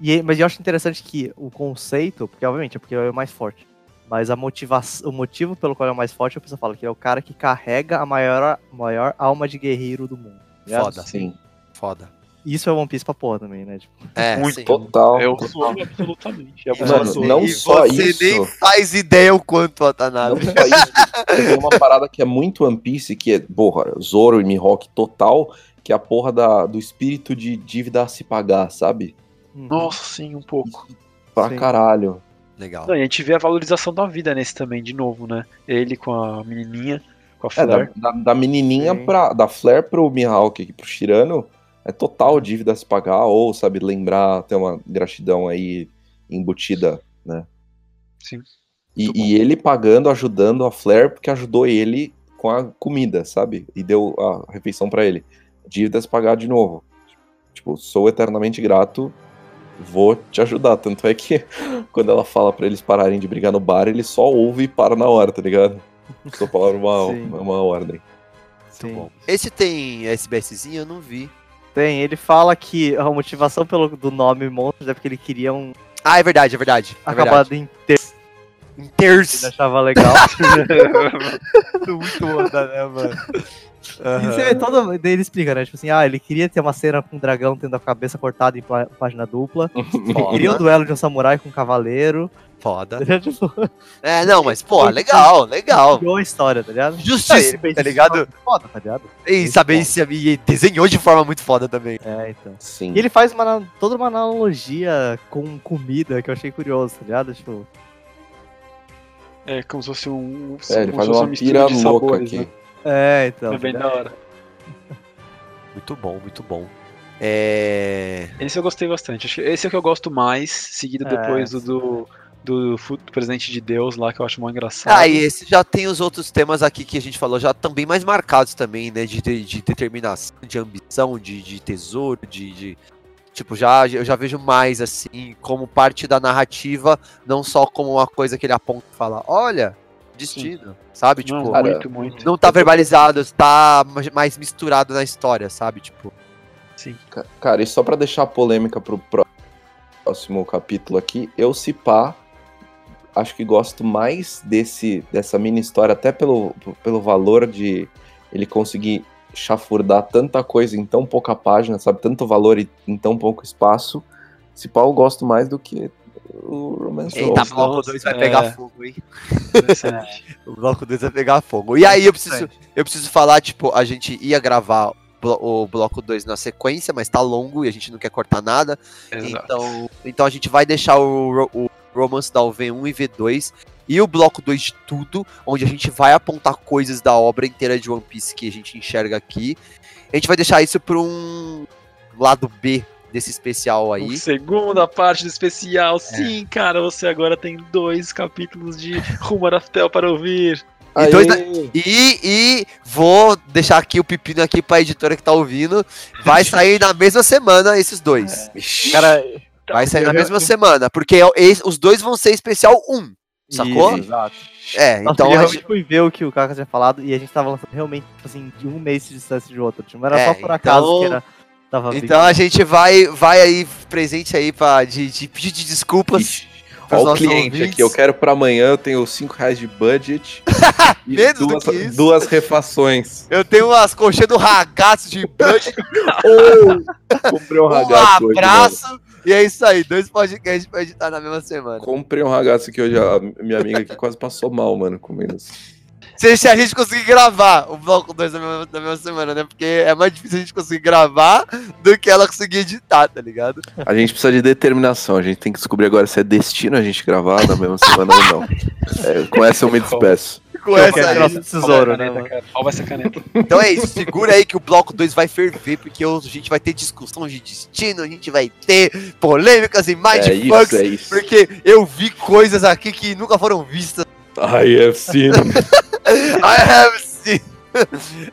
E, mas eu acho interessante que o conceito, porque obviamente é porque ele é o mais forte, mas a motivação, o motivo pelo qual ele é o mais forte, a pessoa fala que ele é o cara que carrega a maior, maior alma de guerreiro do mundo. tá ligado? Foda, Sim, foda. Isso é One Piece pra porra também, né? Tipo, É, Muito. sim. total. Eu sou absolutamente. É Mano, não e só você isso. nem faz ideia o quanto, Watanabe. Não só isso, tem uma parada que é muito One Piece, que é, porra, Zoro e Mihawk total, que é a porra da, do espírito de dívida a se pagar, sabe? uhum. Nossa, sim, um pouco. Pra Sim. caralho. Legal. Não, e a gente vê a valorização da vida nesse também, de novo, né? Ele com a menininha, com a É, da, Flare. da, da menininha Sim. pra. Da Flare pro Mihawk aqui pro Shirano, é total dívida a se pagar, ou, sabe, lembrar, ter uma gratidão aí embutida, né? Sim. E, e ele pagando, ajudando a Flare, porque ajudou ele com a comida, sabe? E deu a refeição pra ele. Dívida a se pagar de novo. Tipo, sou eternamente grato, vou te ajudar. Tanto é que quando ela fala pra eles pararem de brigar no bar, ele só ouve e para na hora, tá ligado? Só palavra uma, Sim. uma, uma ordem. Sim. Bom. Esse tem SBSzinho? Eu não vi. Tem, ele fala que a motivação pelo, do nome Monstros é porque ele queria um Ah, é verdade, é verdade. É verdade. acabado em ter, Em ele terço. achava legal. Muito onda, né, mano? E você vê todo. Daí ele explica, né? Tipo assim, ah, ele queria ter uma cena com um dragão tendo a cabeça cortada em pá- página dupla. Queria um duelo de um samurai com um cavaleiro. Foda. Ele, É, não, mas, pô, legal, legal. criou a história, tá ligado? Justiça, Ele tá ligado? Foda, tá ligado? E Muito saber bom. se e desenhou de forma muito foda também. É, então. Sim. E ele faz uma, toda uma analogia com comida que eu achei curioso, tá ligado? Tipo, É como se fosse um. É, ele faz uma mistura pira de louca sabores, aqui. né? É, então. É bem da hora. Muito bom, muito bom. É. Esse eu gostei bastante. Esse é o que eu gosto mais, seguido É, depois do, do, do, do Presente de Deus lá, que eu acho mó engraçado. Ah, e esse já tem os outros temas aqui que a gente falou, já também mais marcados também, né? De, de, de determinação, de ambição, de, de tesouro, de, de- Tipo, já, eu já vejo mais assim, como parte da narrativa, não só como uma coisa que ele aponta e fala, olha, destino, sabe? Não, Tipo, Cara, muito, muito. não tá verbalizado, tá mais- misturado na história, sabe? Tipo, Sim. Ca- Cara, e só pra deixar a polêmica pro pró- próximo capítulo aqui, eu se pá, acho que gosto mais desse dessa mini história, até pelo, pelo valor de ele conseguir chafurdar tanta coisa em tão pouca página, sabe? Tanto valor e em tão pouco espaço. Se pá, eu gosto mais do que o Romance eita, Souls. bloco 2 vai é. pegar fogo, hein? O bloco 2 vai pegar fogo. E aí eu preciso, eu preciso falar, tipo, a gente ia gravar o bloco 2 na sequência, mas tá longo e a gente não quer cortar nada. Exato. Então, então a gente vai deixar o, o Romance da V1 e V2 e o bloco 2 de tudo, onde a gente vai apontar coisas da obra inteira de One Piece que a gente enxerga aqui. A gente vai deixar isso para um lado B desse especial aí. Um Segunda parte do especial. Sim, cara, você agora tem dois capítulos de Rumo Araftel para ouvir. E dois! E, e vou deixar aqui o pepino aqui pra editora que tá ouvindo. Vai sair na mesma semana esses dois. Ixi. Cara, Vai sair na mesma semana, porque é os dois vão ser especial 1. Sacou? Isso, exato. É, Nossa, então eu a realmente gente- fui ver o que o Kaká tinha falado e a gente tava lançando realmente, tipo assim, de um mês de distância de outro. Tipo, não era É, só por acaso então- que era. Tava Então a gente vai, vai aí presente aí pra, de, de pedir de desculpas. Ixi. Ó o cliente ouvintes. aqui, eu quero pra amanhã, eu tenho 5 reais de budget e Menos do duas, que isso. duas refações. Eu tenho umas colchas do ragazzo de budget, Comprei um um ragazzo hoje, mano. abraço. e é isso aí, dois podcasts pra editar na mesma semana. Comprei um ragazzo aqui hoje, a minha amiga aqui quase passou mal, mano, comendo isso. Se, se a gente conseguir gravar o bloco 2 da mesma, da mesma semana, né? Porque é mais difícil a gente conseguir gravar do que ela conseguir editar, tá ligado? A gente precisa de determinação, a gente tem que descobrir agora se é destino a gente gravar na mesma semana ou não. É, com essa eu me despeço. Com essa aí. nosso tesouro, né? vai ser a caneta? Então é isso, segura aí que o bloco 2 vai ferver, porque a gente vai ter discussão de destino, a gente vai ter polêmicas e É isso, é isso. porque eu vi coisas aqui que nunca foram vistas. I have seen. I have seen.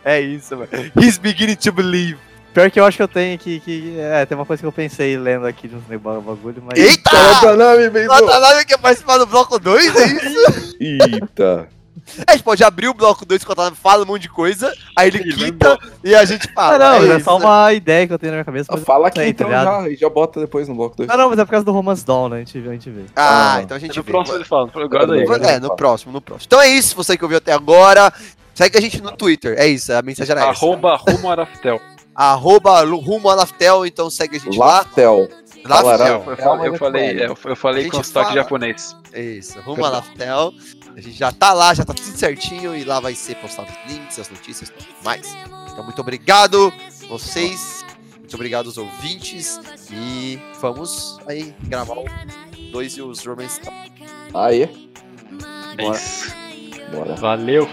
É isso, mano. He's beginning to believe. Pior que eu acho que eu tenho que, que. É, tem uma coisa que eu pensei lendo aqui de uns bagulho, mas. Eita! Watanabe, bem Watanabe quer participar do bloco 2, é isso? Eita. A gente pode abrir o bloco 2 com o Watanabe fala um monte de coisa, aí ele quita e a gente fala. Ah, não, é é só uma ideia que eu tenho na minha cabeça. eu Fala aqui sei, então tá ligado? já, e já bota depois no bloco 2. Não, não, mas é por causa do Romance Dawn, né? A gente, a gente vê. Ah, Ah, então a gente No vê. próximo ele fala. Guarda aí. É, no próximo, no próximo. Então é isso, você que ouviu até agora. Segue a gente no Twitter. É isso, a mensagem era essa. Arroba Rumo Araftel. Arroba Rumo a Laftel, então segue a gente lá. Laftel. Laftel. Eu, eu é falei, é, eu falei A com gente sotaque fala. japonês. Isso, Rumo a Laftel. A gente já tá lá, já tá tudo certinho e lá vai ser postado os links, as notícias e tudo mais. Então, muito obrigado, vocês. Muito obrigado, os ouvintes. E vamos aí gravar o 2 e os Romance. Aê. É isso. Bora. Valeu.